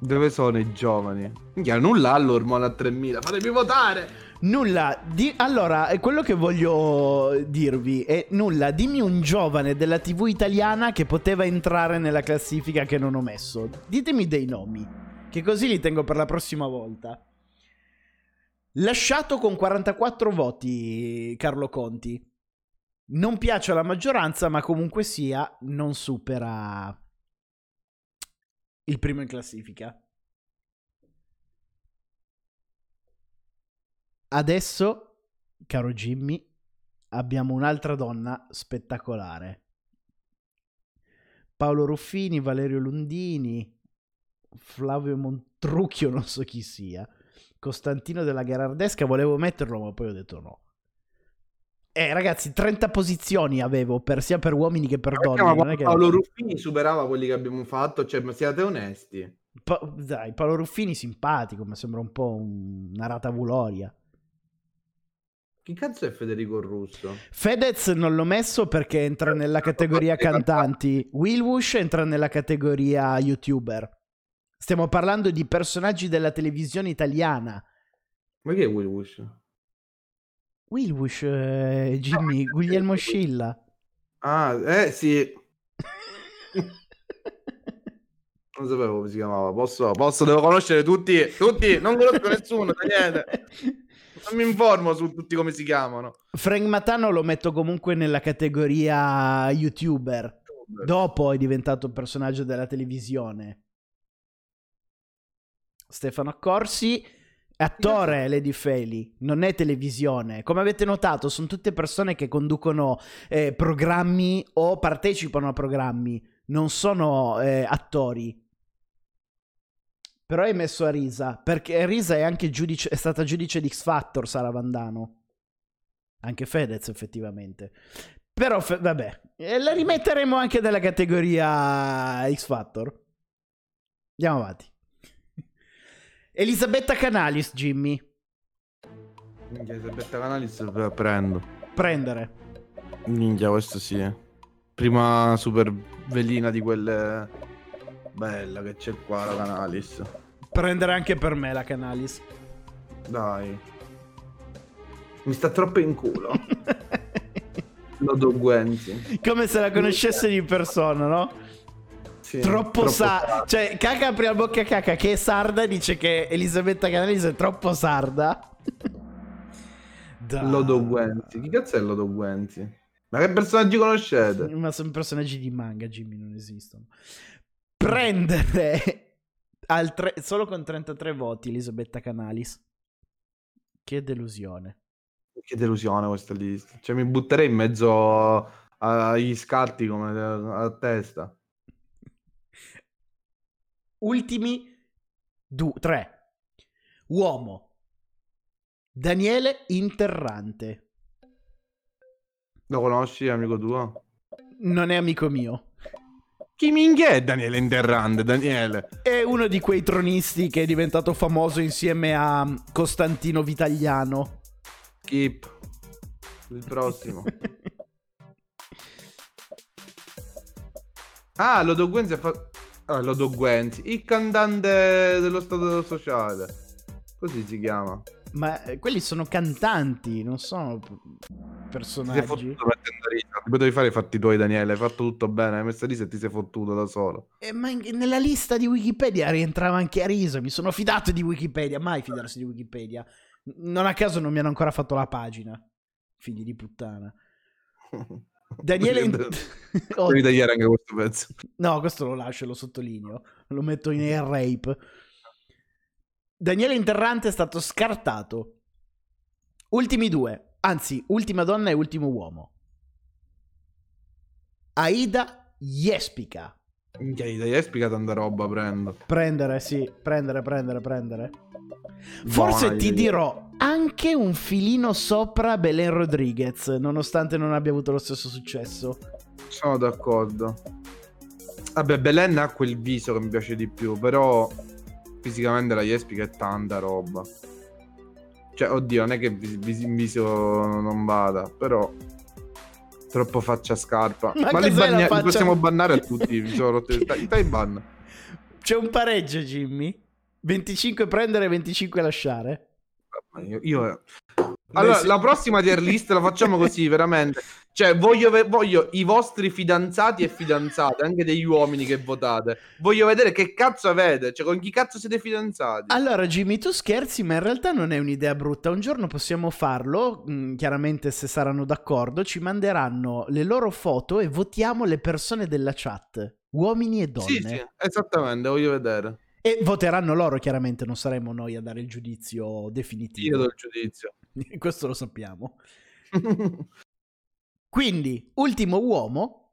Dove sono i giovani? Minchia, nulla ha l'ormone a 3000. Fatemi votare! Nulla, di- allora, è quello che voglio dirvi è nulla, dimmi un giovane della TV italiana che poteva entrare nella classifica che non ho messo. Ditemi dei nomi, che così li tengo per la prossima volta. Lasciato con 44 voti Carlo Conti. Non piace alla maggioranza, ma comunque sia, non supera il primo in classifica. Adesso, caro Jimmy, abbiamo un'altra donna spettacolare. Paolo Ruffini, Valerio Lundini, Flavio Montrucchio, non so chi sia, Costantino della Gherardesca, volevo metterlo ma poi ho detto no. Eh ragazzi, 30 posizioni avevo per, sia per uomini che per donne. Ma non è che- Paolo Ruffini superava quelli che abbiamo fatto, cioè, ma siate onesti. Pa- dai, Paolo Ruffini simpatico, ma sembra un po' un- una ratavuloria. Chi cazzo è Federico Russo? Fedez non l'ho messo perché entra nella categoria cantanti. Willwush entra nella categoria youtuber. Stiamo parlando di personaggi della televisione italiana. Ma chi è Will Wush? Willwush, eh, Jimmy, Guglielmo Scilla. Ah, eh sì. Non sapevo come si chiamava. Posso, posso, devo conoscere tutti, tutti, non conosco nessuno, niente. Non mi informo su tutti come si chiamano. Frank Matano lo metto comunque nella categoria youtuber. Dopo è diventato personaggio della televisione. Stefano Accorsi, attore Lady Feli, non è televisione. Come avete notato, sono tutte persone che conducono eh, programmi o partecipano a programmi, non sono eh, attori. Però hai messo a Risa, perché Risa è anche giudice, è stata giudice di X Factor, Sara Vandano. Anche Fedez, effettivamente. Però, fe- vabbè, E la rimetteremo anche nella categoria X Factor. Andiamo avanti. Elisabetta Canalis, Jimmy. Minchia, Elisabetta Canalis la prendo. Prendere. Minchia, questo sì. Prima super velina di quelle... Bella che c'è qua la Canalis. Prendere anche per me la Canalis. Dai. Mi sta troppo in culo. Lo do Guenzi. Come se la conoscesse di persona, no? Sì, troppo, sa... Cioè, caca apre la bocca a caca che è sarda dice che Elisabetta Canalis è troppo sarda. Dai. Lodo Guenzi. Chi cazzo è Lodo Guenzi? Ma che personaggi conoscete? Ma sono personaggi di manga, Jimmy, non esistono. Prendere tre- solo con 33 voti Elisabetta Canalis. Che delusione. Che delusione questa lista. Cioè, mi butterei in mezzo agli scatti come a testa. Ultimi due, tre. Uomo. Daniele Interrante. Lo conosci, amico tuo? Non è amico mio. Chi minchia è Daniele Interrande? Daniele. È uno di quei tronisti che è diventato famoso insieme a Costantino Vitagliano. Keep. Il prossimo. ah, Lodo Guenzi ha fatto... Ah, Lodo Guenzi. Il cantante dello Stato sociale. Così si chiama. Ma eh, quelli sono cantanti, non sono p- Ti sei personaggi. fottuto mettendo potevi fare i fatti tuoi, Daniele. Hai fatto tutto bene. Hai messo risa e ti sei fottuto da solo. Eh, ma in- nella lista di Wikipedia rientrava anche Arisa. Mi sono fidato di Wikipedia. Mai fidarsi di Wikipedia. Non a caso non mi hanno ancora fatto la pagina. Figli di puttana. Daniele. Devi Oh, tagliare anche questo pezzo. no, questo lo lascio, lo sottolineo. Lo metto in air rape. Daniele Interrante è stato scartato. Ultimi due. Anzi, ultima donna e ultimo uomo. Aida Jespica. Minchia, hai spiegato tanta roba, prendo. Prendere, sì, prendere, prendere, prendere. Forse Buona ti dirò anche un filino sopra Belen Rodriguez, nonostante non abbia avuto lo stesso successo. Sono d'accordo. Vabbè, Belen ha quel viso che mi piace di più, però fisicamente la Jespica è tanta roba. Cioè, oddio, non è che vis- vis- in viso non vada, però troppo faccia scarpa. Ma Ma, li, la banni- li faccia- possiamo bannare a tutti, mi sono rotto- dai, dai ban. C'è un pareggio, Jimmy. 25 prendere, 25 lasciare. Io, io- Allora, la prossima tier list la facciamo così, veramente. Cioè, voglio, ve- voglio i vostri fidanzati e fidanzate, anche degli uomini che votate. Voglio vedere che cazzo avete, cioè con chi cazzo siete fidanzati. Allora, Jimmy, tu scherzi, ma in realtà non è un'idea brutta. Un giorno possiamo farlo. mm, chiaramente, se saranno d'accordo, ci manderanno le loro foto e votiamo le persone della chat, uomini e donne. Sì, sì, esattamente, voglio vedere. E voteranno loro, chiaramente, non saremo noi a dare il giudizio Io do definitivo. il giudizio. Questo lo sappiamo. Quindi, ultimo uomo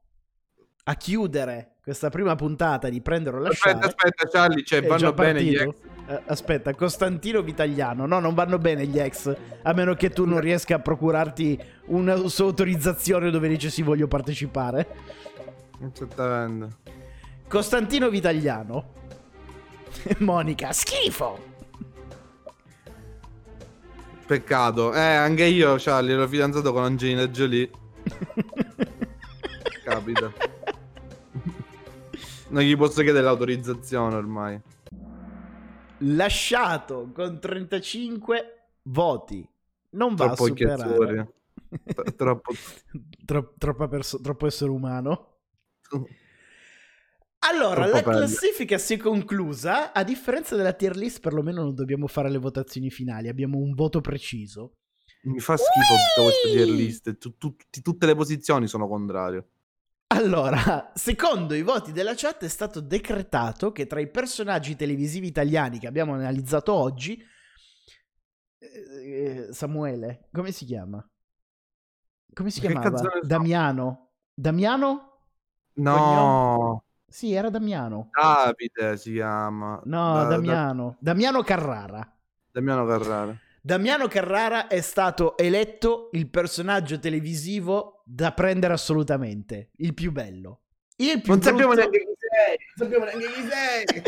a chiudere questa prima puntata di Prendere o Lasciare. aspetta, aspetta, Charlie, cioè, È vanno bene gli ex. Eh, aspetta, Costantino Vitagliano. No, non vanno bene gli ex. A meno che tu non riesca a procurarti una sua autorizzazione dove dice sì, voglio partecipare. Esattamente. Costantino Vitagliano. Monica, schifo. Peccato. Eh, anche io, Charlie, ero fidanzato con Angelina Jolie. Capita. Non gli posso chiedere l'autorizzazione ormai. Lasciato con 35 voti. Non va Troppo a superare. T- Troppo. Tro- perso- troppo essere umano. Allora, la pelle. classifica si è conclusa. A differenza della tier list, perlomeno non dobbiamo fare le votazioni finali. Abbiamo un voto preciso. Mi fa schifo tutta questa tier list. Tutte le posizioni sono contrario. Allora, secondo i voti della chat è stato decretato che tra i personaggi televisivi italiani che abbiamo analizzato oggi, eh, Samuele, come si chiama? Come si chiamava? Damiano. Damiano? No, Sì, era Damiano. Davide si chiama. No, Da- da- Damiano. Damiano Carrara. Damiano Carrara. Damiano Carrara è stato eletto il personaggio televisivo da prendere assolutamente, il più bello. Il più Non sappiamo brutto- neanche chi sei. Non sappiamo neanche chi sei.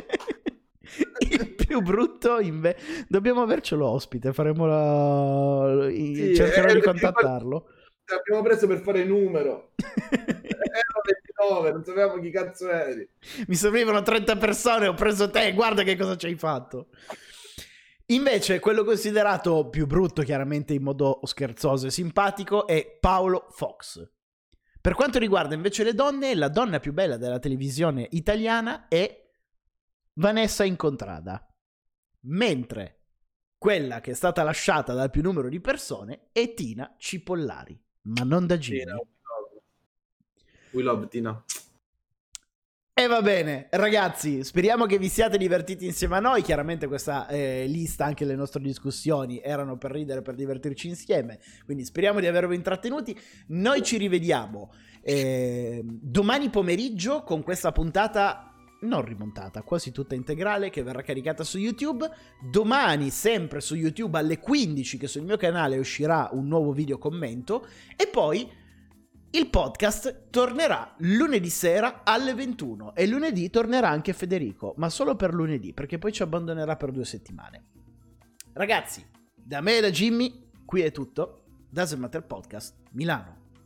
il più brutto inve- dobbiamo avercelo ospite faremo la... Sì, cercherò eh, di perché contattarlo L'abbiamo preso per fare numero. Erano 29, non sapevamo chi cazzo eri. mi servivano 30 persone ho preso te guarda che cosa ci hai fatto invece quello considerato più brutto chiaramente in modo scherzoso e simpatico è Paolo Fox per quanto riguarda invece le donne la donna più bella della televisione italiana è Vanessa Incontrada mentre quella che è stata lasciata dal più numero di persone è Tina Cipollari ma non da love. We love Tina. E va bene, ragazzi, speriamo che vi siate divertiti insieme a noi. Chiaramente questa eh, lista, anche le nostre discussioni, erano per ridere, per divertirci insieme. Quindi speriamo di avervi intrattenuti. Noi ci rivediamo eh, domani pomeriggio con questa puntata non rimontata, quasi tutta integrale, che verrà caricata su YouTube. Domani, sempre su YouTube alle 15, che sul mio canale uscirà un nuovo video commento. E poi il podcast tornerà lunedì sera alle 21 e lunedì tornerà anche Federico, ma solo per lunedì perché poi ci abbandonerà per due settimane. Ragazzi, da me e da Jimmy, qui è tutto. Doesn't Matter Podcast, Milano.